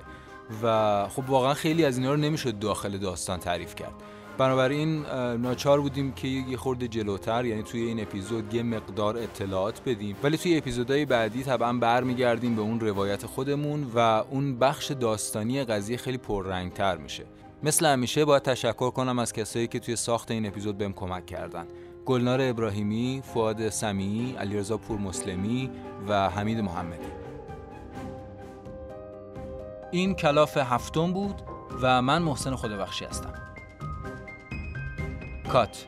و خب واقعا خیلی از اینا رو نمی‌شد داخل داستان تعریف کرد. بنابراین ناچار بودیم که یه خورده جلوتر یعنی توی این اپیزود یه مقدار اطلاعات بدیم. ولی توی اپیزودهای بعدی طبعا برمیگردیم به اون روایت خودمون و اون بخش داستانی قضیه خیلی پررنگتر میشه. مثل همیشه باید تشکر کنم از کسایی که توی ساخت این اپیزود بهم کمک کردن. گلنار ابراهیمی، فواد سمیعی، علیرضا پور مسلمی و حمید محمدی. این کلاف هفتم بود و من محسن خودبخشی هستم. Kat.